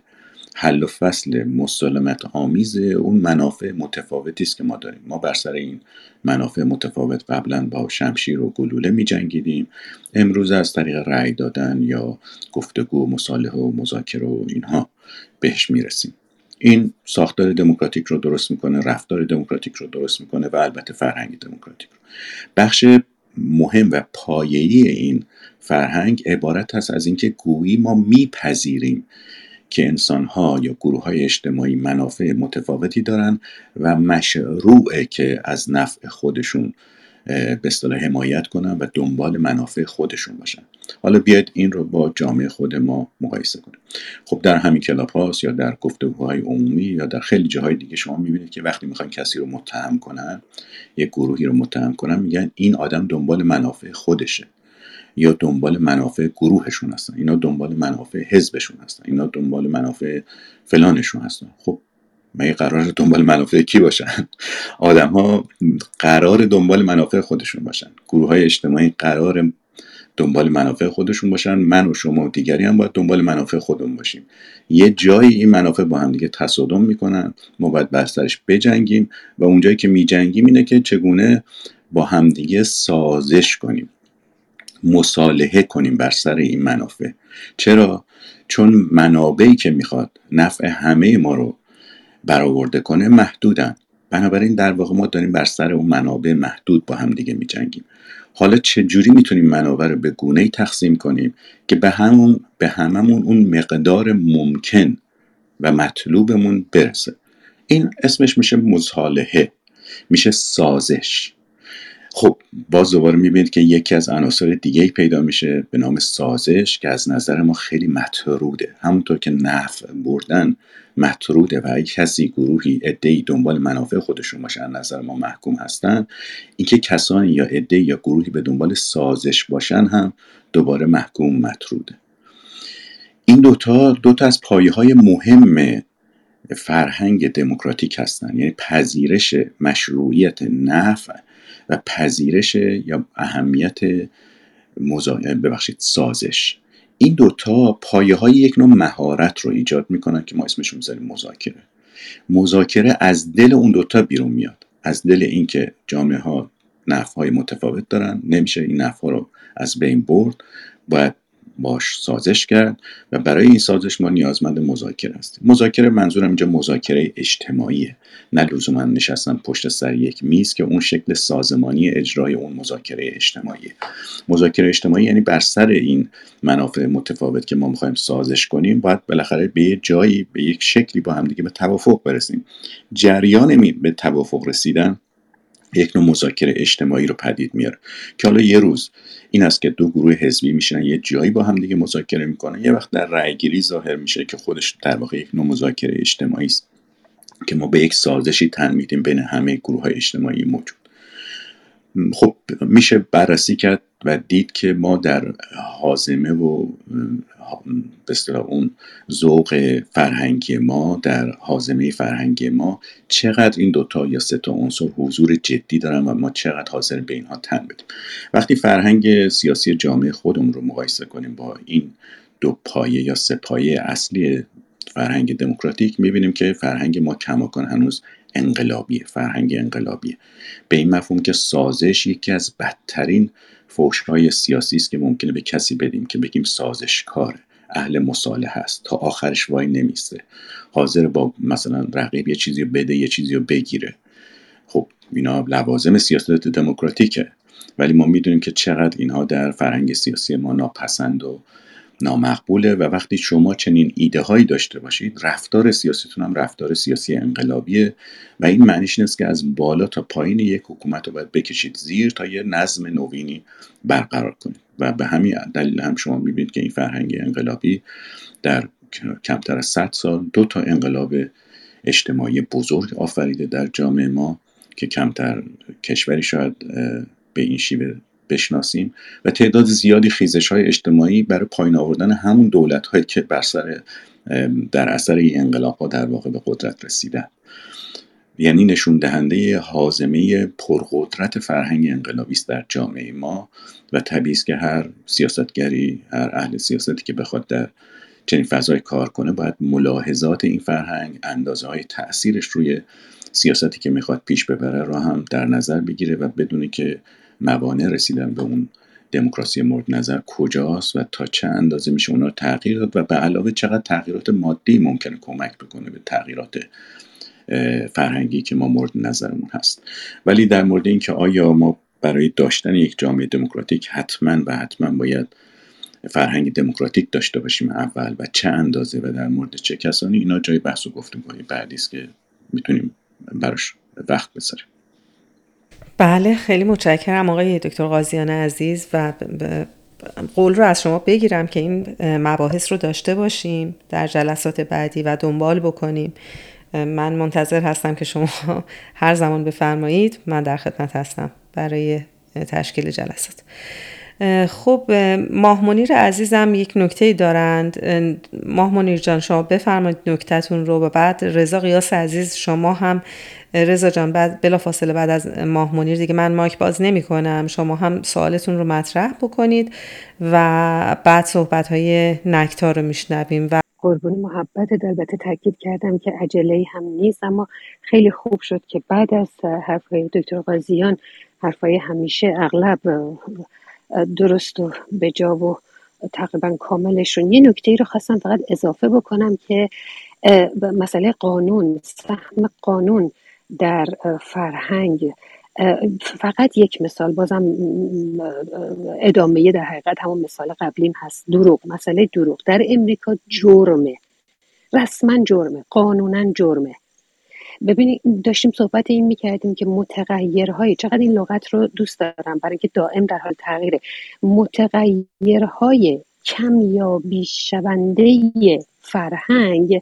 حل و فصل مسالمت آمیز اون منافع متفاوتی است که ما داریم. ما بر سر این منافع متفاوت قبلا با شمشیر و گلوله می جنگیدیم. امروز از طریق رأی دادن یا گفتگو مصالحه و مذاکره و اینها بهش می‌رسیم این ساختار دموکراتیک رو درست می‌کنه رفتار دموکراتیک رو درست می‌کنه و البته فرهنگ دموکراتیک رو. بخش مهم و پایه‌ای این فرهنگ عبارت هست از اینکه گویی ما میپذیریم که انسانها یا گروه های اجتماعی منافع متفاوتی دارن و مشروعه که از نفع خودشون به اصطلاح حمایت کنن و دنبال منافع خودشون باشن. حالا بیاید این رو با جامعه خود ما مقایسه کنیم. خب در همین کلاب هاست یا در گفتگوهای عمومی یا در خیلی جاهای دیگه شما می‌بینید که وقتی می‌خوان کسی رو متهم کنن یک گروهی رو متهم کنن میگن این آدم دنبال منافع خودشه. یا دنبال منافع گروهشون هستن. اینا دنبال منافع حزبشون هستن. اینا دنبال منافع فلانشون هستن. خب مگه قرار دنبال منافع کی باشن؟ آدم ها قرار دنبال منافع خودشون باشن. گروه های اجتماعی قرار دنبال منافع خودشون باشن. من و شما و دیگری هم باید دنبال منافع خودمون باشیم. یه جایی این منافع با هم دیگه تصادم می‌کنن. ما باید بسترش بجنگیم و اونجایی که میجنگیم اینه که چگونه با همدیگه سازش کنیم. مصالحه کنیم بر سر این منافع. چرا؟ چون منابعی که می‌خواد نفع همه ما رو برآورده کنه محدودن. بنابراین در واقع ما داریم بر سر اون منابع محدود با هم دیگه میجنگیم. حالا چه جوری می‌تونیم منابع رو به گونه تقسیم کنیم که به همون به هممون اون مقدار ممکن و مطلوبمون برسه؟ این اسمش میشه مصالحه میشه سازش. خب باز دوباره می‌بینید که یکی از عناصر دیگه پیدا میشه به نام سازش که از نظر ما خیلی مطروده. همونطور که نفع بردن مطروده و اگه کسی گروهی ادهی دنبال منافع خودشون باشه از نظر ما محکوم هستن اینکه کسانی یا عده یا گروهی به دنبال سازش باشن هم دوباره محکوم مطروده. این دوتا دوتا از پایه های مهم فرهنگ دموکراتیک هستن یعنی پذیرش مشروعیت نفع و پذیرش یا اهمیت مزا... ببخشید سازش. این دوتا پایه های یک نوع مهارت رو ایجاد می‌کنن که ما اسمش می‌ذاریم مذاکره. مذاکره از دل اون دوتا بیرون میاد. از دل اینکه جامعه ها نفع های متفاوت دارن نمیشه این نفع رو از بین برد باید باش سازش کرد و برای این سازش ما نیازمند مذاکره هستیم. مذاکره منظورم اینجا مذاکره اجتماعیه. نه لزوما نشستن پشت سر یک میز که اون شکل سازمانی اجرای اون مذاکره اجتماعی مذاکره اجتماعی یعنی بر سر این منافع متفاوت که ما می‌خوایم سازش کنیم باید بالاخره به یه جایی به یک شکلی با همدیگه به توافق برسیم. جریان به توافق رسیدن یک نوع مذاکره اجتماعی رو پدید میاره. که حالا یه روز این است که دو گروه حزبی میشن یه جایی با هم دیگه مذاکره می‌کنن. یه وقت در رأیگیری ظاهر میشه که خودش در واقع یک نوع مذاکره اجتماعی است که ما به یک سازشی تن میدیم بین همه گروه های اجتماعی موجود. خب میشه بررسی کرد و دید که ما در حازمه و به اون ذوق فرهنگی ما در حازمه فرهنگی ما چقدر این دوتا یا سه تا عنصر حضور جدی دارن و ما چقدر حاضر به اینها تن بدیم. وقتی فرهنگ سیاسی جامعه خودمون رو مقایسه کنیم با این دو پایه یا سه پایه اصلی فرهنگ دموکراتیک می‌بینیم که فرهنگ ما کماکان هنوز انقلابیه فرهنگ انقلابیه. به این مفهوم که سازش یکی از بدترین فوشهای سیاسی است که ممکنه به کسی بدیم که بگیم سازشکاره اهل مصالحه هست تا آخرش وای نمیسته حاضر با مثلا رقیب یه چیزی بده یه چیزی رو بگیره. خب اینا لوازم سیاست دموکراتیکه. ولی ما می‌دونیم که چقدر اینها در فرهنگ سیاسی ما ناپسند و نامقبوله و وقتی شما چنین ایده هایی داشته باشید رفتار سیاسیتون هم رفتار سیاسی انقلابیه و این معنیش نیست که از بالا تا پایین یک حکومت رو باید بکشید زیر تا یه نظم نوینی برقرار کنید. و به همین دلیل هم شما می‌بینید که این فرهنگ انقلابی در کمتر از 100 سال دو تا انقلاب اجتماعی بزرگ آفریده در جامعه ما که کمتر کشوری شاید به این شیوه بشناسیم و تعداد زیادی خیزش های اجتماعی برای پایین آوردن همون دولت هایی که بر سر در اثر این انقلاب ها در واقع به قدرت رسیدن. یعنی نشون دهنده حازمه پرقدرت فرهنگ انقلابی است در جامعه ما و طبیعی است که هر سیاستگری هر اهل سیاستی که بخواد در چنین فضای کار کنه باید ملاحظات این فرهنگ اندازه های تاثیرش روی سیاستی که می‌خواد پیش ببره را هم در نظر بگیره و بدونی که موانع رسیدن به اون دموکراسی مورد نظر کجاست و تا چه اندازه میشه اونا تغییر داد و به علاوه چقدر تغییرات مادی ممکنه کمک بکنه به تغییرات فرهنگی که ما مورد نظرمون هست. ولی در مورد اینکه آیا ما برای داشتن یک جامعه دموکراتیک حتما و حتما باید فرهنگ دموکراتیک داشته باشیم اول و چه اندازه و در مورد چه کسانی اینا جای بحث و گفتگوهای بعدی است که می‌تونیم براش وقت بذاریم بله خیلی متشکرم آقای دکتر قاضیان عزیز و قول رو از شما بگیرم که این مباحث رو داشته باشیم در جلسات بعدی و دنبال بکنیم. من منتظر هستم که شما هر زمان بفرمایید من در خدمت هستم برای تشکیل جلسات. خب ماه منیر عزیزم یک نکته دارند. ماه منیر جان شما بفرمایید نکتتون رو و بعد رضا قیاس عزیز شما هم رضا جان بعد بلا فاصله بعد از ماه منیر دیگه من مایک باز نمی کنم شما هم سوالتون رو مطرح بکنید و بعد صحبت های نکتا رو میشنویم و قربون محبت البته تاکید کردم که عجله هم نیست اما خیلی خوب شد که بعد از حرفهای دکتر قاضیان حرفای همیشه اغلب درست و به جا و تقریبا کاملشون یه نکته ای رو خواستم فقط اضافه بکنم که مسئله قانون سهم قانون در فرهنگ. فقط یک مثال بازم ادامه در حقیقت همون مثال قبلیم هست. دروغ مسئله دروغ. در امریکا جرمه. رسما جرمه. قانونا جرمه. ببینید داشتیم صحبت این می‌کردیم که متغیرهای چقدر این لغت رو دوست دارم برای که دائم در حال تغییره. متغیرهای کم یا بیشونده فرهنگ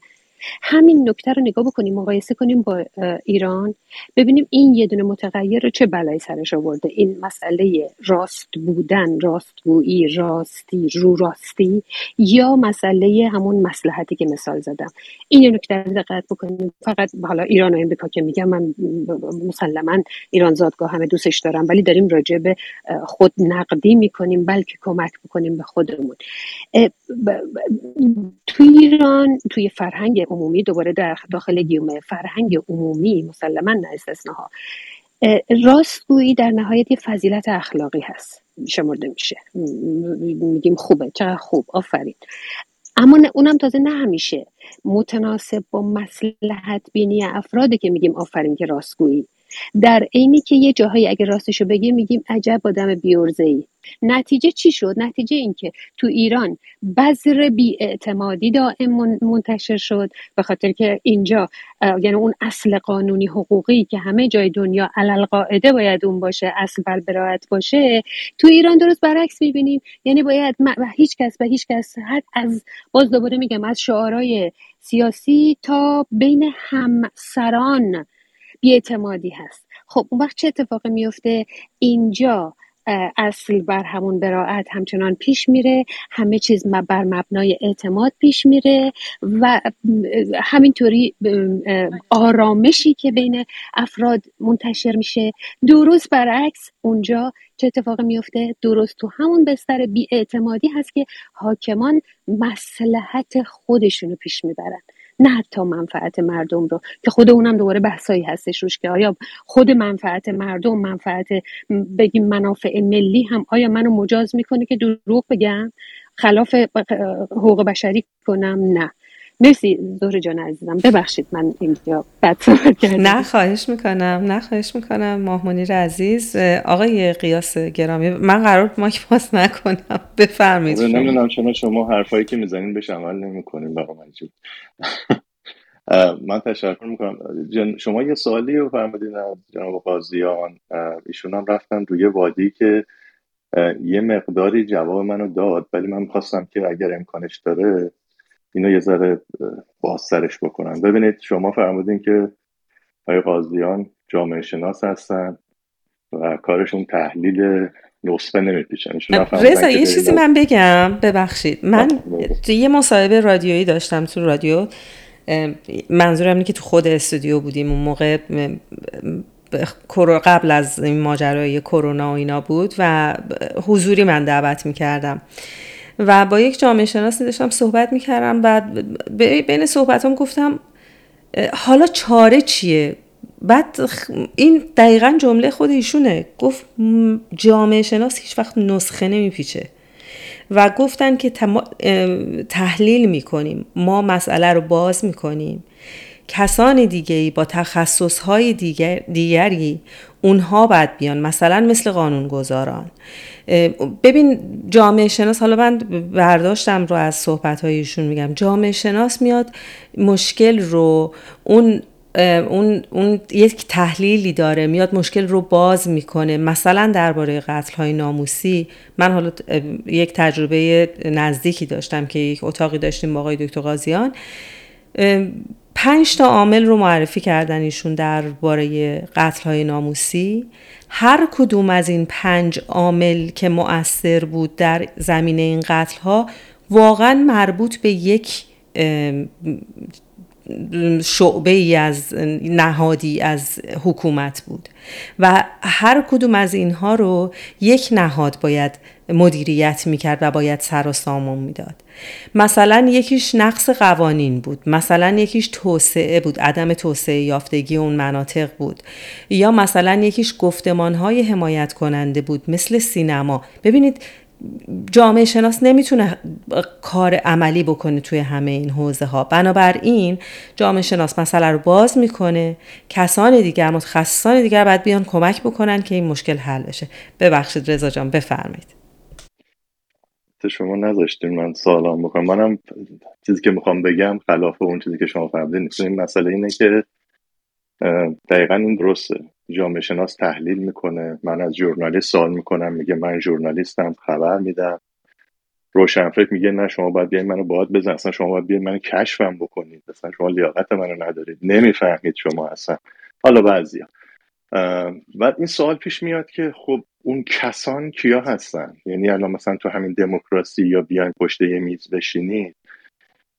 همین نکته رو نگاه بکنیم مقایسه کنیم با ایران. ببینیم این یه دونه متغیر رو چه بلایی سرش آورده. این مسئله راست بودن راستگویی راستی رو راستی یا مسئله همون مسلحتی که مثال زدم. این نکته رو دقت بکنیم. فقط حالا ایران و امریکا که میگم من مسلما ایران زادگاه همه دوستش دارم ولی داریم راجع به خود نقدی می‌کنیم بلکه کمک بکنیم به خودمون. توی ایران توی فرهنگ عمومی دوباره در داخل گیومه فرهنگ عمومی مسلما نه استثناها. راستگویی در نهایت یه فضیلت اخلاقی هست. شمرده میشه. میگیم خوبه. چقدر خوب. آفرین. اما اونم تازه نه همیشه. متناسب با مسلحت بینی افراده که میگیم آفرین که راستگویی در عینی که یه جاهایی اگه راستشو بگه میگیم عجب آدم بیورزه ای نتیجه چی شد؟ نتیجه اینکه تو ایران بذر بیاعتمادی دائم منتشر شد به خاطر که اینجا یعنی اون اصل قانونی حقوقی که همه جای دنیا علل قاعده باید اون باشه اصل بر باشه تو ایران درست برعکس می‌بینیم. یعنی باید هیچ کس به هیچ کس از باز دوباره میگم از شعارهای سیاسی تا بین همسران بیاعتمادی هست. خب اون وقت چه اتفاقی میفته اینجا اصل بر همون براعت همچنان پیش میره همه چیز بر مبنای اعتماد پیش میره و همینطوری آرامشی که بین افراد منتشر میشه. درست برعکس اونجا چه اتفاقی میفته درست تو همون بستر بیاعتمادی هست که حاکمان مسلحت خودشونو پیش می‌برن. نه حتی منفعت مردم رو که خود اونم دوباره بحثایی هستش روش که آیا خود منفعت مردم منفعت بگیم منافع ملی هم آیا منو مجاز می‌کنه که دروغ بگم؟ خلاف حقوق بشری کنم؟ نه. مرسی زهر جان عزیزم. ببخشید من اینجا بد کردم. نه خواهش می‌کنم. نه خواهش می‌کنم. ماهمونیر عزیز آقای قیاس گرامی من قرار ماک باز نکنم. بفرمایید نمی‌دونم چون شما حرفایی که می‌زنین بهش عمل نمی‌کنین برای من من تشکر می‌کنم. شما یه سوالی رو فرمودین از جناب قاضیان. ایشون هم رفتن روی وادی که یه مقداری جواب منو داد ولی من خواستم که اگر امکانش داره اینو یه ذره بازسرش بکنم. ببینید شما فرمودین که آقای قاضیان جامعه شناس هستن و کارشون تحلیل نسخه نمیپیچن. رضا یه چیزی من بگم. ببخشید. من تو یه مصاحبه رادیویی داشتم تو رادیو. منظورم اینه که تو خود استودیو بودیم. اون موقع قبل از این ماجرای کرونا و اینا بود و حضوری من دعوت می‌کردم. و با یک جامعه شناسی داشتم صحبت می‌کردم و بین صحبتام گفتم حالا چاره چیه؟ بعد این دقیقا جمله خود ایشونه. گفت جامعه شناس هیچ وقت نسخه نمیپیچه. و گفتن که تحلیل می‌کنیم. ما مسئله رو باز می‌کنیم. کسان دیگه با تخصص های دیگر دیگری اونها باید بیان مثلا مثل قانونگذاران. ببین جامعه شناس حالا من برداشتم رو از صحبت هایشون میگم. جامعه شناس میاد مشکل رو اون اون, اون یک تحلیلی داره میاد مشکل رو باز می‌کنه. مثلا درباره قتل های ناموسی من حالا یک تجربه نزدیکی داشتم که یک اتاقی داشتیم با آقای دکتر قاضیان پنج تا عامل رو معرفی کردن ایشون درباره قتل های ناموسی. هر کدوم از این پنج عامل که مؤثر بود در زمینه این قتل ها واقعا مربوط به یک شعبه ای از نهادی از حکومت بود. و هر کدوم از اینها رو یک نهاد باید مدیریت می‌کرد و باید سر و سامون می‌داد. مثلا یکیش نقص قوانین بود. مثلا یکیش توسعه بود عدم توسعه یافتگی اون مناطق بود. یا مثلا یکیش گفتمان های حمایت کننده بود مثل سینما. ببینید جامعه شناس نمی‌تونه کار عملی بکنه توی همه این حوزه ها بنابراین جامعه شناس مسئله رو باز می‌کنه. کسان دیگر متخصصان دیگر باید بیان کمک بکنن که این مشکل حل بشه. ببخشید رضا جان بفرمایید. شما نذاشتین من سوالام بکنم. منم چیزی که می‌خوام بگم خلاف اون چیزی که شما فرمودین. این مسئله اینه که دقیقا این درسته. جامعه شناس تحلیل می‌کنه. من از ژورنالیست سوال می‌کنم میگه من ژورنالیستم خبر میدم. روشنفکر میگه نه شما باید بیاین منو باید بزن اصلا شما باید بیاین منو کشفم بکنید. اصلا شما لیاقت منو ندارید. نمی‌فهمید شما اصلا. حالا بعضیا. بعد این سوال پیش میاد که خب اون کسان کیا هستن؟ یعنی الان مثلا تو همین دموکراسی یا بیاین پشت یه میز بشینید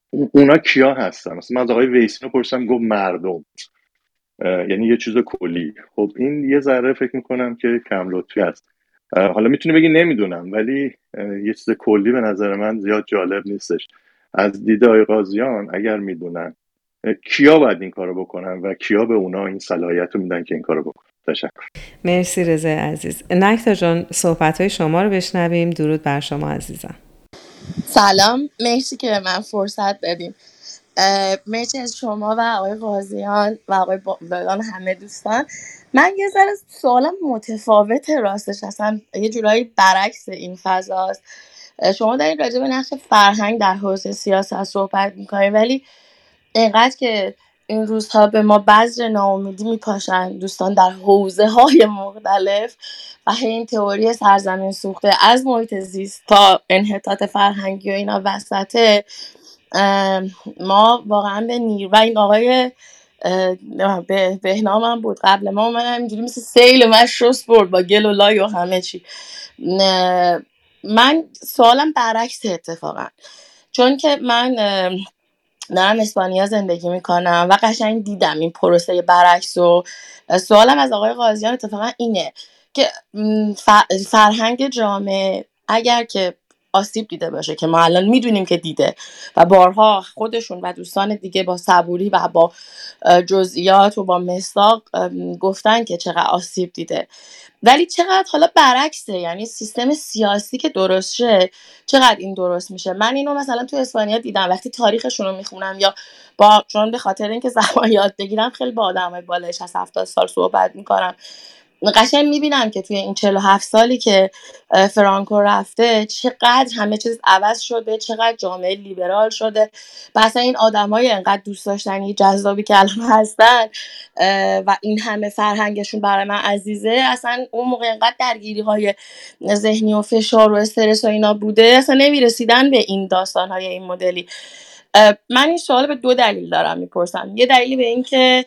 اونا کیا هستن؟ مثلا من از آقای ویسینو پرسم گفت مردم. یعنی یه چیز کلی. خب این یه ذره فکر می‌کنم که کم لطفی است حالا می‌تونی بگی نمی‌دونم ولی یه چیز کلی به نظر من زیاد جالب نیستش. از دید آقای قاضیان اگر می‌دونن کیا باید این کارو بکنن و کیا به اونا این صلاحیت رو میدن که این کارو بکنن. تشکر. مرسی رضا عزیز. نکتا جان صحبت های شما رو بشنویم. درود بر شما عزیزم. سلام. مرسی که به من فرصت دادیم مرسی از شما و آقای قاضیان و آقای بادان همه دوستان. من یه ذره سوالم متفاوت راستش اصلا یه جورایی برعکس این فضاست. شما دارید راجع به نقش فرهنگ در حوزه سیاست صحبت می‌کنید ولی اینقدر که این روزها به ما بذر ناامیدی میپاشن دوستان در حوزه های مختلف و این تئوری سرزمین سوخته از محیط زیست تا انحطاط فرهنگی و اینا وسطه. ما واقعا به نیر و این آقای به بهنامم بود. قبل ما من همینجوری مثل سیل من شست برد با گل و لای و همه چی. من سوالم برعکس اتفاقا. چون که من دارم اسپانیا زندگی می‌کنم و قشنگ دیدم این پروسه برعکس و سوالم از آقای قاضیان اتفاقا اینه که فرهنگ جامعه اگر که آسیب دیده باشه که ما الان می‌دونیم که دیده. و بارها خودشون و دوستان دیگه با صبوری و با جزئیات و با مساق گفتن که چقدر آسیب دیده. ولی چقدر حالا برعکسه یعنی سیستم سیاسی که درست شه چقدر این درست میشه؟ من اینو مثلا تو اسپانیا دیدم وقتی تاریخشون رو می‌خونم یا با چون به خاطر اینکه زبان یاد بگیرم خیلی با آدمای بالای 60 70 سال صحبت می‌کنم. قشنگ می‌بینم که توی این 47 سالی که فرانکو رفته چقدر همه چیز عوض شده چقدر جامعه لیبرال شده. و این آدم های انقدر دوست داشتنی جذابی که الان هستن و این همه فرهنگشون برای من عزیزه. اصلا اون موقع انقدر درگیری های ذهنی و فشار و استرس و اینا بوده اصلا نمی‌رسیدن به این داستان های این مدلی. من این سوال به دو دلیل دارم می‌پرسم. یه دلیلی به این که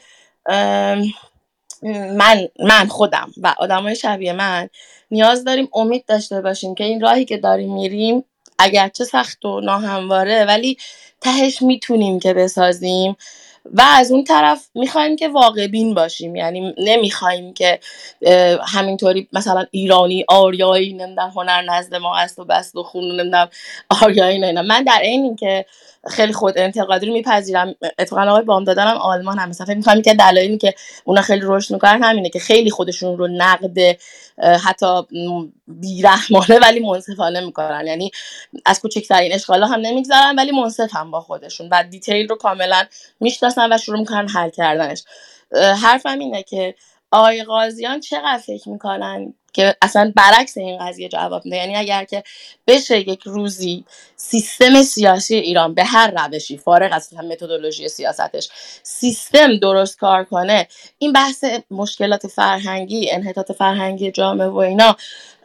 من من خودم و آدمای شبیه من نیاز داریم امید داشته باشیم که این راهی که داریم میریم اگرچه سخت و ناهمواره ولی تهش می‌تونیم که بسازیم و از اون طرف می‌خوایم که واقع بین باشیم. یعنی نمی‌خوایم که همینطوری مثلا ایرانی آریایی نمی‌دونم هنر نزد ما است و بست و خون نمی‌دونم آریایی نه من در این که خیلی خود انتقادی رو میپذیرم. اتفاقا آقای بام دادنم آلمان هم. مثلا فکر که دلایلی که اونا خیلی رشد می‌کنن همینه که خیلی خودشون رو نقد حتی بیرحمانه ولی منصفانه می‌کنن. یعنی از کوچکترین اشکالا هم نمی‌گذارن ولی منصف هم با خودشون و دیتیل رو کاملا می‌شناسن و شروع می‌کنن حل کردنش. حرفم اینه که آقای قاضیان چقدر فکر می‌کنن که اصلا برعکس این قضیه جواب میده؟ یعنی اگر که بشه یک روزی سیستم سیاسی ایران به هر روشی فارغ از متدولوژی سیاستش سیستم درست کار کنه این بحث مشکلات فرهنگی انحطاط فرهنگی جامعه و اینا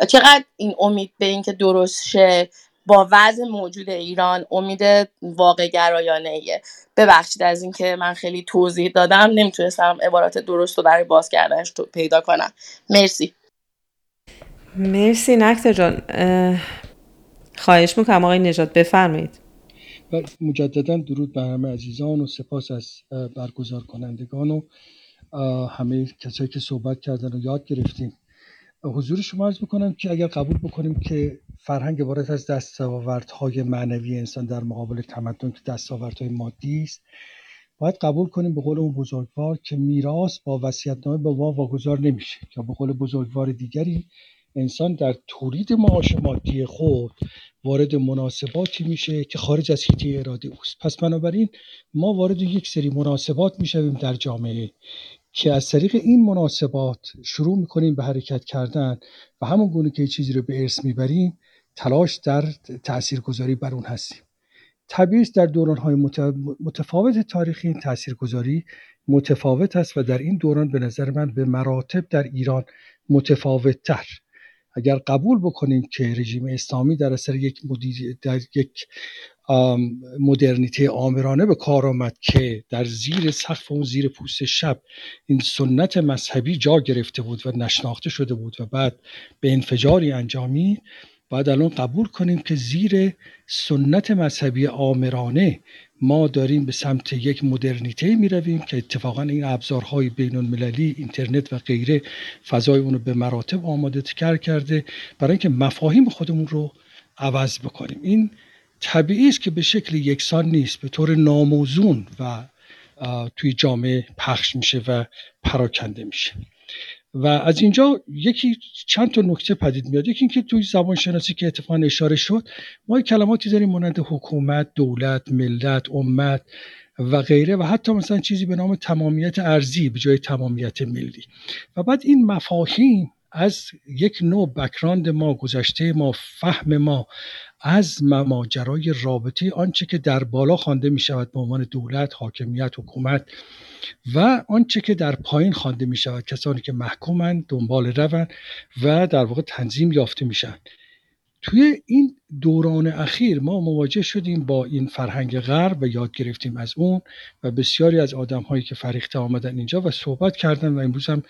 چقدر این امید به اینکه درست شه؟ با وضع موجود ایران امید واقع گرایانه ایه ببخشید از اینکه من خیلی توضیح دادم نمی‌تونستم عبارات درست رو برای باز کردنش پیدا کنم. مرسی. مرسی نکته جان. خواهش می‌کنم آقای نجات بفرمایید. مجددا درود بر همه عزیزان و سپاس از برگزار کنندگان و همه کسایی که صحبت کردن و یاد گرفتیم. حضور شما عرض بکنم که اگر قبول بکنیم که فرهنگ عبارت از دستاوردهای معنوی انسان در مقابل تمدن که دستاوردهای مادی است باید قبول کنیم به قول اون بزرگوار که میراث با وصیت‌نامه به ما واگذار نمیشه یا به قول بزرگوار دیگری انسان در تولید معاش مادی خود وارد مناسباتی میشه که خارج از حیطه اراده اوست. پس بنابراین ما وارد یک سری مناسبات می‌شویم در جامعه. که از طریق این مناسبات شروع می‌کنیم به حرکت کردن و همون گونه که چیزی رو به ارث می‌بریم تلاش در تاثیرگذاری بر اون هستیم. طبیعی در دورانهای متفاوت تاریخی این تاثیرگذاری متفاوت است و در این دوران به نظر من به مراتب در ایران متفاوت تر اگر قبول بکنیم که رژیم اسلامی در اثر یک مدیر در یک مدرنیته آمرانه به کار آمد که در زیر سقف اون زیر پوست شب این سنت مذهبی جا گرفته بود و نشناخته شده بود و بعد به انفجاری انجامی باید الان قبول کنیم که زیر سنت مذهبی آمرانه ما داریم به سمت یک مدرنیته می رویم که اتفاقا این ابزارهای بین المللی اینترنت و غیره فضای اونو به مراتب آماده کرده برای اینکه مفاهیم خودمون رو عوض بکنیم. این طبیعی است که به شکل یکسان نیست به طور ناموزون و توی جامعه پخش میشه و پراکنده میشه. و از اینجا یکی چند تا نکته پدید میاد. یکی اینکه توی زبان شناسی که اتفاقا اشاره شد ما کلماتی داریم مانند حکومت دولت ملت امت و غیره و حتی مثلا چیزی به نام تمامیت ارزی به جای تمامیت ملی. و بعد این مفاهیم از یک نوع بکراند ما گذشته ما فهم ما از ماجرای رابطه آنچه که در بالا خوانده می شود به عنوان دولت حاکمیت حکومت و آنچه که در پایین خوانده می شود کسانی که محکومند دنبال روند و در واقع تنظیم یافته میشن توی این دوران اخیر ما مواجه شدیم با این فرهنگ غرب و یاد گرفتیم از اون و بسیاری از آدم هایی که فریخته آمدن اینجا و صحبت کردن و امروز هم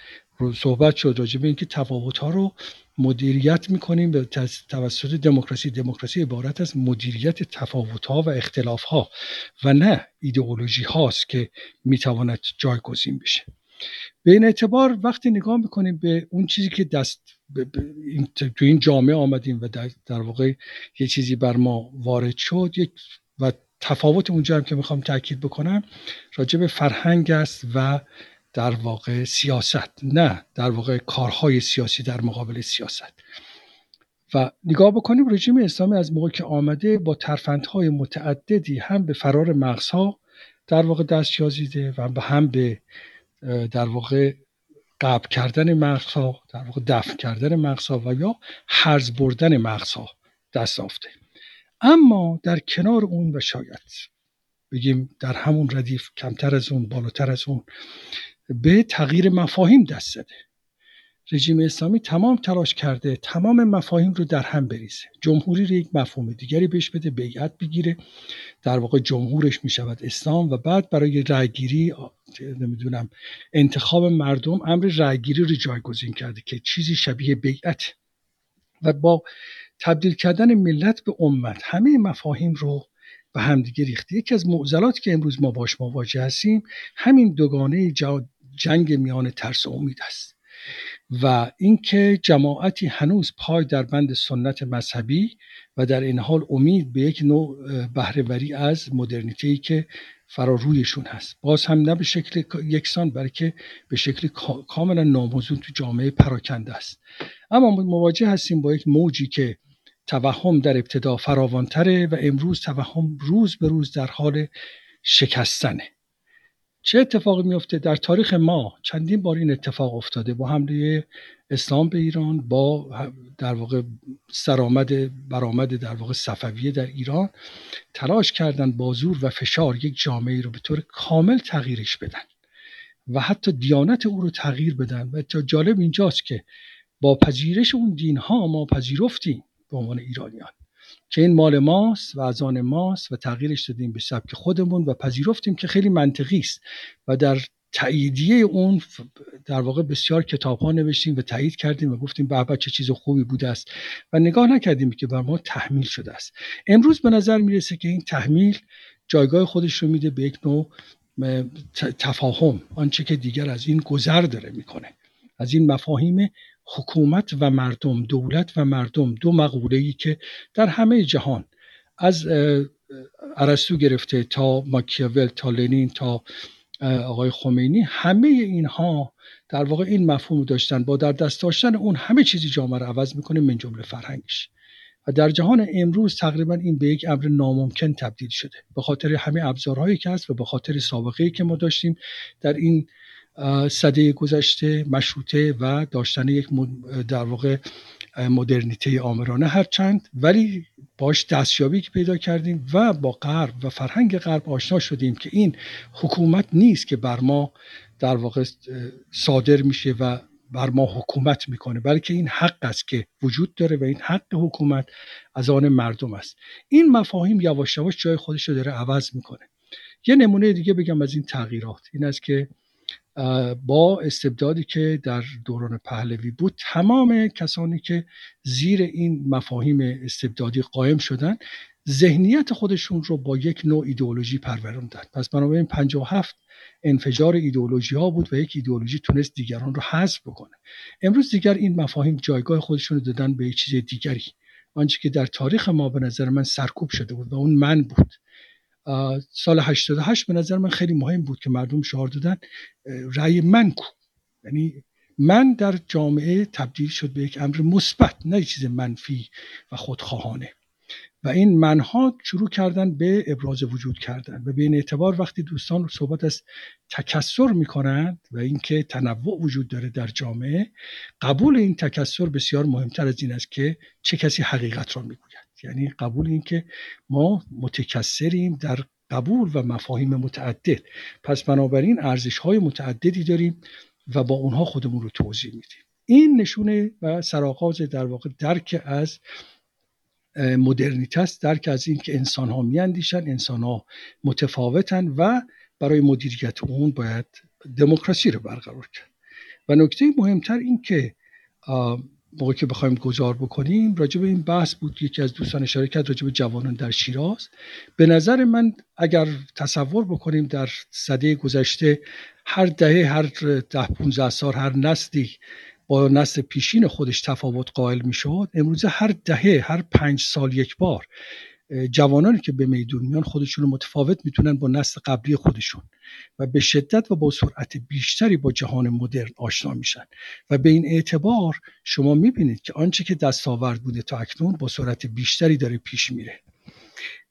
صحبت شد راجع به اینکه تفاوت ها رو مدیریت می‌کنیم به توسط دموکراسی. دموکراسی عبارت از مدیریت تفاوت ها و اختلاف ها و نه ایدئولوژی هاست که می‌تواند جایگزین بشه. به این اعتبار وقتی نگاه می‌کنیم به اون چیزی که دست تو این جامعه آمدیم و در, در واقع یه چیزی بر ما وارد شد یک و تفاوت اونجا هم که می‌خوام تاکید بکنم راجع به فرهنگ است و در واقع سیاست نه در واقع کارهای سیاسی در مقابل سیاست. و نگاه بکنیم رژیم اسلامی از موقع که آمده با ترفندهای متعددی هم به فرار مغزها در واقع دست یازیده و هم به در واقع قبل کردن مغزها در واقع دفن کردن مغزها و یا حرز بردن مغزها دست یافته. اما در کنار اون و شاید بگیم در همون ردیف کمتر از اون بالاتر از اون به تغییر مفاهیم دست زده. رژیم اسلامی تمام تلاش کرده تمام مفاهیم رو در هم بریزه. جمهوری رو یک مفهوم دیگری بهش بده بیعت بگیره. در واقع جمهورش می شود اسلام و بعد برای رأیگیری نمی‌دونم انتخاب مردم امر رأیگیری رو جایگزین کرده که چیزی شبیه بیعت. و با تبدیل کردن ملت به امت همه مفاهیم رو به همدیگه ریخته. یکی از معضلاتی که امروز ما باش مواجه هستیم همین دوگانه جنگ میان ترس و امید است و اینکه جماعتی هنوز پای در بند سنت مذهبی و در این حال امید به یک نوع بهرهوری از مدرنیته ای که فرارویشون هست. باز هم نه به شکل یکسان بلکه به شکل کاملا ناموزون تو جامعه پراکنده است. اما مواجه هستیم با یک موجی که توهم در ابتدا فراوانتره و امروز توهم روز به روز در حال شکستنه. چه اتفاقی میفته در تاریخ ما؟ چندین بار این اتفاق افتاده با حمله اسلام به ایران با در واقع سرآمد برآمد در واقع صفویه در ایران تلاش کردن با زور و فشار یک جامعه رو به طور کامل تغییرش بدن و حتی دیانت او رو تغییر بدن. و جالب اینجاست که با پذیرش اون دین ها ما پذیرفتیم به عنوان ایرانیان. که این مال ماست و از آن ماست و تغییرش دادیم به سبک خودمون و پذیرفتیم که خیلی منطقی است و در تاییدیه اون در واقع بسیار کتاب ها نوشتیم و تایید کردیم و گفتیم به چه چیز خوبی بوده است و نگاه نکردیم که بر ما تحمیل شده است. امروز به نظر می‌رسه که این تحمیل جایگاه خودش رو میده به یک نوع تفاهم آنچه که دیگر از این گذر داره می‌کنه. از این مفاهیم حکومت و مردم دولت و مردم دو مقوله ای که در همه جهان از ارسطو گرفته تا ماکیاول تا لنین تا آقای خمینی همه اینها در واقع این مفهوم داشتن. با در دست داشتن اون همه چیزی جامعه رو عوض می‌کنه من جمله فرهنگش. و در جهان امروز تقریبا این به یک امر ناممکن تبدیل شده. به خاطر همه ابزارهایی که هست و به خاطر سابقه که ما داشتیم در این صده گذشته مشروطه و داشتن یک در واقع مدرنیته آمرانه هرچند. ولی باش دستیابی که پیدا کردیم و با غرب و فرهنگ غرب آشنا شدیم که این حکومت نیست که بر ما در واقع صادر میشه و بر ما حکومت می‌کنه بلکه این حق است که وجود داره و این حق حکومت از آن مردم است. این مفاهیم یواش یواش جای خودش رو داره عوض می‌کنه. یه نمونه دیگه بگم از این تغییرات. این است که با استبدادی که در دوران پهلوی بود تمام کسانی که زیر این مفاهیم استبدادی قائم شدن ذهنیت خودشون رو با یک نوع ایدئولوژی پروروندن پس بنابراین 57 انفجار ایدئولوژی ها بود و یک ایدئولوژی تونست دیگران رو حذف بکنه. امروز دیگر این مفاهیم جایگاه خودشون رو دادن به چیز دیگری. آنچه که در تاریخ ما به نظر من سرکوب شده بود و اون من بود. سال 88 به نظر من خیلی مهم بود که مردم شعار دادن رأی من کو؟ یعنی من در جامعه تبدیل شد به یک امر مثبت نه چیز منفی و خودخواهانه. و این منها شروع کردن به ابراز وجود کردن و به این اعتبار وقتی دوستان صحبت از تکسر می‌کنند و اینکه تنوع وجود داره در جامعه قبول این تکسر بسیار مهمتر از این است که چه کسی حقیقت را می‌گوید. یعنی قبول اینکه ما متکثریم در قبول و مفاهیم متعدد. پس بنابراین ارزش های متعددی داریم و با اونها خودمون رو توضیح میدیم. این نشونه و سرآغاز در واقع درک از مدرنیته است درک از این که انسان ها میاندیشن انسان ها متفاوتن و برای مدیریت اون باید دموکراسی رو برقرار کرد. و نکته مهمتر این که موقع که بخوایم گذار بکنیم راجع به این بحث بود یکی از دوستان اشاره کرد راجع به جوانان در شیراز. به نظر من اگر تصور بکنیم در صده گذشته هر دهه هر ده 15 سال هر نسلی با نسل پیشین خودش تفاوت قائل می‌شد امروزه هر دهه هر پنج سال یک بار جوانانی که به میدون میان خودشون رو متفاوت می‌تونن با نسل قبلی خودشون و به شدت و با سرعت بیشتری با جهان مدرن آشنا میشن. و به این اعتبار شما می‌بینید که آنچه که دستاورد بوده تا اکنون با سرعت بیشتری داره پیش میره.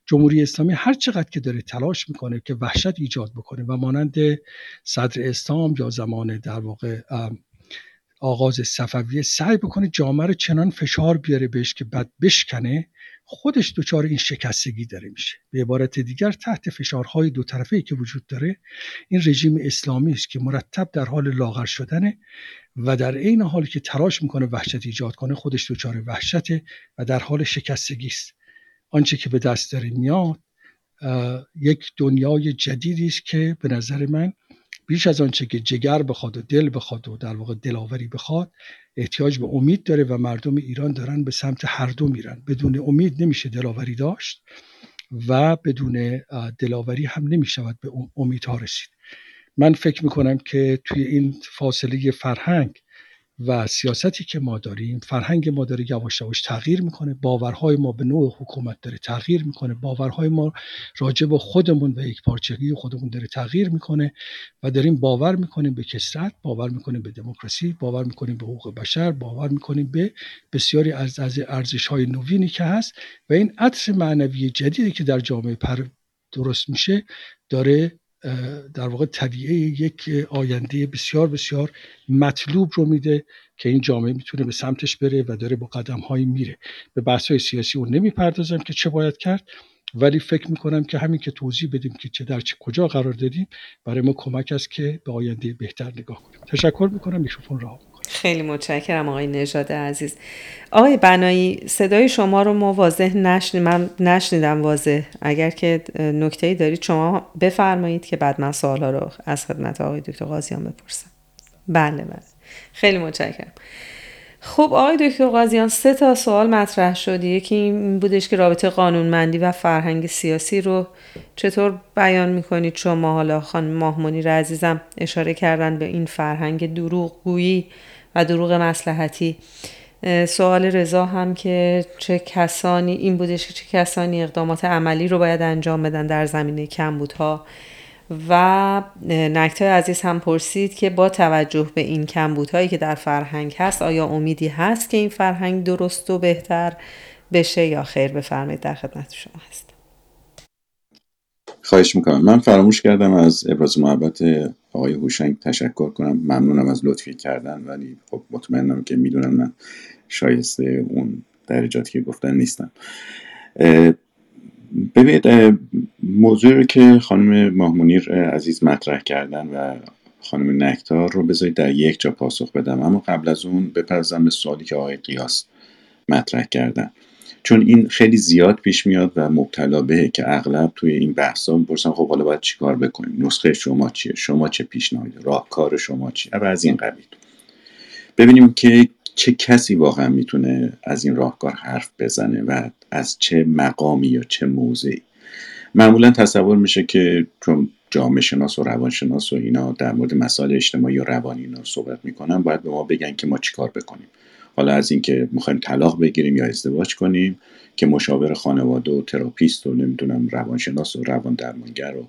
جمهوری اسلامی هر چقدر که داره تلاش می‌کنه که وحشت ایجاد بکنه و مانند صدر اسلام یا زمان در واقع آغاز صفویه سعی بکنه جامعه رو چنان فشار بیاره بهش که بعد بشکنه خودش دچار این شکستگی داره میشه. به عبارت دیگر تحت فشارهای دو طرفه که وجود داره این رژیم اسلامی است که مرتب در حال لاغر شدنه و در عین حالی که تلاش می‌کنه وحشت ایجاد کنه خودش دچار وحشته و در حال شکستگی است. آنچه که به دست داره میاد یک دنیای جدیدی است که به نظر من بیش از آنچه که جگر بخواد و دل بخواد و در واقع دلاوری بخواد احتیاج به امید داره و مردم ایران دارن به سمت هر دو میرن. بدون امید نمیشه دلاوری داشت و بدون دلاوری هم نمی‌شود به امیدها رسید. من فکر می‌کنم که توی این فاصله فرهنگ و سیاستی که ما داریم فرهنگ ما داره یواش یواش تغییر می‌کنه. باورهای ما به نوع حکومت داره تغییر می‌کنه. باورهای ما راجع به خودمون و یک پارچگی خودمون داره تغییر می‌کنه و داریم باور می‌کنیم به کسرت باور می‌کنیم به دموکراسی باور می‌کنیم به حقوق بشر باور می‌کنیم به بسیاری از از ارزش های نوینی که هست و این عطر معنوی جدیدی که در جامعه پر درست میشه داره در واقع طبیعه یک آینده بسیار بسیار مطلوب رو میده که این جامعه می‌تونه به سمتش بره و داره با قدم های میره. به بحث های سیاسی اون نمی‌پردازم که چه باید کرد ولی فکر می‌کنم که همین که توضیح بدیم که چه در چه کجا قرار دادیم برای ما کمک است که به آینده بهتر نگاه کنیم. تشکر می‌کنم. میکروفون رها خیلی متشکرم آقای نژاد عزیز. آقای بنایی صدای شما رو ما واضح نشنید من نشنیدم واضح. اگر که نکته دارید شما بفرمایید که بعد من سوالا رو از خدمت آقای دکتر قاضیان بپرسم. بله بله. خیلی متشکرم. خب آقای دکتر قاضیان سه تا سوال مطرح شد. یکی این بودش که رابطه قانونمندی و فرهنگ سیاسی رو چطور بیان می‌کنید؟ شما حالا خانم ماهمونی عزیزم اشاره کردن به این فرهنگ دروغ گویی و دروغ مسلحتی سوال رضا هم که چه کسانی این بودش که چه کسانی اقدامات عملی رو باید انجام بدن در زمینه کمبودها. و نکته عزیز هم پرسید که با توجه به این کمبودهایی که در فرهنگ هست آیا امیدی هست که این فرهنگ درست و بهتر بشه یا خیر؟ بفرمایید در خدمت شما هست خواهش می‌کنم. من فراموش کردم از ابراز محبت آقای هوشنگ تشکر کنم. ممنونم از لطفی کردن ولی خب مطمئنم که می‌دونم من شایسته اون درجاتی که گفتن نیستم. ببینید موضوعی رو که خانم ماهمونیر عزیز مطرح کردن و خانم نکتار رو بذارید در یک جا پاسخ بدم. اما قبل از اون بپرزم به سوالی که آقای قیاس مطرح کردن. چون این خیلی زیاد پیش میاد و مبتلا به که اغلب توی این بحثا می‌پرسن خب حالا باید چیکار بکنیم؟ نسخه شما چیه؟ شما چه پیشنهادی راهکار شما چیه؟ و از این قبیل. ببینیم که چه کسی واقعا می‌تونه از این راهکار حرف بزنه و از چه مقامی یا چه موضعی. معمولا تصور میشه که چون جامعه شناس و روانشناس و اینا در مورد مسائل اجتماعی و روانی اینا صحبت می‌کنن باید به ما بگن که ما چیکار بکنیم. حالا از اینکه می‌خوایم طلاق بگیریم یا ازدواج کنیم که مشاور خانواده و تراپیست و نمی‌دونم روانشناس و روان درمانگر و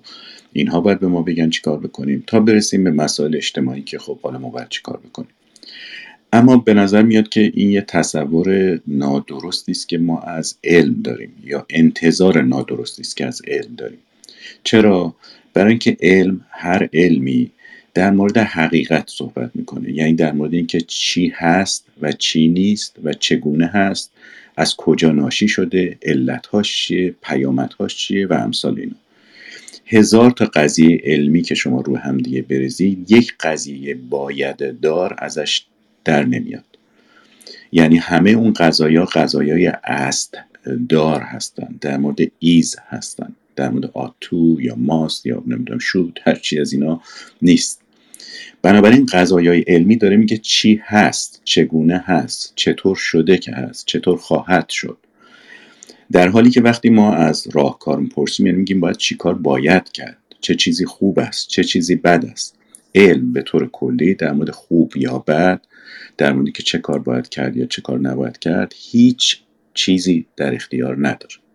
اینها باید به ما بگن چیکار بکنیم تا برسیم به مسائل اجتماعی که خب حالا ما باید چیکار بکنیم. اما به نظر میاد که این یه تصور نادرستی است که ما از علم داریم یا انتظار نادرستی است که از علم داریم. چرا؟ برای اینکه علم هر علمی در مورد حقیقت صحبت می‌کنه. یعنی در مورد اینکه چی هست و چی نیست و چگونه هست از کجا ناشی شده علتهاش چیه پیامدهاش چیه و امثال اینا. هزار تا قضیه علمی که شما رو هم دیگه برزید یک قضیه باید دار ازش در نمیاد. یعنی همه اون قضایا قضایای است دار هستن در مورد ایز هستن در مورد آتو یا ماست یا نمی‌دونم شود هر چی از اینا نیست. بنابراین قضایای علمی داره میگه چی هست چگونه هست چطور شده که هست چطور خواهد شد. در حالی که وقتی ما از راهکار می‌پرسیم یعنی میگیم باید چی کار باید کرد چه چیزی خوب است چه چیزی بد است. علم به طور کلی در مورد خوب یا بد در موردی که چه کار باید کرد یا چه کار نباید کرد هیچ چیزی در اختیار نداره.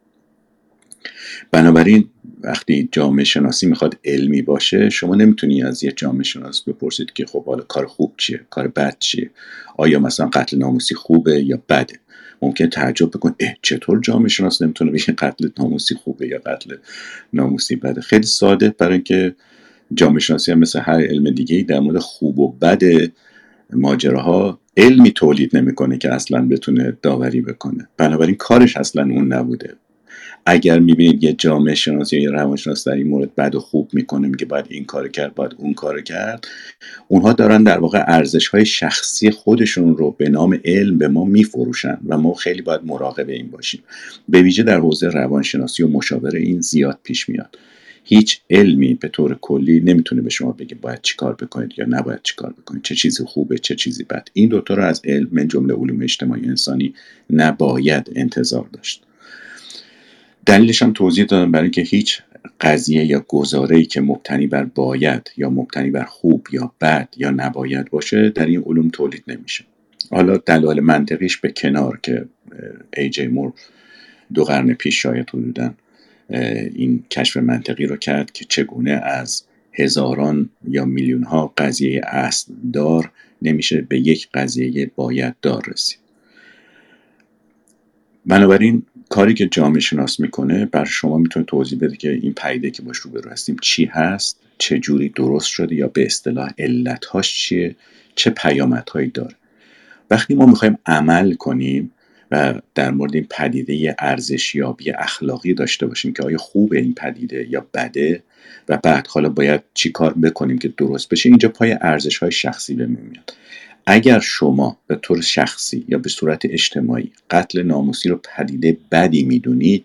بنابراین وقتی جامعه شناسی می‌خواد علمی باشه شما نمی‌تونی از یه جامعه شناس بپرسید که خب حالا کار خوب چیه کار بد چیه؟ آیا مثلا قتل ناموسی خوبه یا بده؟ ممکن تعجب بکن اه چطور جامعه شناس نمی‌تونه بگه قتل ناموسی خوبه یا قتل ناموسی بده؟ خیلی ساده برای اینکه جامعه شناسی هم مثل هر علم دیگه در مورد خوب و بد ماجراها علمی تولید نمی‌کنه که اصلا بتونه داوری بکنه. بنابراین کارش اصلا اون نبوده. اگر می‌بینید یه جامعه شناسی یا روانشناس در این مورد بد و خوب می‌کنه میگه باید این کار کرد باید اون کار کرد. اونها دارن در واقع ارزش های شخصی خودشون رو به نام علم به ما میفروشن و ما خیلی باید مراقب این باشیم. به ویژه در حوزه روانشناسی و مشاوره این زیاد پیش میاد. هیچ علمی به طور کلی نمی‌تونه به شما بگه باید چیکار بکنید یا نباید چیکار بکنید چه چیزی خوبه چه چیزی بد. این دوتا رو از علم من جمله علوم اجتماعی انسانی نباید انتظار داشت. دلیلش هم توضیح دادم برای اینکه هیچ قضیه یا گزاره که مبتنی بر باید یا مبتنی بر خوب یا بد یا نباید باشه در این علوم تولید نمیشه. حالا دلایل منطقیش به کنار که ای جی مور دو قرن پیش شاید حدودن این کشف منطقی رو کرد که چگونه از هزاران یا میلیون ها قضیه اصل دار نمیشه به یک قضیه باید دار رسید. بنابراین کاری که جامعه شناس می‌کنه بر شما می‌تونه توضیح بده که این پدیده که باش روبرو هستیم چی هست چه جوری درست شده یا به اصطلاح علتهاش چیه چه پیامدهایی داره. وقتی ما می‌خوایم عمل کنیم و در مورد این پدیده ارزشیابی اخلاقی داشته باشیم که آیا خوب این پدیده یا بده و بعد حالا باید چیکار بکنیم که درست بشه اینجا پای ارزش های شخصی به میاد. اگر شما به طور شخصی یا به صورت اجتماعی قتل ناموسی رو پدیده بدی می‌دونید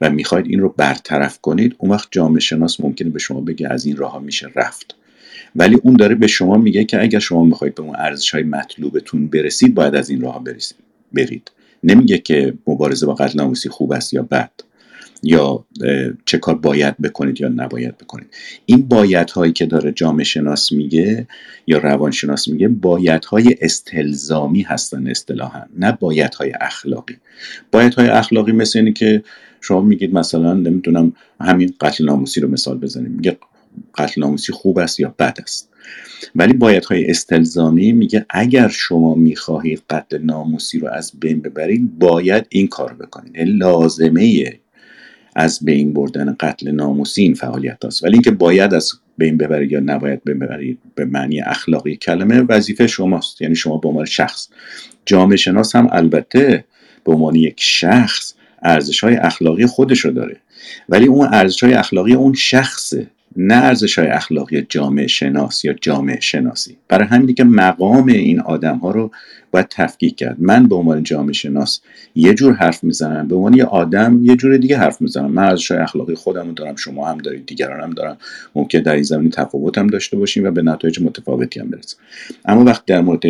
و می‌خواید این رو برطرف کنید اون وقت جامعه شناس ممکنه به شما بگه از این راه میشه رفت. ولی اون داره به شما میگه که اگر شما می‌خواید به اون ارزش های مطلوبتون برسید باید از این راه برید. نمیگه که مبارزه با قتل ناموسی خوب است یا بد. یا چه کار باید بکنید یا نباید بکنید. این باید هایی که داره جامعه شناس میگه یا روانشناس میگه باید های استلزامی هستن اصطلاحا نه باید های اخلاقی. باید های اخلاقی مثل اینه که شما میگید مثلا نمی‌دونم همین قتل ناموسی رو مثال بزنیم. میگه قتل ناموسی خوب است یا بد است. ولی باید های استلزامی میگه اگر شما می‌خواهید قتل ناموسی رو از بین ببرید باید این کار بکنید. یعنی لازمه از بین بردن قتل ناموسی این فعالیت هست ولی اینکه باید از بین ببرید یا نباید ببرید به معنی اخلاقی کلمه وظیفه شماست. یعنی شما به عنوان شخص جامعه شناس هم البته به عنوان یک شخص ارزش های اخلاقی خودش رو داره. ولی اون ارزش های اخلاقی اون شخصه. نه ارزش های اخلاقی جامعه شناس یا جامعه شناسی. برای همین که مقام این آدم ها رو باید تفکیک کرد. من به عنوان جامعه شناس یه جور حرف می‌زنم به عنوان یه آدم یه جور دیگه حرف می‌زنم. من ارزش های اخلاقی خودم رو دارم شما هم دارید دیگران هم دارم. ممکن در این زمینی تفاوت هم داشته باشیم و به نتایج متفاوتی هم برسیم. اما وقت در مورد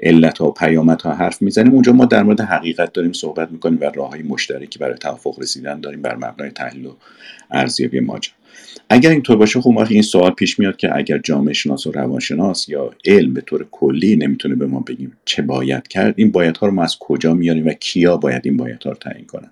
علت ها و پیامت ها حرف می‌زنیم اونجا ما در مورد حقیقت داریم صحبت می‌کنیم و راه های مشترکی برای توافق رسیدن داریم بر مبنای تحلیل و ارزیابی ماجرا. اگر اینطور باشه خب این سوال پیش میاد که اگر جامعه شناس و روانشناس یا علم به طور کلی نمی‌تونه به ما بگیم چه باید کرد این بایدها رو ما از کجا میاریم و کیا باید این بایدها رو تعیین کنن؟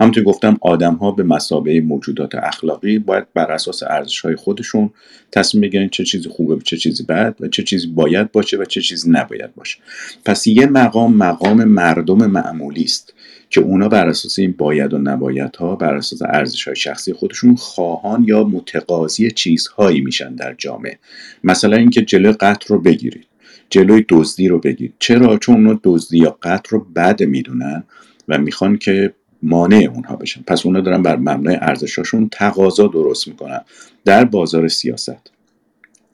همونطور گفتم آدم ها به مسابقه موجودات اخلاقی باید بر اساس ارزش های خودشون تصمیم بگیرن چه چیزی خوبه چه چیزی بد و چه چیزی باید باشه و چه چیزی نباید باشه. پس یه مقام مقام مردم معمولی است. که اونا بر اساس این باید و نباید ها بر اساس ارزش های شخصی خودشون خواهان یا متقاضی چیزهایی میشن در جامعه. مثلا اینکه جلوی قتل رو بگیرید جلوی دزدی رو بگیرید. چرا؟ چون اونا دزدی یا قتل رو بد می‌دونن و می‌خوان که مانع اونها بشن. پس اونا دارن بر مبنای ارزشاشون تقاضا درست می‌کنن. در بازار سیاست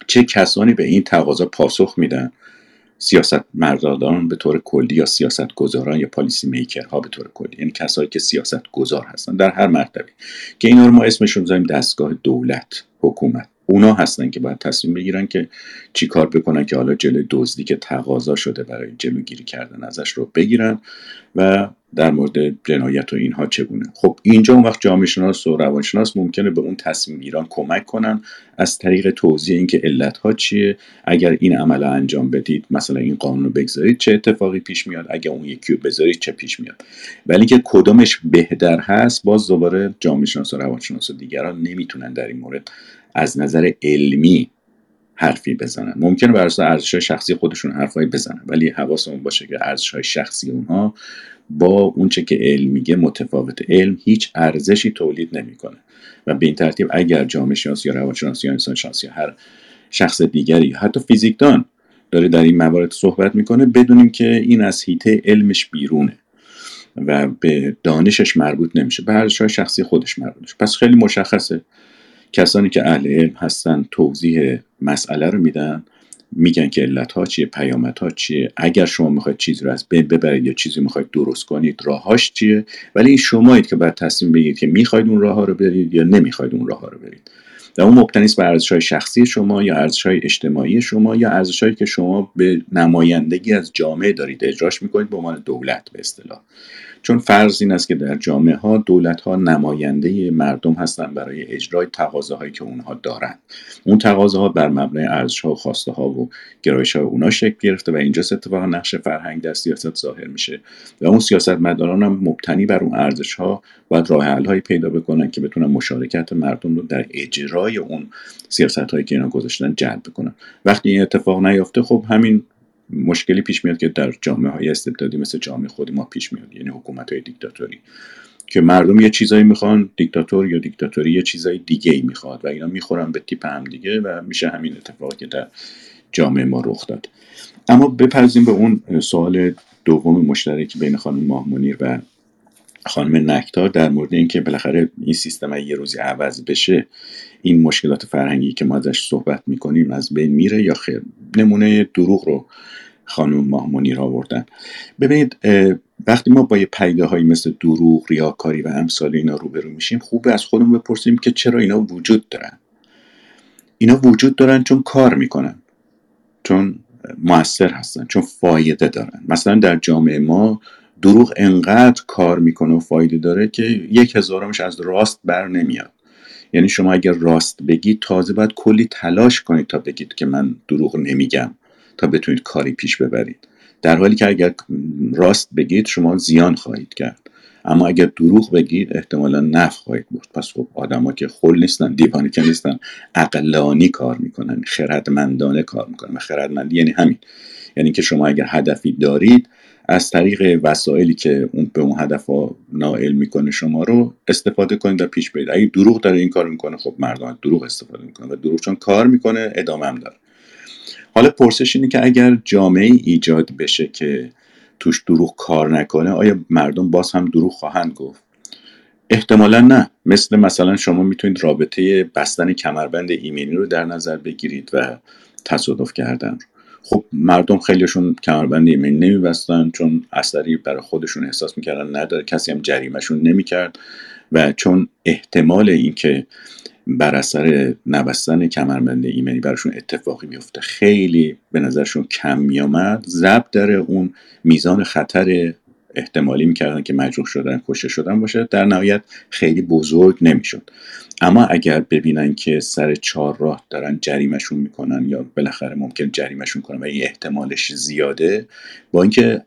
چه کسانی به این تقاضا پاسخ میدن؟ سیاست مردادان به طور کلی یا سیاست گذاران یا پالیسی میکرها به طور کلی. یعنی کسایی که سیاست گذار هستن در هر مرتبه. که اینا رو ما اسمشون بذاریم دستگاه دولت حکومت. اونا هستن که باید تصمیم بگیرن که چی کار بکنن که حالا جلوی دزدی که تقاضا شده برای جلوگیری کردن ازش رو بگیرن و در مورد جنایت و اینها چگونه. خب اینجا اون وقت جامعه شناس و روانشناس ممکنه به اون تصمیم گیران کمک کنن. از طریق توضیح اینکه علت ها چیه اگر این عمل انجام بدید مثلا این قانون رو بگذارید چه اتفاقی پیش میاد؟ اگر اون یکی رو بذارید چه پیش میاد؟ ولی که کدومش بهتر هست باز دوباره جامعه شناس و روانشناس و دیگران نمی‌تونن در این مورد از نظر علمی حرفی بزنن. ممکنه بر اساس ارزش شخصی خودشون حرفایی بزنن ولی حواسمون باشه که ارزش های شخصی اونها با اونچه که علم میگه متفاوت علم هیچ ارزشی تولید نمی‌کنه. و به این ترتیب اگر جامعه شناسی یا روانشناسی یا انسان شناسی یا هر شخص دیگری حتی فیزیکدان داره در این موارد صحبت می‌کنه بدونیم که این از هیته علمش بیرونه و به دانشش مربوط نمیشه به ارزش های شخصی خودش مربوط میشه پس خیلی مشخصه. کسانی که اهل علم هستن توضیح مسئله رو میدن میگن که علت ها چیه پیامت ها چیه اگر شما می‌خواید چیزی رو از بین ببرید یا چیزی می‌خواید درست کنید راهاش چیه؟ ولی این شمایید که باید تصمیم بگیرید که می‌خواید اون راه ها رو برید یا نمی‌خواید اون راه ها رو برید. و اون مبتنی است بر ارزش های شخصی شما یا ارزش های اجتماعی شما یا ارزش هایی که شما به نمایندگی از جامعه دارید اجراش می‌کنید به عنوان دولت به اصطلاح. چون فرض این است که در جامعه ها دولت ها نماینده مردم هستند برای اجرای تقاضاهایی که اونها دارند. اون تقاضاها بر مبنای ارزش ها و خواسته ها و گرایش های اونا شکل گرفته و اینجا اتفاقا نقش فرهنگ در سیاست ظاهر میشه و اون سیاست مداران هم مبتنی بر اون ارزش ها باید راه حل هایی پیدا بکنن که بتونن مشارکت مردم رو در اجرای اون سیاست هایی که اینا گذاشتن جلب بکنن. وقتی این اتفاق نیافته خب همین مشکلی پیش میاد که در جامعه های استبدادی مثل جامعه خود ما پیش میاد یعنی حکومت های دیکتاتوری. که مردم یه چیزایی می‌خوان دیکتاتور یا دیکتاتوری یه چیزای دیگه ای می‌خواد و اینا می‌خورن به تیپ هم دیگه و میشه همین اتفاقی که در جامعه ما رخ داد. اما بپرزیم به اون سوال دوم مشترک بین خانم ماهمونیر و خانم نکتار در مورد اینکه بالاخره این سیستم یه روزی عوض بشه این مشکلات فرهنگی که ما ازش صحبت می‌کنیم از بین میره یا خیر؟ نمونه دروغ رو خانم ماهمونیر آوردن. ببینید وقتی ما با یه پیده هایی مثل دروغ ریاکاری و امثال اینا روبرو میشیم خوبه از خودمون بپرسیم که چرا اینا وجود دارن. اینا وجود دارن چون کار می‌کنن چون موثر هستن چون فایده دارن. مثلا در جامعه ما دروغ انقدر کار می‌کنه و فایده داره که یک هزارمش از راست بر نمیاد. یعنی شما اگر راست بگید تازه باید کلی تلاش کنید تا بگید که من دروغ نمیگم تا بتونید کاری پیش ببرید. در حالی که اگر راست بگید شما زیان خواهید کرد. اما اگر دروغ بگید احتمالا نفع خواهید بود پس خب آدما که خل نیستن دیوانی که نیستن عقلانی کار می‌کنن خردمندانه کار می‌کنن. و خردمندی یعنی همین. یعنی که شما اگر هدفی دارید از طریق وسایلی که اون به اون هدف ها نائل می‌کنه شما رو استفاده کنید و پیش برید. اگه دروغ داره این کار می‌کنه خب مردم دروغ استفاده می‌کنه و دروغ چون کار می‌کنه ادامه هم داره. حالا پرسش اینه که اگر جامعه ایجاد بشه که توش دروغ کار نکنه آیا مردم باز هم دروغ خواهند گفت؟ احتمالا نه. مثل مثلا شما می‌تونید رابطه بستن کمربند ایمنی رو در نظر بگیرید و تصادف کردن خب مردم خیلیشون کمربند ایمنی نمیبستن چون اثری برای خودشون احساس می‌کردن نداره. کسی هم جریمشون نمی‌کرد و چون احتمال اینکه بر اثر نبستن کمربند ایمنی براشون اتفاقی میفته خیلی به نظرشون کم میامد زب داره اون میزان خطر احتمالی می‌کردن که مجروح شدن کشته شدن باشه. در نهایت خیلی بزرگ نمی‌شد. اما اگر ببینن که سر چهار راه دارن جریمشون می‌کنن یا بالاخره ممکن جریمشون کنن و این احتمالش زیاده با اینکه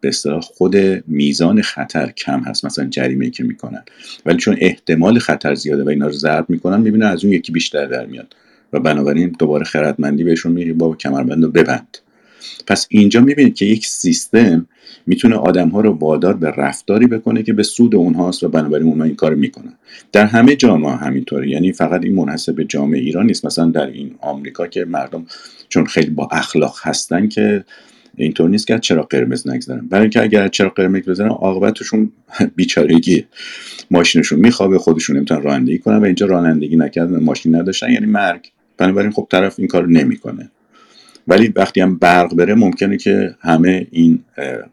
به اصطلاح خود میزان خطر کم هست مثلا جریمه که می‌کنن. ولی چون احتمال خطر زیاده و اینا رو ضرب می‌کنن می‌بینن از اون یکی بیشتر در میاد و بنابراین دوباره خردمندی بهشون میگه بابا کمربند رو ببند. پس اینجا می‌بینید که یک سیستم می‌تونه آدم ها رو وادار به رفتاری بکنه که به سود اونهاست و بنابراین اونها این کار می‌کنن. در همه جامعه همینطوره. یعنی فقط این منحصر به جامعه ایران نیست. مثلا در این آمریکا که مردم چون خیلی با اخلاق هستن که اینطور نیست که چرا قرمز نگذارن. برای اینکه اگر چرا قرمز بزنن عاقبتشون بیچارگی ماشینشون میخوابه خودشون نمی‌تونن رانندگی کنن و اینجا رانندگی نکردن ماشین نداشتن. یعنی مرگ. بنابراین خب طرف این کار نمی‌کنه. ولی وقتی هم برق بره ممکنه که همه این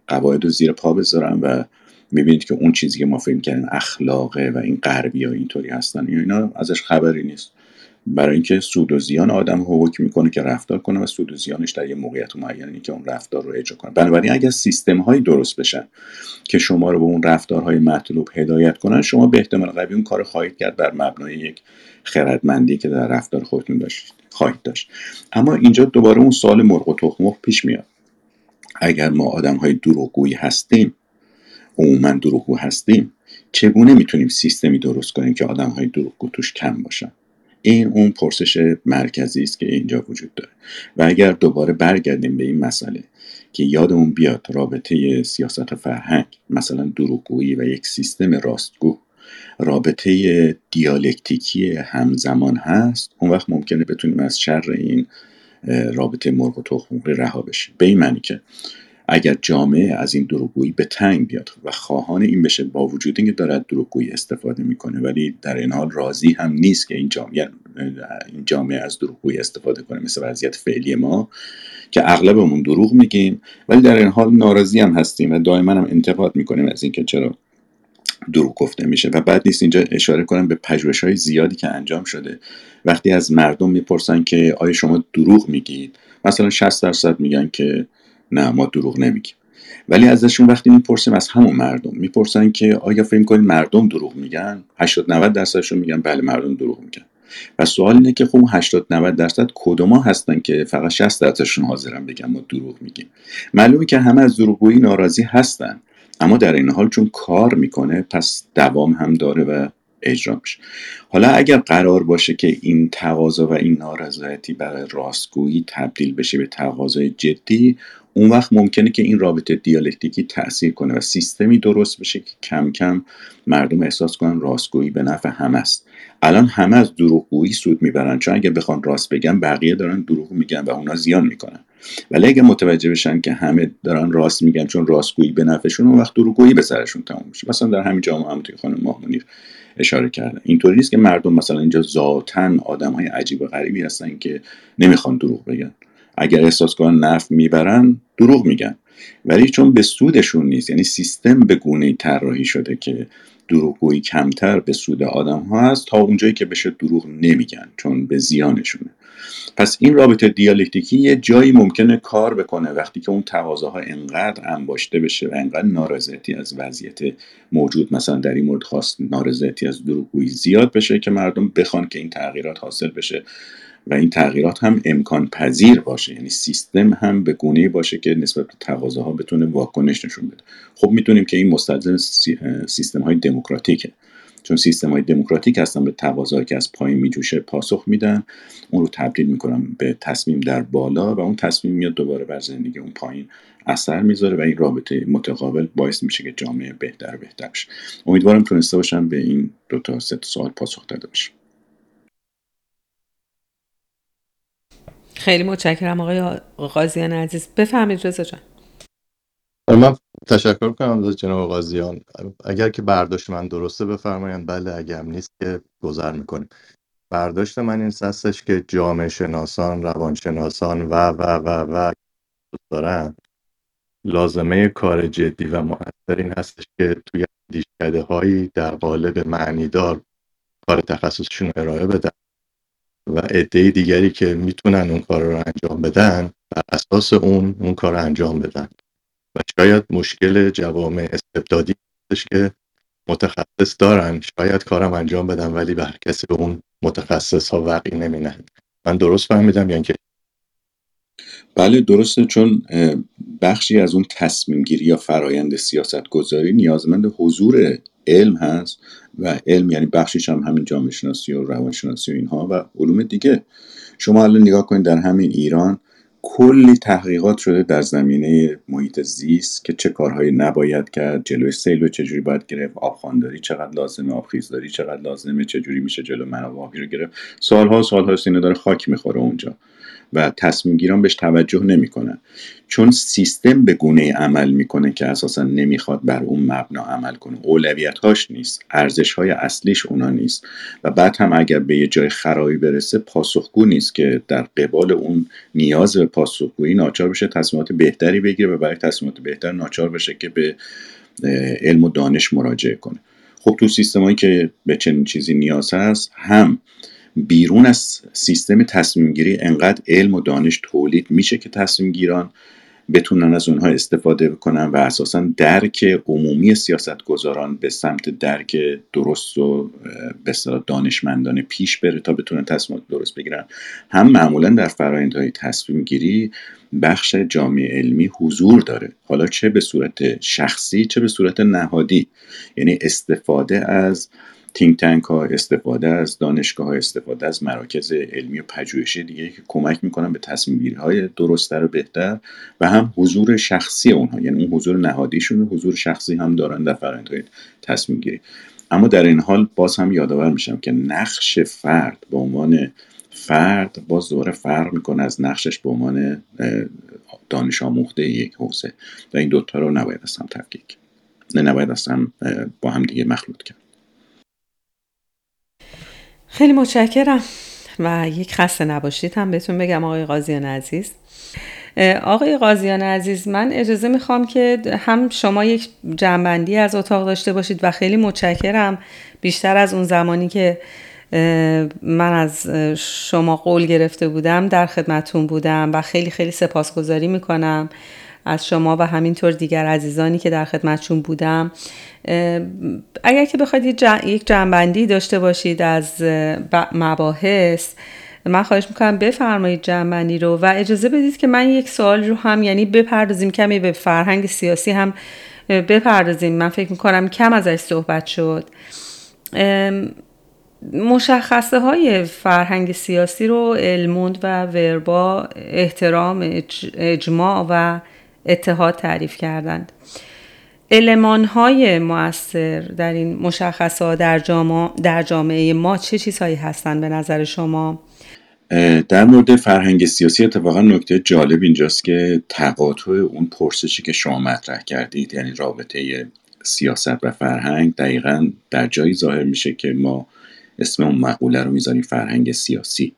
قواعد رو زیر پا بذارن و می‌بینید که اون چیزی که ما فکر کردیم اخلاقه و این غربی ها اینطوری هستن اینا ازش خبری نیست. برای اینکه سود و زیان آدم حکم می‌کنه که رفتار کنه و سود و زیانش در یه موقعیت معینی که اون رفتار رو اجرا کنه. بنابراین اگر سیستم هایی درست بشن که شما رو به اون رفتارهای مطلوب هدایت کنن شما به احتمال قوی اون کار خواهید کرد بر مبنای یک خردمندی که در رفتار خودتون داشت خواهید داشت. اما اینجا دوباره اون سال مرغ و تخم پیش میاد. اگر ما آدم های دروغگویی هستیم عموما دروغگو هستیم چگونه می‌تونیم سیستمی درست کنیم که آدم های دروغگو توش کم باشن؟ این اون پرسش مرکزی است که اینجا وجود داره. و اگر دوباره برگردیم به این مسئله که یادمون بیاد رابطه سیاست فرهنگ مثلا دروغگویی و یک سیستم راستگو رابطه دیالکتیکی همزمان هست. اون وقت ممکنه بتونیم از شر این رابطه مرغ و تخم رها بشیم. به این معنی که اگر جامعه از این دروغگویی به تنگ بیاد و خواهان این بشه با وجود اینکه دارد دروغگویی استفاده می‌کنه ولی در این حال راضی هم نیست که این جامعه این جامعه از دروغگویی استفاده کنه مثل وضعیت فعلی ما که اغلبمون دروغ میگیم ولی در این حال ناراضی هم هستیم و دائما هم انتقاد می‌کنیم از اینکه چرا دروغ گفته میشه. و بعد نیست اینجا اشاره کنم به پژوهش های زیادی که انجام شده. وقتی از مردم می‌پرسن که آیا شما دروغ میگید؟ مثلا 60 درصد میگن که نه ما دروغ نمیگیم. ولی ازشون وقتی می‌پرسیم از همون مردم می‌پرسن که آیا فکر کنید مردم دروغ میگن؟ 80 90 درصدشون میگن بله مردم دروغ میگن. و سوال اینه که خب 80 90 درصد کدوما هستن که فقط 60 درصدشون حاضرن بگن ما دروغ میگیم؟ معلومه که همه از دروغگویی ناراضی هستن. اما در این حال چون کار می‌کنه پس دوام هم داره و اجرا میشه. حالا اگر قرار باشه که این تقاضا و این نارضایتی برای راستگویی تبدیل بشه به تقاضای جدی اون وقت ممکنه که این رابطه دیالکتیکی تاثیر کنه و سیستمی درست بشه که کم کم مردم احساس کنن راستگویی به نفع همه است. الان همه از دروغگویی سود می‌برن. چون اگه بخوان راست بگن بقیه دارن دروغ میگن و اونا زیان می‌کنن. ولی اگه متوجه بشن که همه دارن راست میگن چون راستگویی به نفعشون اون وقت دروغگویی به سرشون تموم میشه. مثلا در همین جامعه هم توی خانم ماه اشاره کردن اینطوری نیست که مردم مثلا اینجا ذاتا آدم های عجیب و غریبی هستن که نمی‌خوان دروغ بگن. اگر احساس کنن نفع می‌برن دروغ میگن. ولی چون به سودشون نیست یعنی سیستم به گونه طراحی شده که دروغگویی کمتر به سود آدم ها هست تا اونجایی که بشه دروغ نمیگن چون به زیانشونه. پس این رابطه دیالکتیکی یه جایی ممکنه کار بکنه وقتی که اون تقاضاها انقدر انباشته بشه و انقدر نارضایتی از وضعیت موجود مثلا در این مورد خواست نارضایتی از دروغگویی زیاد بشه که مردم بخوان که این تغییرات حاصل بشه. و این تغییرات هم امکان پذیر باشه. یعنی سیستم هم به گونه باشه که نسبت به تقاضاها بتونه واکنش نشون بده. خب می‌تونیم که این مستلزم سیستم های دموکراتیکه. چون سیستم های دموکراتیک هستن به تقاضایی که از پایین میجوشه پاسخ میدن اون رو تبدیل می‌کنن به تصمیم در بالا و اون تصمیم میاد دوباره بر زندگی اون پایین اثر می‌ذاره و این رابطه متقابل باعث میشه که جامعه بهتر بهتر بشه. امیدوارم تونسته باشم به این دو تا سه سوال پاسخ داده باشم. خیلی متشکرم آقای قاضیان عزیز. بفهمید رضا جان. آره، من تشکر کنم از جناب قاضیان اگر که برداشت من درسته بفرمایند بله اگر هم نیست که گذر می‌کنیم. برداشت من این هستش که جامعه شناسان روانشناسان و و و و دارن. لازمه کار جدی و مؤثر این هستش که توی دیشکده هایی در قالب معنیدار کار تخصصشون ارائه بدن. و عده دیگری که می‌تونن اون کار رو انجام بدن بر اساس اون اون کار رو انجام بدن. و شاید مشکل جوامع استبدادی هستش که متخصص دارن. شاید کارم انجام بدن ولی به کسی به اون متخصص ها وقی نمینن من درست فهمیدم یعنی که بله درسته. چون بخشی از اون تصمیم گیری یا فرایند سیاست گذاری نیازمند حضور علم هست و علم یعنی بخشیش هم همین جامعه شناسی و روانشناسی و اینها و علوم دیگه. شما الان نگاه کنید در همین ایران کلی تحقیقات شده در زمینه محیط زیست که چه کارهایی نباید کرد جلوی سیل و چجوری باید گرفت آبخوانداری چقدر لازمه آبخیزداری چقدر لازمه چجوری میشه جلو منابع آبی رو گرفت. سالها سالها سینه داره خاک می‌خوره اونجا. و تصمیم گیران بهش توجه نمی‌کنن. چون سیستم به گونه عمل می‌کنه که اساسا نمی‌خواد بر اون مبنا عمل کنه. اولویت هاش نیست ارزش های اصلیش اونا نیست. و بعد هم اگر به یه جای خرابی برسه پاسخگو نیست که در قبال اون نیاز به پاسخگویی ناچار بشه تصمیمات بهتری بگیره و برای تصمیمات بهتر ناچار بشه که به علم و دانش مراجعه کنه. خب تو سیستمایی که به چنین چیزی نیاز هست هم بیرون از سیستم تصمیم گیری انقدر علم و دانش تولید میشه که تصمیم گیران بتونن از اونها استفاده بکنن و اساسا درک عمومی سیاست گذاران به سمت درک درست و به دانشمندانه پیش بره تا بتونن تصمیمات درست بگیرن. هم معمولا در فرایندهای تصمیم گیری بخش جامعه علمی حضور داره. حالا چه به صورت شخصی چه به صورت نهادی. یعنی استفاده از تینک تنک ها استفاده از دانشگاه ها استفاده از مراکز علمی و پژوهشی دیگه که کمک می‌کنن به تصمیم گیری های درستتر و بهتر و هم حضور شخصی اونها. یعنی اون حضور نهادیشون و حضور شخصی هم دارن در های تصمیم گیری اما در این حال باز هم یادآور میشم که نقش فرد به عنوان فرد باز دوباره فرق می‌کنه از نقشش به عنوان دانش آموخته یک حوزه. و این دوتا رو نباید از هم تفکیک نباید از هم با هم دیگه مخلوط کرد. خیلی متشکرم و یک خسته نباشید. هم بهتون بگم آقای قاضیان عزیز. آقای قاضیان عزیز من اجازه می‌خوام که هم شما یک جنبندی از اتاق داشته باشید و خیلی متشکرم بیشتر از اون زمانی که من از شما قول گرفته بودم در خدمتون بودم و خیلی خیلی سپاسگزاری می‌کنم. از شما و همینطور دیگر عزیزانی که در خدمتشون بودم. اگر که بخواید یک جنبندی داشته باشید از مباحث من خواهش می‌کنم بفرمایید جنبندی رو و اجازه بدید که من یک سوال رو هم یعنی بپردازیم کمی به فرهنگ سیاسی هم بپردازیم. من فکر می‌کنم کم ازش صحبت شد. مشخصه های فرهنگ سیاسی رو الموند و وربا احترام اجماع و اتحاد تعریف کردند علمان های مؤثر در این مشخصات در, در جامعه ما چه چیزهایی هستند به نظر شما؟ در مورد فرهنگ سیاسی اتفاقا نکته جالب اینجاست که تقاطع اون پرسشی که شما مطرح کردید یعنی رابطه سیاست و فرهنگ دقیقا در جایی ظاهر میشه که ما اسم اون مقوله رو می‌ذاریم فرهنگ سیاسی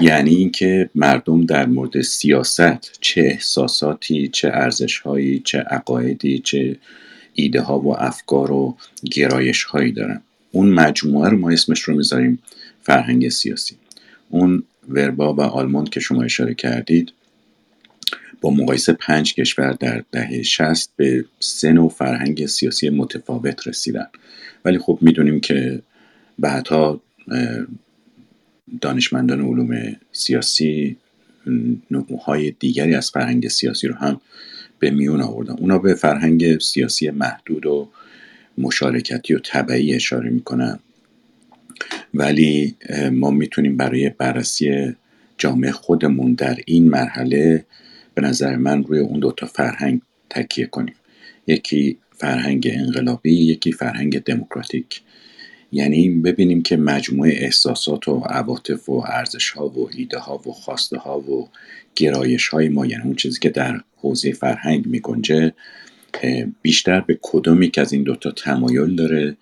یعنی اینکه مردم در مورد سیاست چه احساساتی چه ارزشهایی چه عقایدی چه ایده ها و افکار و گرایش هایی دارن. اون مجموعه رو ما اسمش رو می‌ذاریم فرهنگ سیاسی. اون وربا و آلمان که شما اشاره کردید با مقایسه پنج کشور در دهه شست به سه نوع فرهنگ سیاسی متفاوت رسیدن. ولی خب می‌دونیم که بعدها دانشمندان علوم سیاسی نوعهای دیگری از فرهنگ سیاسی رو هم به میون آوردن. اونا به فرهنگ سیاسی محدود و مشارکتی و طبعی اشاره می‌کنن. ولی ما می‌تونیم برای بررسی جامعه خودمون در این مرحله به نظر من روی اون دوتا فرهنگ تکیه کنیم. یکی فرهنگ انقلابی یکی فرهنگ دموکراتیک. یعنی ببینیم که مجموعه احساسات و عواطف و ارزش ها و ایده ها و خواسته ها و گرایش های ما یعنی اون چیزی که در حوزه فرهنگ میگنجه بیشتر به کدومی که از این دوتا تمایل داره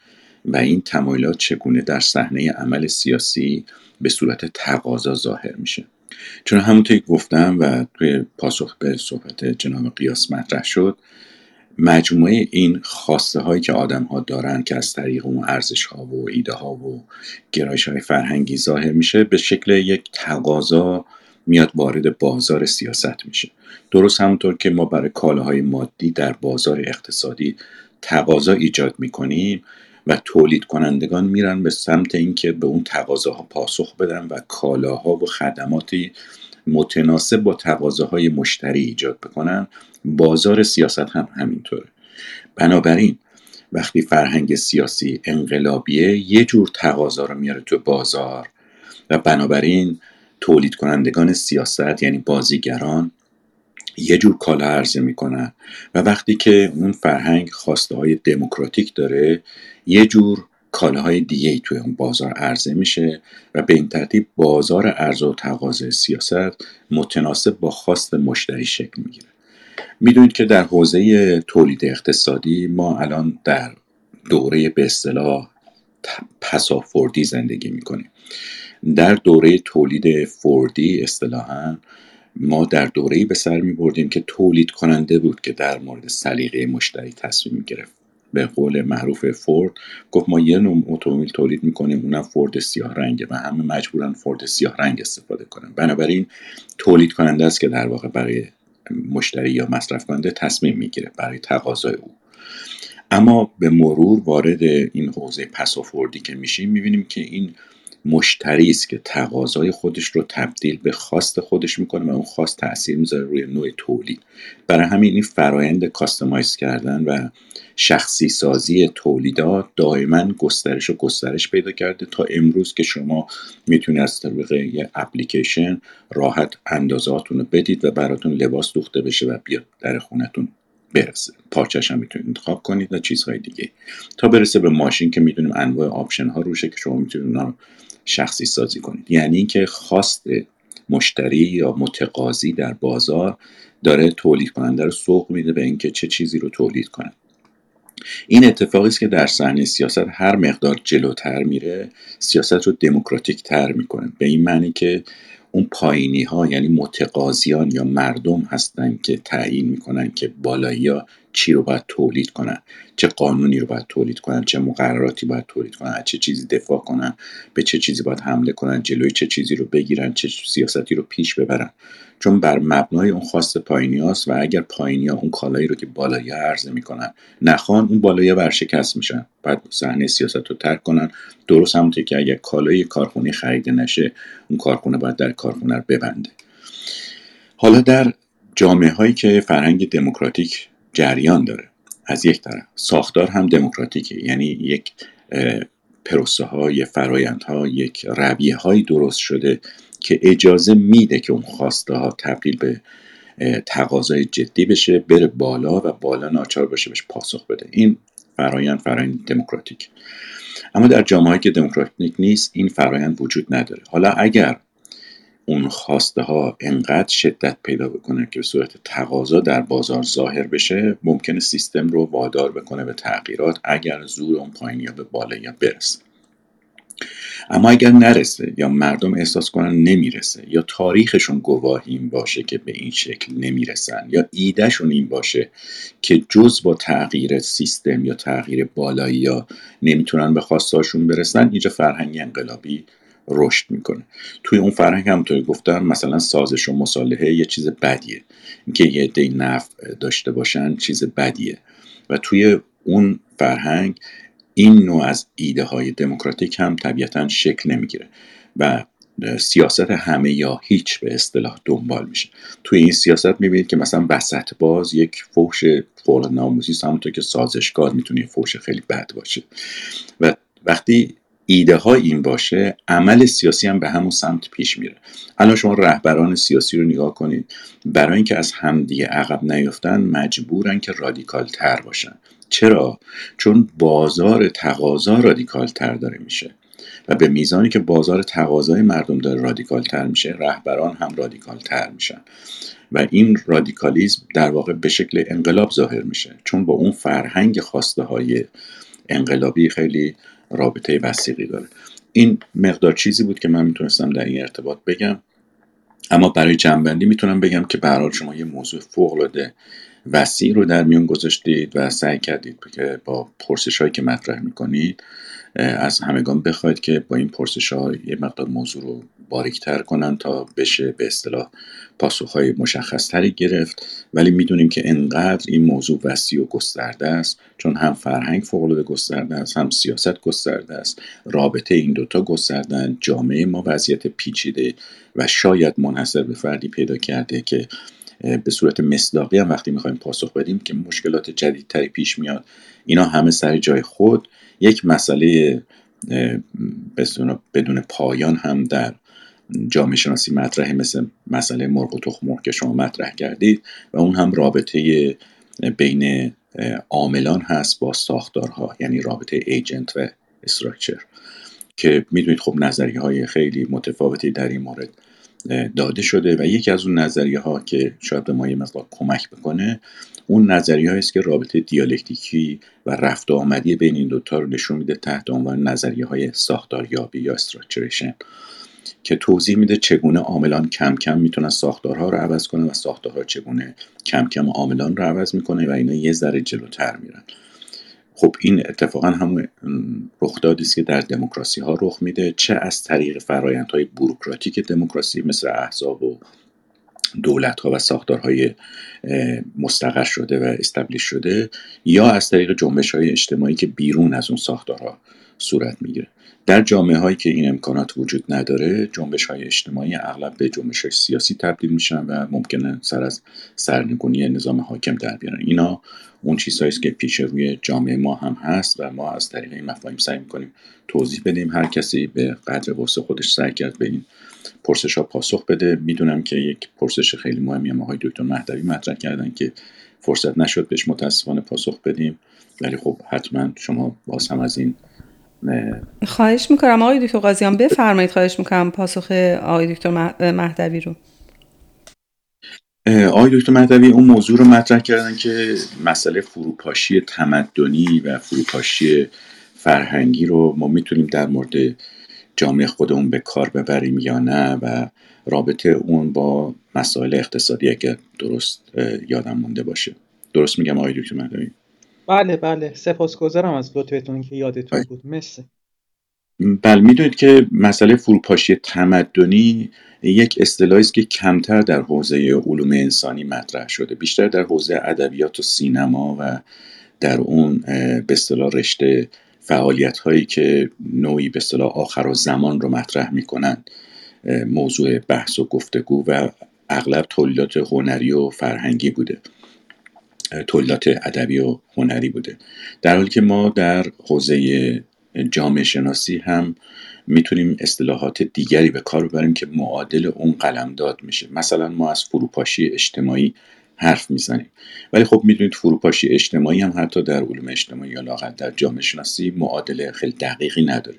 و این تمایلات چگونه در صحنه عمل سیاسی به صورت تقاضا ظاهر میشه. چون همونطور که گفتم و توی پاسخ به صحبت جناب قیاس مطرح شد مجموعه این خواسته هایی که آدم ها دارن که از طریق اون ارزش ها و ایده ها و گرایش های فرهنگی ظاهر میشه به شکل یک تقاضا میاد وارد بازار سیاست میشه. درست همونطور که ما برای کالاهای مادی در بازار اقتصادی تقاضا ایجاد می‌کنیم و تولید کنندگان میرن به سمت اینکه به اون تقاضاها پاسخ بدن و کالاها و خدماتی متناسب با تقاضاهای مشتری ایجاد بکنن بازار سیاست هم همینطوره. بنابراین وقتی فرهنگ سیاسی انقلابیه یه جور تقاضا رو میاره تو بازار و بنابراین تولید کنندگان سیاست یعنی بازیگران یه جور کالا عرضه می‌کنن. و وقتی که اون فرهنگ خواسته های دموکراتیک داره یه جور کالاهای دیگه ای توی اون بازار عرضه میشه و به این ترتیب بازار عرضه و تقاضای سیاست متناسب با خواست مشتری شکل می‌گیره. می‌دونید که در حوزه تولید اقتصادی ما الان در دوره به اصطلاح پسافوردی زندگی می‌کنیم. در دوره تولید فوردی اصطلاحا ما در دوره به سر می بردیم که تولید کننده بود که در مورد سلیقه مشتری تصمیم گرفت به قول معروف فورد گفت ما یه نوع اتومبیل تولید می‌کنیم اونم فورد سیاه رنگه و همه مجبورن فورد سیاه رنگ استفاده کنن. بنابراین تولید کننده است که در واقع برای مشتری یا مصرف کننده تصمیم می‌گیره برای تقاضای او. اما به مرور وارد این حوزه پسافوردی که میشیم می‌بینیم که این مشتری است که تقاضای خودش رو تبدیل به خواست خودش می‌کنه و اون خواست تاثیر می‌ذاره روی نوع تولید. برای همین این فرایند کاستماایز کردن و شخصی سازی تولیدات دائما گسترش و گسترش پیدا کرده تا امروز که شما می‌تونید از طریق یه اپلیکیشن راحت اندازاتون رو بدید و براتون لباس دوخته بشه و بیاد در خونتون برسه. پارچش هم می‌تونید انتخاب کنید و چیزهای دیگه تا برسه به ماشین که می‌دونیم انواع آپشن ها روشه که شما می‌تونید اونا شخصی سازی کنید. یعنی اینکه خواست مشتری یا متقاضی در بازار داره تولید کننده رو سوق میده به اینکه چه چیزی رو تولید کنه. این اتفاقی است که در صحنه سیاست هر مقدار جلوتر میره سیاست رو دموکراتیک تر می‌کنه. به این معنی که اون پایینی ها یعنی متقاضیان یا مردم هستن که تعیین می‌کنن که بالایی ها چی رو باید تولید کنن. چه قانونی رو باید تولید کنن چه مقرراتی باید تولید کنن چه چیزی دفاع کنن به چه چیزی باید حمله کنن جلوی چه چیزی رو بگیرن چه سیاستی رو پیش ببرن. چون بر مبنای اون خواست پایینی هاست و اگر پایینی ها اون کالایی رو که بالایی عرضه می‌کنن نخوان اون بالایی ورشکست میشن. بعد صحنه سیاست رو ترک کنن. درست همونطور که اگر کالای کارخونه خریده نشه اون کارخونه باید در کارخونه رو ببنده. حالا در جامعه هایی که فرهنگ دموکراتیک جریان داره از یک طرف ساختار هم دموکراتیکه. یعنی یک پروسه های فرایند ها یک رویه های درست شده که اجازه میده که اون خواسته ها تبدیل به تقاضای جدی بشه بره بالا و بالا ناچار باشه بهش پاسخ بده. این فرایند فرایند دموکراتیک. اما در جامعه که دموکراتیک نیست این فرایند وجود نداره. حالا اگر اون خواسته ها انقدر شدت پیدا بکنه که به صورت تقاضا در بازار ظاهر بشه ممکنه سیستم رو وادار بکنه به تغییرات اگر زور اون پایین یا به بالا یا برسه. اما اگر نرسه یا مردم احساس کنن نمی‌رسه یا تاریخشون گواهی این باشه که به این شکل نمی‌رسن یا ایدهشون این باشه که جز با تغییر سیستم یا تغییر بالایی یا نمی‌تونن به خواستاشون برسن اینجا فرهنگ انقلابی رشد می‌کنه. توی اون فرهنگ همونطوری گفتم مثلا سازش و مصالحه یه چیز بدیه. اینکه یه عده نفع داشته باشن چیز بدیه. و توی اون فرهنگ این نوع از ایده های دموکراتیک هم طبیعتا شکل نمی‌گیره و سیاست همه یا هیچ به اصطلاح دنبال میشه. توی این سیاست می‌بینید که مثلا وسط باز یک فوش فوق ناموسی همونطور که سازشکار می‌تونه فوش خیلی بد باشه. و وقتی ایده ها این باشه عمل سیاسی هم به همون سمت پیش میره. الان شما رهبران سیاسی رو نگاه کنید برای اینکه از همدیگه عقب نیفتن مجبورن که رادیکال تر باشن. چرا؟ چون بازار تقاضا رادیکال تر داره میشه و به میزانی که بازار تقاضای مردم داره رادیکال تر میشه رهبران هم رادیکال تر میشن. و این رادیکالیزم در واقع به شکل انقلاب ظاهر میشه. چون با اون فرهنگ خواسته های انقلابی خیلی رابطه وسیقی داره. این مقدار چیزی بود که من می‌تونستم در این ارتباط بگم. اما برای جنبندی می‌تونم بگم که برای شما یه موضوع فوق العاده وسیع رو در میون گذاشتید و سعی کردید که با پرسش هایی که مطرح می‌کنید از همگان بخواید که با این پرسش ها یه مقدار موضوع رو باریکتر کنن تا بشه به اصطلاح پاسخ های مشخص تری گرفت. ولی می‌دونیم که انقدر این موضوع وسیع و گسترده است چون هم فرهنگ فوق گسترده است هم سیاست گسترده است. رابطه این دوتا گستردن جامعه ما وضعیت پیچیده و شاید منحصر به فردی پیدا کرده که به صورت مصداقی هم وقتی می‌خوایم پاسخ بدیم که مشکلات جدیدتری پیش میاد. اینا همه سر جای خود. یک مسئله بدون پایان هم در جامعه شناسی مطرحه مثل مسئله مرغ و تخم که شما مطرح کردید و اون هم رابطه بین عاملان هست با ساختارها یعنی رابطه ایجنت و استراکچر که می‌دونید خب نظریه های خیلی متفاوتی در این مورد داده شده و یکی از اون نظریه ها که شاید به ما یه مقدار کمک بکنه اون نظریه است که رابطه دیالکتیکی و رفت آمدی بین این دوتا رو نشون میده تحت عنوان نظریه های ساختاریابی یا استراکچریشن که توضیح میده چگونه عاملان کم کم می‌تونن ساختارها رو عوض کنن و ساختارها چگونه کم کم عاملان رو عوض می‌کنه و اینا یه ذره جلوتر میرن. خب این اتفاقا همون رخدادی است که در دموکراسی ها رخ میده. چه از طریق فرایندهای بوروکراتیک دموکراسی مثل احزاب و دولت ها و ساختارهای مستقر شده و استبلیش شده یا از طریق جنبش های اجتماعی که بیرون از اون ساختارها صورت می‌گیره؟ در جامعه هایی که این امکانات وجود نداره جنبش های اجتماعی اغلب به جنبش های سیاسی تبدیل میشن و ممکنه سر از سرنگونی نظام حاکم در بیارن. اینا اون چیزهایی که پیش روی جامعه ما هم هست و ما از طریق این مفاهیم سعی می‌کنیم توضیح بدیم. هر کسی به قدر واسه خودش سعی کرد به این پرسش ها پاسخ بده. می‌دونم که یک پرسش خیلی مهمی هم آقای دکتر مهدوی مطرح کردن که فرصت نشد بهش متاسفانه پاسخ بدیم. ولی خب حتما شما باز هم از این خواهش می‌کنم آقای دکتر قاضیان بفرمایید خواهش می‌کنم پاسخ آقای دکتر مهدوی رو. آقای دکتر مهدوی اون موضوع رو مطرح کردن که مسئله فروپاشی تمدنی و فروپاشی فرهنگی رو ما می‌تونیم در مورد جامعه خودمون به کار ببریم یا نه و رابطه اون با مسائل اقتصادی اگر درست یادم مونده باشه. درست میگم آقای دکتر مهدوی؟ بله بله. سپاسگزارم از لطفتون که یادتون بود. مرسی. بله می‌دونید که مسئله فروپاشی تمدنی یک اصطلاحی است که کمتر در حوزه علوم انسانی مطرح شده. بیشتر در حوزه ادبیات و سینما و در اون به اصطلاح رشته فعالیت هایی که نوعی به اصطلاح آخر و زمان رو مطرح می‌کنن موضوع بحث و گفتگو و اغلب تولیدات هنری و فرهنگی بوده. تولیدات ادبی و هنری بوده. در حالی که ما در حوزه جامعه شناسی هم می‌تونیم اصطلاحات دیگری به کار ببریم که معادل اون قلمداد میشه. مثلا ما از فروپاشی اجتماعی حرف می‌زنیم. ولی خب می‌دونید فروپاشی اجتماعی هم حتی در علوم اجتماعی یا لاقل در جامعه شناسی معادل خیلی دقیقی نداره.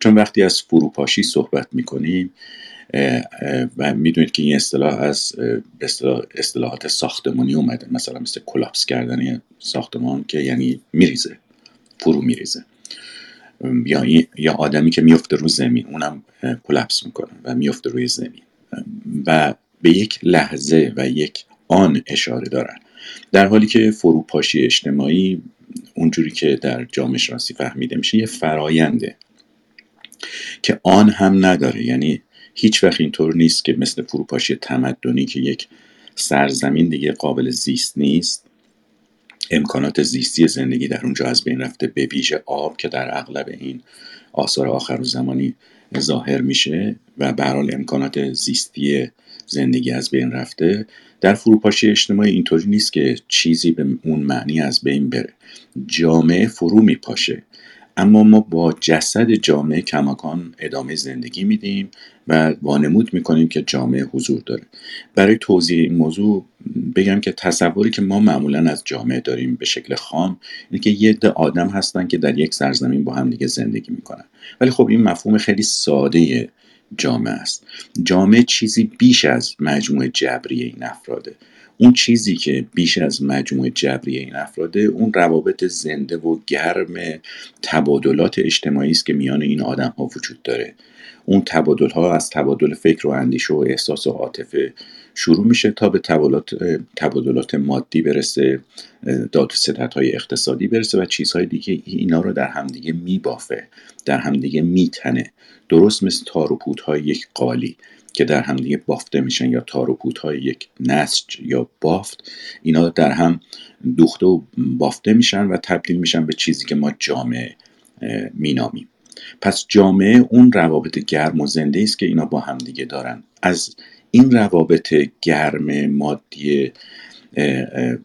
چون وقتی از فروپاشی صحبت می‌کنیم و می‌دونید که این اصطلاح از اصطلاحات ساختمانی اومده. مثلا مثل کلاپس کردن ساختمان که یعنی میریزه فرو میریزه. یا, یا آدمی که میفته رو زمین اونم کلپس می‌کنه و میفته روی زمین. و به یک لحظه و یک آن اشاره دارن. در حالی که فروپاشی اجتماعی اونجوری که در جامعه شناسی فهمیده میشه یه فراینده که آن هم نداره. یعنی هیچ وقت اینطور نیست که مثل فروپاشی تمدنی که یک سرزمین دیگه قابل زیست نیست امکانات زیستی زندگی در اونجا از بین رفته به ویژه آب که در اغلب این آثار آخر و زمانی ظاهر میشه و به امکانات زیستی زندگی از بین رفته. در فروپاشی اجتماعی اینطوری نیست که چیزی به اون معنی از بین بره. جامعه فرو میپاشه. اما ما با جسد جامعه کماکان ادامه زندگی میدیم و وانمود می‌کنیم که جامعه حضور داره. برای توضیح این موضوع بگم که تصوری که ما معمولا از جامعه داریم به شکل خام اینه که یه عده آدم هستن که در یک سرزمین با هم دیگه زندگی می‌کنن. ولی خب این مفهوم خیلی ساده جامعه است. جامعه چیزی بیش از مجموعه جبری این افراده. اون چیزی که بیش از مجموع جبری این افراده اون روابط زنده و گرم تبادلات اجتماعی است که میان این آدم ها وجود داره. اون تبادل ها از تبادل فکر و اندیشه و احساس و عاطفه شروع میشه تا به تبادلات, تبادلات مادی برسه داد و های اقتصادی برسه و چیزهای دیگه اینا رو در همدیگه میبافه در همدیگه میتنه. درست مثل تار و های یک قالی. که در هم دیگه بافته میشن یا تار و های یک نسج یا بافت اینا در هم دوخته و بافته میشن و تبدیل میشن به چیزی که ما جامعه مینامیم. پس جامعه اون روابط گرم و زنده است که اینا با هم دیگه دارن. از این روابط گرم مادی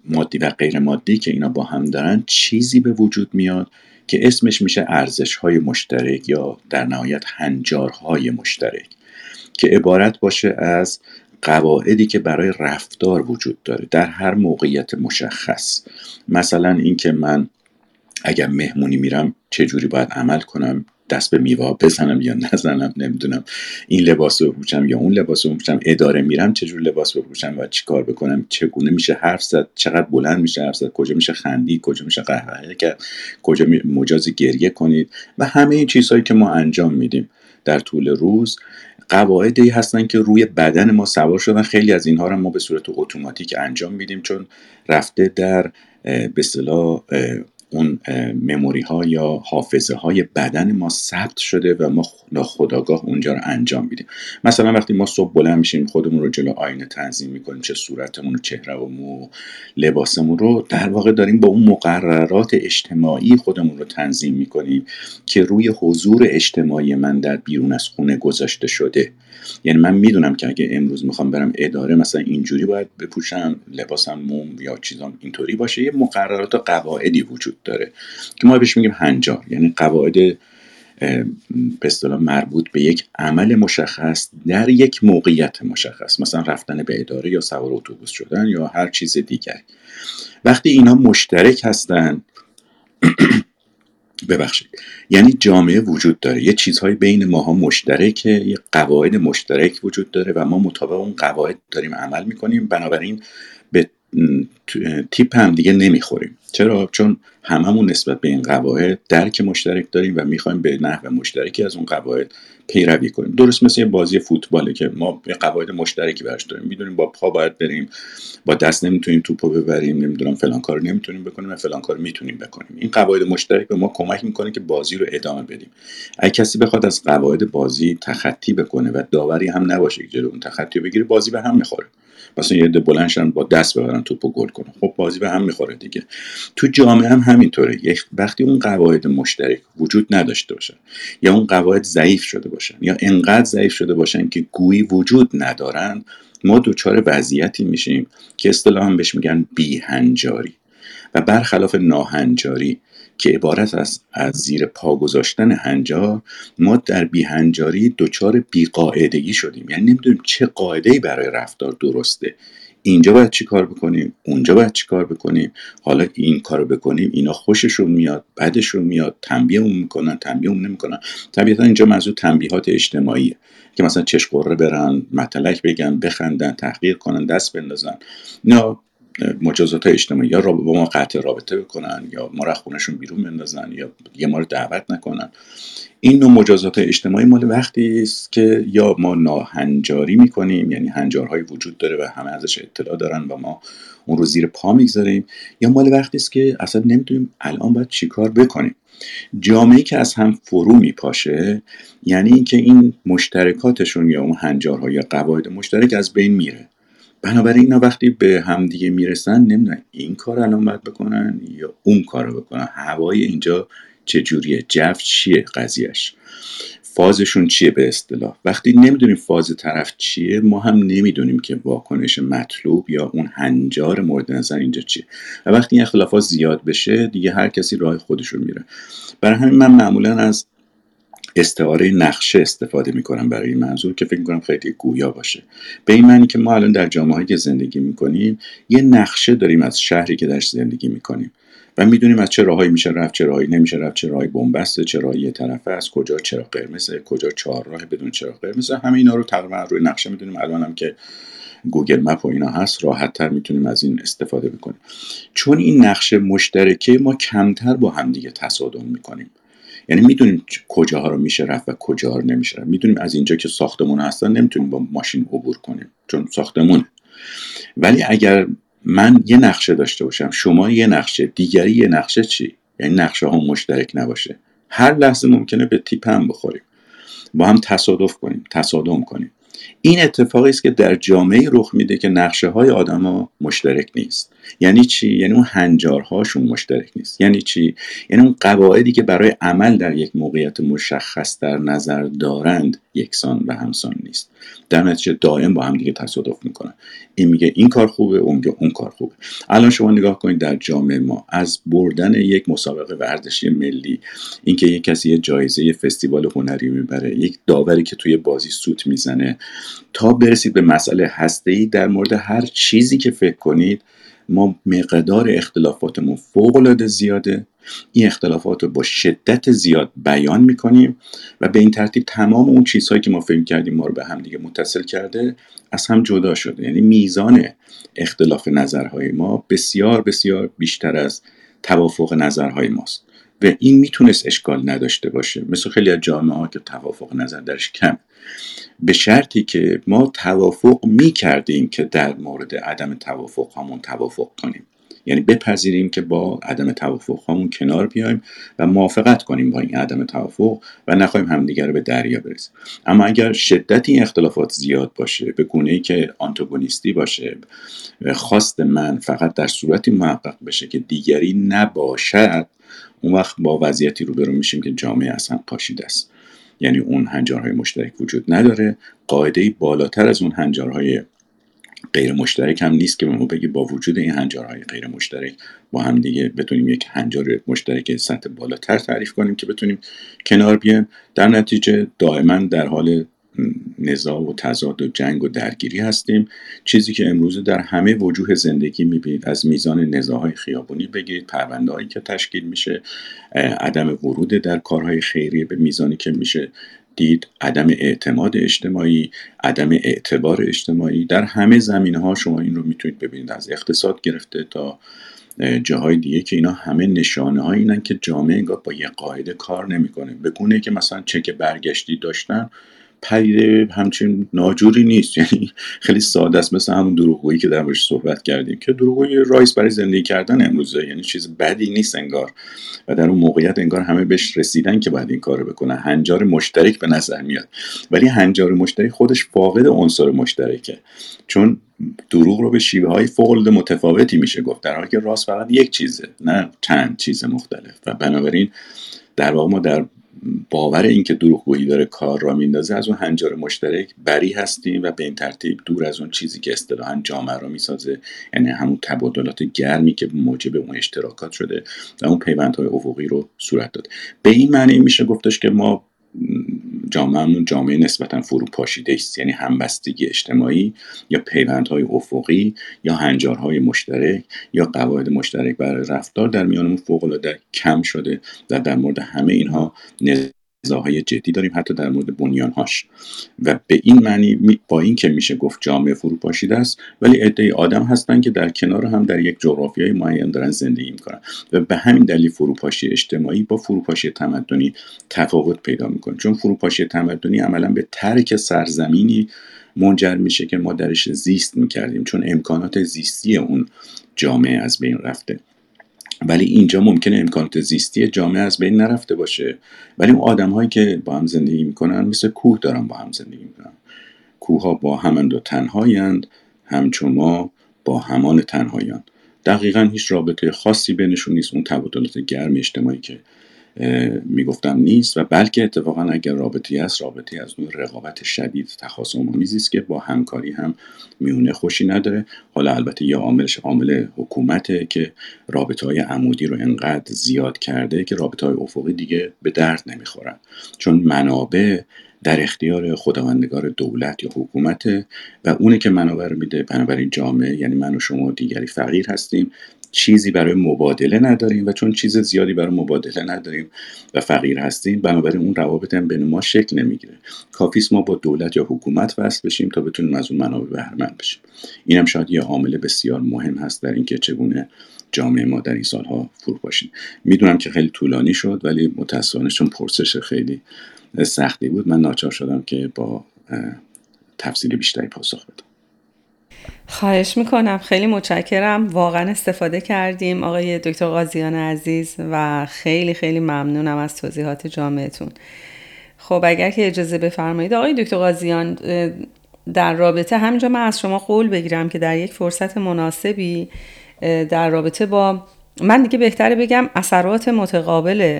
مادی و غیر مادی که اینا با هم دارن چیزی به وجود میاد که اسمش میشه ارزش های مشترک یا در نهایت هنجارهای مشترک. که عبارت باشه از قواعدی که برای رفتار وجود داره در هر موقعیت مشخص. مثلا اینکه من اگر مهمونی میرم چجوری باید عمل کنم؟ دست به میوه بزنم یا نزنم؟ نمی‌دونم. این لباس رو بپوشم یا اون لباس رو بپوشم؟ اداره میرم چجور لباس بپوشم و چیکار بکنم؟ چگونه میشه حرف زد؟ چقدر بلند میشه حرف زد؟ کجا میشه خندی کجا میشه قهقه کرد؟ کجا مجاز گریه کنید؟ و همه این چیزهایی که ما انجام میدیم. در طول روز قواعدی هستن که روی بدن ما سوار شدن. خیلی از اینها رو ما به صورت اتوماتیک انجام میدیم چون رفته در به اون مموری ها یا حافظه های بدن ما ثبت شده و ما ناخداگاه اونجا رو انجام میدیم. مثلا وقتی ما صبح بلند میشیم خودمون رو جلو آینه تنظیم می‌کنیم چه صورتمون و چهره و مو لباسمون رو در واقع داریم با اون مقررات اجتماعی خودمون رو تنظیم می‌کنیم که روی حضور اجتماعی من در بیرون از خونه گذاشته شده. یعنی من می‌دونم که اگه امروز می‌خوام برم اداره مثلا اینجوری باید بپوشم لباسم موم یا چیزام اینطوری باشه. یه مقررات و قواعدی وجود داره. که ما بهش میگیم هنجار. یعنی قواعد به اصطلاح مربوط به یک عمل مشخص در یک موقعیت مشخص. مثلا رفتن به اداره یا سوار اتوبوس شدن یا هر چیز دیگر. وقتی اینا مشترک هستن ببخشید. یعنی جامعه وجود داره. یه چیزهای بین ماها مشترکه یه قواعد مشترک وجود داره و ما مطابق اون قواعد داریم عمل می‌کنیم. بنابراین به تیپ هم دیگه نمی‌خوریم. چرا؟ چون هممون نسبت به این قواعد درک مشترک داریم و می‌خوایم به نحو مشترکی از اون قواعد پیروی کنیم. درست مثل یه بازی فوتباله که ما یه قواعد مشترکی برش داریم. می‌دونیم با پا باید بریم با دست نمی‌تونیم توپو ببریم نمی‌دونم فلان کار نمی‌تونیم بکنیم و فلان کار می‌تونیم بکنیم. این قواعد مشترک به ما کمک می‌کنه که بازی رو ادامه بدیم. اگه کسی بخواد از قواعد بازی تخطی بکنه و داوری هم نباشه که جلو اون تخطی بگیره بازی به هم می‌خوره. مثلا یه بلندشن با دست ببرن توپو گل کنن. خب بازی به هم می‌خوره دیگه. تو جامعه هم همینطوره. وقتی اون قواعد مشترک وجود نداشته باشن یا اون قواعد ضعیف شده باشن یا انقدر ضعیف شده باشن که گویی وجود ندارن ما دچار وضعیتی میشیم که اصطلاحا بهش میگن بیهنجاری. و برخلاف ناهنجاری که عبارت از از زیر پا گذاشتن هنجار ما در بیهنجاری دچار بیقاعدگی شدیم. یعنی نمی‌دونیم چه قاعده برای رفتار درسته. اینجا باید چی کار بکنیم؟ اونجا باید چی کار بکنیم؟ حالا این کارو بکنیم اینا خوششون میاد بدشون میاد تنبیه اون می‌کنن تنبیه اون نمی‌کنن. طبیعتا اینجا منظور تنبیهات اجتماعیه که مثلا چش قره برن مطلق بگن بخندن تحقیر کنن دست بندازن. اینا مجازات اجتماعی یا با ما قطع رابطه بکنن یا ما را خونشون بیرون بندازن یا یه ما رو دعوت نکنن. این نوع مجازات اجتماعی مال وقتی است که یا ما ناهنجاری می‌کنیم یعنی هنجارهایی وجود داره و همه ازش اطلاع دارن و ما اون رو زیر پا می‌گذاریم یا مال وقتی است که اصلا نمی‌دونیم الان باید چیکار بکنیم. جامعه که از هم فرو میپاشه یعنی اینکه این مشترکاتشون یا اون هنجارها یا قواعد مشترک از بین میره. بنابراین اینا وقتی به همدیگه می‌رسن نمی‌دونن این کار الان باید بکنن یا اون کار رو بکنن. هوای اینجا چجوریه؟ جو چیه قضیهش فازشون چیه به اصطلاح؟ وقتی نمی‌دونیم فاز طرف چیه ما هم نمی‌دونیم که واکنش مطلوب یا اون هنجار مورد نظر اینجا چیه. و وقتی این اختلافات زیاد بشه دیگه هر کسی راه خودشون میره. برای همین من معمولا از استعاره نقشه استفاده می‌کنم برای این منظور که فکر می‌کنم خیلی گویا باشه. به این معنی که ما الان در جامعه که زندگی می‌کنیم یه نقشه داریم از شهری که درش زندگی می‌کنیم و می‌دونیم از چه راهایی میشه رفت چه راهی نمیشه رفت چه راهی بنبسته چه راهی یه طرفه از کجا چرا قرمزه کجا چهار راه بدون چرا قرمزه همه اینا رو تقریبا روی نقشه می‌دونیم. الان هم که گوگل مپ و اینا هست راحت تر می‌تونیم از این استفاده بکنیم. چون این نقشه مشترکه ما کمتر با همدیگه تصادم می‌کنیم. یعنی می‌دونیم کجاها رو میشه رفت و کجاها رو نمیشه رفت. می‌دونیم از اینجا که ساختمون هستن نمی‌تونیم با ماشین عبور کنیم چون ساختمونه. ولی اگر من یه نقشه داشته باشم شما یه نقشه دیگری یه نقشه چی؟ یعنی نقشه ها مشترک نباشه. هر لحظه ممکنه به تیپ هم بخوریم. با هم تصادف کنیم تصادم کنیم. این اتفاقی است که در جامعه رخ میده که نقشه های آدما مشترک نیست. یعنی چی؟ یعنی اون هنجارهاشون مشترک نیست. یعنی چی؟ یعنی اون قواعدی که برای عمل در یک موقعیت مشخص در نظر دارند یکسان و همسان نیست. در نتیجه دائم با هم دیگه تصادف می‌کنن. این میگه این کار خوبه اون میگه اون کار خوبه. الان شما نگاه کنید در جامعه ما از بردن یک مسابقه ورزشی ملی اینکه یک کسی یه جایزه فستیوال هنری می‌بره یک داوری که توی بازی سوت می‌زنه تا برسید به مسئله هسته در مورد هر چیزی که فکر کنید ما مقدار اختلافاتمون فوق العاده زیاده. این اختلافات رو با شدت زیاد بیان می‌کنیم و به این ترتیب تمام اون چیزهایی که ما فکر کردیم ما رو به هم دیگه متصل کرده از هم جدا شده. یعنی میزان اختلاف نظرهای ما بسیار بسیار بیشتر از توافق نظرهای ماست. و این می‌تونست اشکال نداشته باشه. مثل خیلی از جامعه ها که توافق نظر درش کم. به شرطی که ما توافق می کردیم که در مورد عدم توافق همون توافق کنیم. یعنی بپذیریم که با عدم توافق همون کنار بیایم و موافقت کنیم با این عدم توافق و نخواهیم همدیگر رو به دریا برسیم. اما اگر شدت این اختلافات زیاد باشه به گونه ای که آنتوگونیستی باشه خواست من فقط در صورتی محقق بشه که دیگری نباشد اون وقت با وضعیتی روبرو میشیم که جامعه اصلا پاشیده است. یعنی اون هنجارهای مشترک وجود نداره. قاعده بالاتر از اون هنجارهای غیر مشترک هم نیست که ما بگی با وجود این هنجارهای غیر مشترک با هم دیگه بتونیم یک هنجار مشترک سطح بالاتر تعریف کنیم که بتونیم کنار بیایم. در نتیجه دائما در حال نزاع و تضاد و جنگ و درگیری هستیم. چیزی که امروز در همه وجوه زندگی می‌بینید از میزان نزاعهای خیابونی بگیرید پرونده هایی که تشکیل میشه عدم ورود در کارهای خیریه به میزانی که میشه دید عدم اعتماد اجتماعی عدم اعتبار اجتماعی. در همه زمینه ها شما این رو می‌تونید ببینید. از اقتصاد گرفته تا جاهای دیگه که اینا همه نشانه های اینن که جامعه انگار با یه قاعده کار نمی‌کنه. به گونه که مثلا چک برگشتی داشتن پدیده همچین ناجوری نیست. یعنی خیلی ساده است. مثل همون دروغگویی که در صحبت کردیم. که دروغگویی رایس برای زندگی کردن امروزه. یعنی چیز بدی نیست انگار. و در اون موقعیت انگار همه بهش رسیدن که باید این کارو بکنن هنجار مشترک به نظر میاد. ولی هنجار مشترک خودش فاقد عنصر مشترکه. چون دروغ رو به شیوه های فوق متفاوتی میشه گفت. در حالی که راست فقط یک چیزه. نه چند چیز مختلف. و بنابراین در واقع ما در باور اینکه دروغگویی داره کار را میندازه از اون هنجار مشترک بری هستیم و به این ترتیب دور از اون چیزی که اصطلاحا جامعه را می‌سازه یعنی همون تبادلات گرمی که موجب اون اشتراکات شده و اون پیوندهای افقی رو صورت داد. به این معنی میشه گفتش که ما جامعهمون جامعه نسبتا فروپاشیده است. یعنی همبستگی اجتماعی یا پیوندهای افقی یا هنجارهای مشترک یا قواعد مشترک برای رفتار در میانمون فوقالعاده کم شده و در مورد همه اینها های جدی داریم حتی در مورد بنیانهاش. و به این معنی با این که میشه گفت جامعه فروپاشیده است ولی عده آدم هستن که در کنار هم در یک جغرافیای معین دارن زندگی می‌کنن. و به همین دلیل فروپاشی اجتماعی با فروپاشی تمدنی تفاوت پیدا می‌کنه. چون فروپاشی تمدنی عملا به ترک سرزمینی منجر میشه که ما درش زیست می‌کردیم چون امکانات زیستی اون جامعه از بین رفته. ولی اینجا ممکنه امکانات زیستی جامعه از بین نرفته باشه. ولی اون آدم هایی که با هم زندگی می‌کنن مثل کوه دارن با هم زندگی می‌کنن. کوه ها با همند و تنهایند همچون ما با همان تنهایان. دقیقا هیچ رابطه خاصی بینشون نیست اون تبادلات گرم اجتماعی که می‌گفتم نیست و بلکه اتفاقا اگر رابطی است رابطی از نوع رقابت شدید تخاصم آمیزی است که با همکاری هم میونه خوشی نداره. حالا البته یه عاملش عامل حکومته که رابطه های عمودی رو انقدر زیاد کرده که رابطه های افقی دیگه به درد نمی‌خورن. چون منابع در اختیار خداوندگار دولت یا حکومت و اونه که منابع رو میده بنابراین جامعه یعنی من و شما دیگری فقیر هستیم چیزی برای مبادله نداریم و چون چیز زیادی برای مبادله نداریم و فقیر هستیم بنابراین اون روابط هم بین ما شکل نمی‌گیره. کافیست ما با دولت یا حکومت وصل بشیم تا بتونیم از اون منابع بهرمند بشیم. این هم شاید یه عامل بسیار مهم هست در اینکه چگونه جامعه ما در این سالها فروپاشیم می‌دونم که خیلی طولانی شد ولی متاسفانه چون پرسش خیلی سختی بود من ناچار شدم که با تفصیل بیشتری پاسخ بدم. خواهش می‌کنم. خیلی متشکرم. واقعا استفاده کردیم. آقای دکتر قاضیان عزیز و خیلی خیلی ممنونم از توضیحات جامعتون. خب اگر که اجازه بفرمایید آقای دکتر قاضیان در رابطه همینجا من از شما قول بگیرم که در یک فرصت مناسبی در رابطه با من دیگه بهتره بگم اثرات متقابل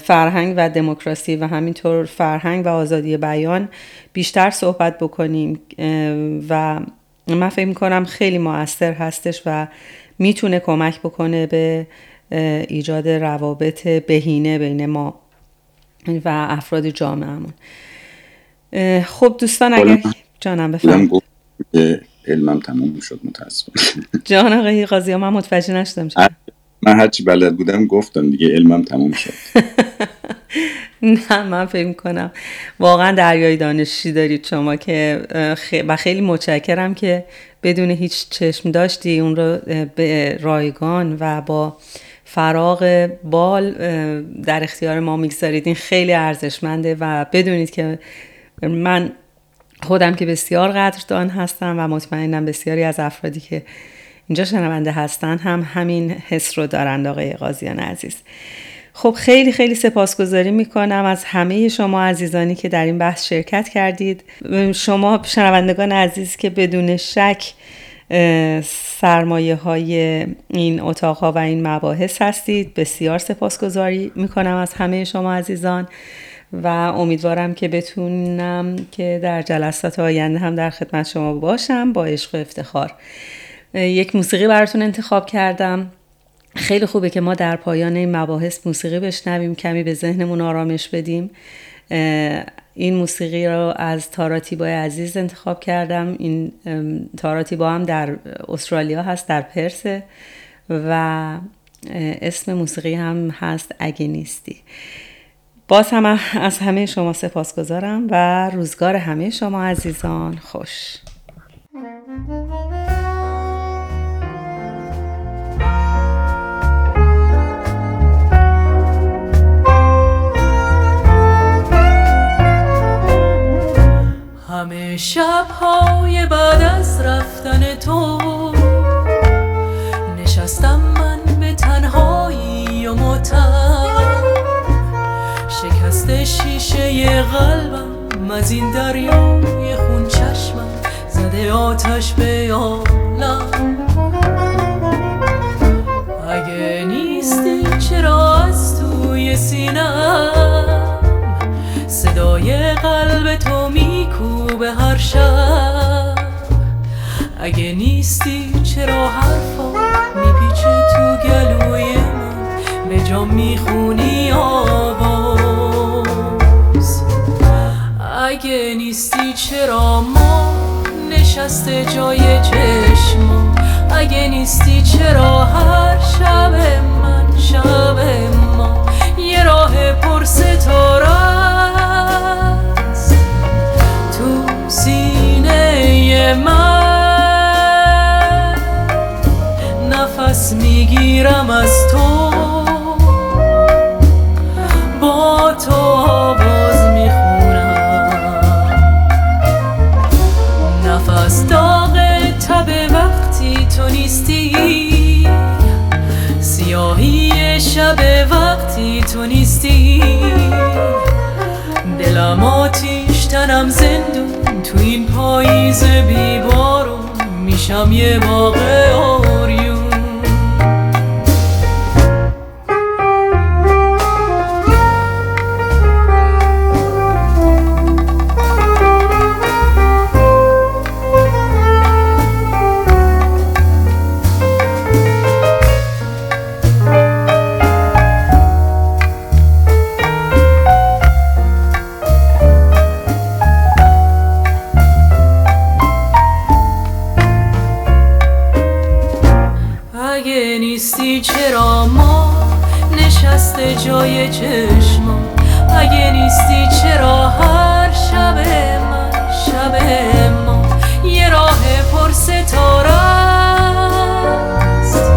فرهنگ و دموکراسی و همینطور فرهنگ و آزادی بیان بیشتر صحبت بکنیم و من فکر می‌کنم خیلی موثر هستش و می‌تونه کمک بکنه به ایجاد روابط بهینه بین ما و افراد جامعهمون. خب دوستان اگر جانم بفرم علمم تموم شد متاسفم. جان آقای قاضی من متوجه نشدم من هرچی بلد بودم گفتم دیگه علمم تموم شد. نه من فکر کنم واقعا دریای دانشی دارید شما که و خیلی متشکرم که بدون هیچ چشم داشتی اون رو به رایگان و با فراغ بال در اختیار ما می‌گذارید. این خیلی ارزشمنده و بدونید که من خودم که بسیار قدردان هستم و مطمئنم بسیاری از افرادی که اینجا شنونده هستن هم همین حس رو دارند آقای قاضیان عزیز. خب خیلی خیلی سپاسگزاری می‌کنم از همه شما عزیزانی که در این بحث شرکت کردید. شما شنوندگان عزیز که بدون شک سرمایه های این اتاق ها و این مباحث هستید بسیار سپاسگزاری می‌کنم از همه شما عزیزان و امیدوارم که بتونم که در جلسات آینده هم در خدمت شما باشم با عشق و افتخار. یک موسیقی براتون انتخاب کردم. خیلی خوبه که ما در پایان این مباحث موسیقی بشنویم کمی به ذهنمون آرامش بدیم. این موسیقی رو از تاراتیبا عزیز انتخاب کردم. این تاراتیبا هم در استرالیا هست در پرس. و اسم موسیقی هم هست اگه نیستی. باز هم از همه شما سپاس گذارم و روزگار همه شما عزیزان. خوش. همه شبهای بعد از رفتن تو. نشستم من به تنهایی و متر شکست شیشه قلبم از این دریای خون چشمم. زده آتش به عالم. اگه نیستی چرا از توی سینم؟ صدای قلب تو میکوبه هر شب. اگه نیستی چرا حرفا میپیچه تو گلوی من؟ به جا می‌خونی آواز. اگه نیستی چرا ما نشسته جای چشما اگه نیستی چرا هر شب من شب ما؟ یه راه پر ستاره من نفس می‌گیرم از تو. با تو آواز می‌خونم. نفس داغ تب وقتی تو نیستی. سیاهی شب وقتی تو نیستی. دلم آتیش تنم زندون. پاییز بیبارون میشم یه باغ آریون. نشسته جای چشما اگه نیستی چرا هر شب من شب ما یه راه پر ستاره است.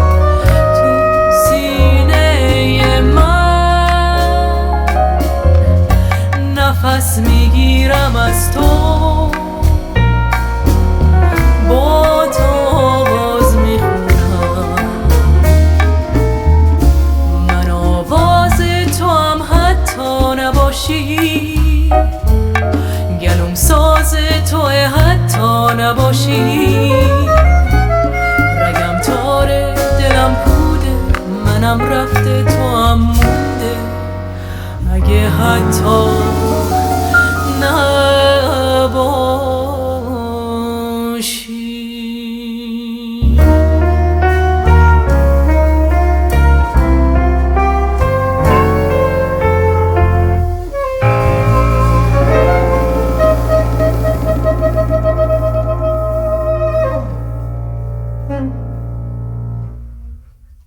تو سینه من. نفس می‌گیرم از تو. تو حتی نباشی. رگم تاره دلم پوده منم رفته تو هم مونده. اگه حتی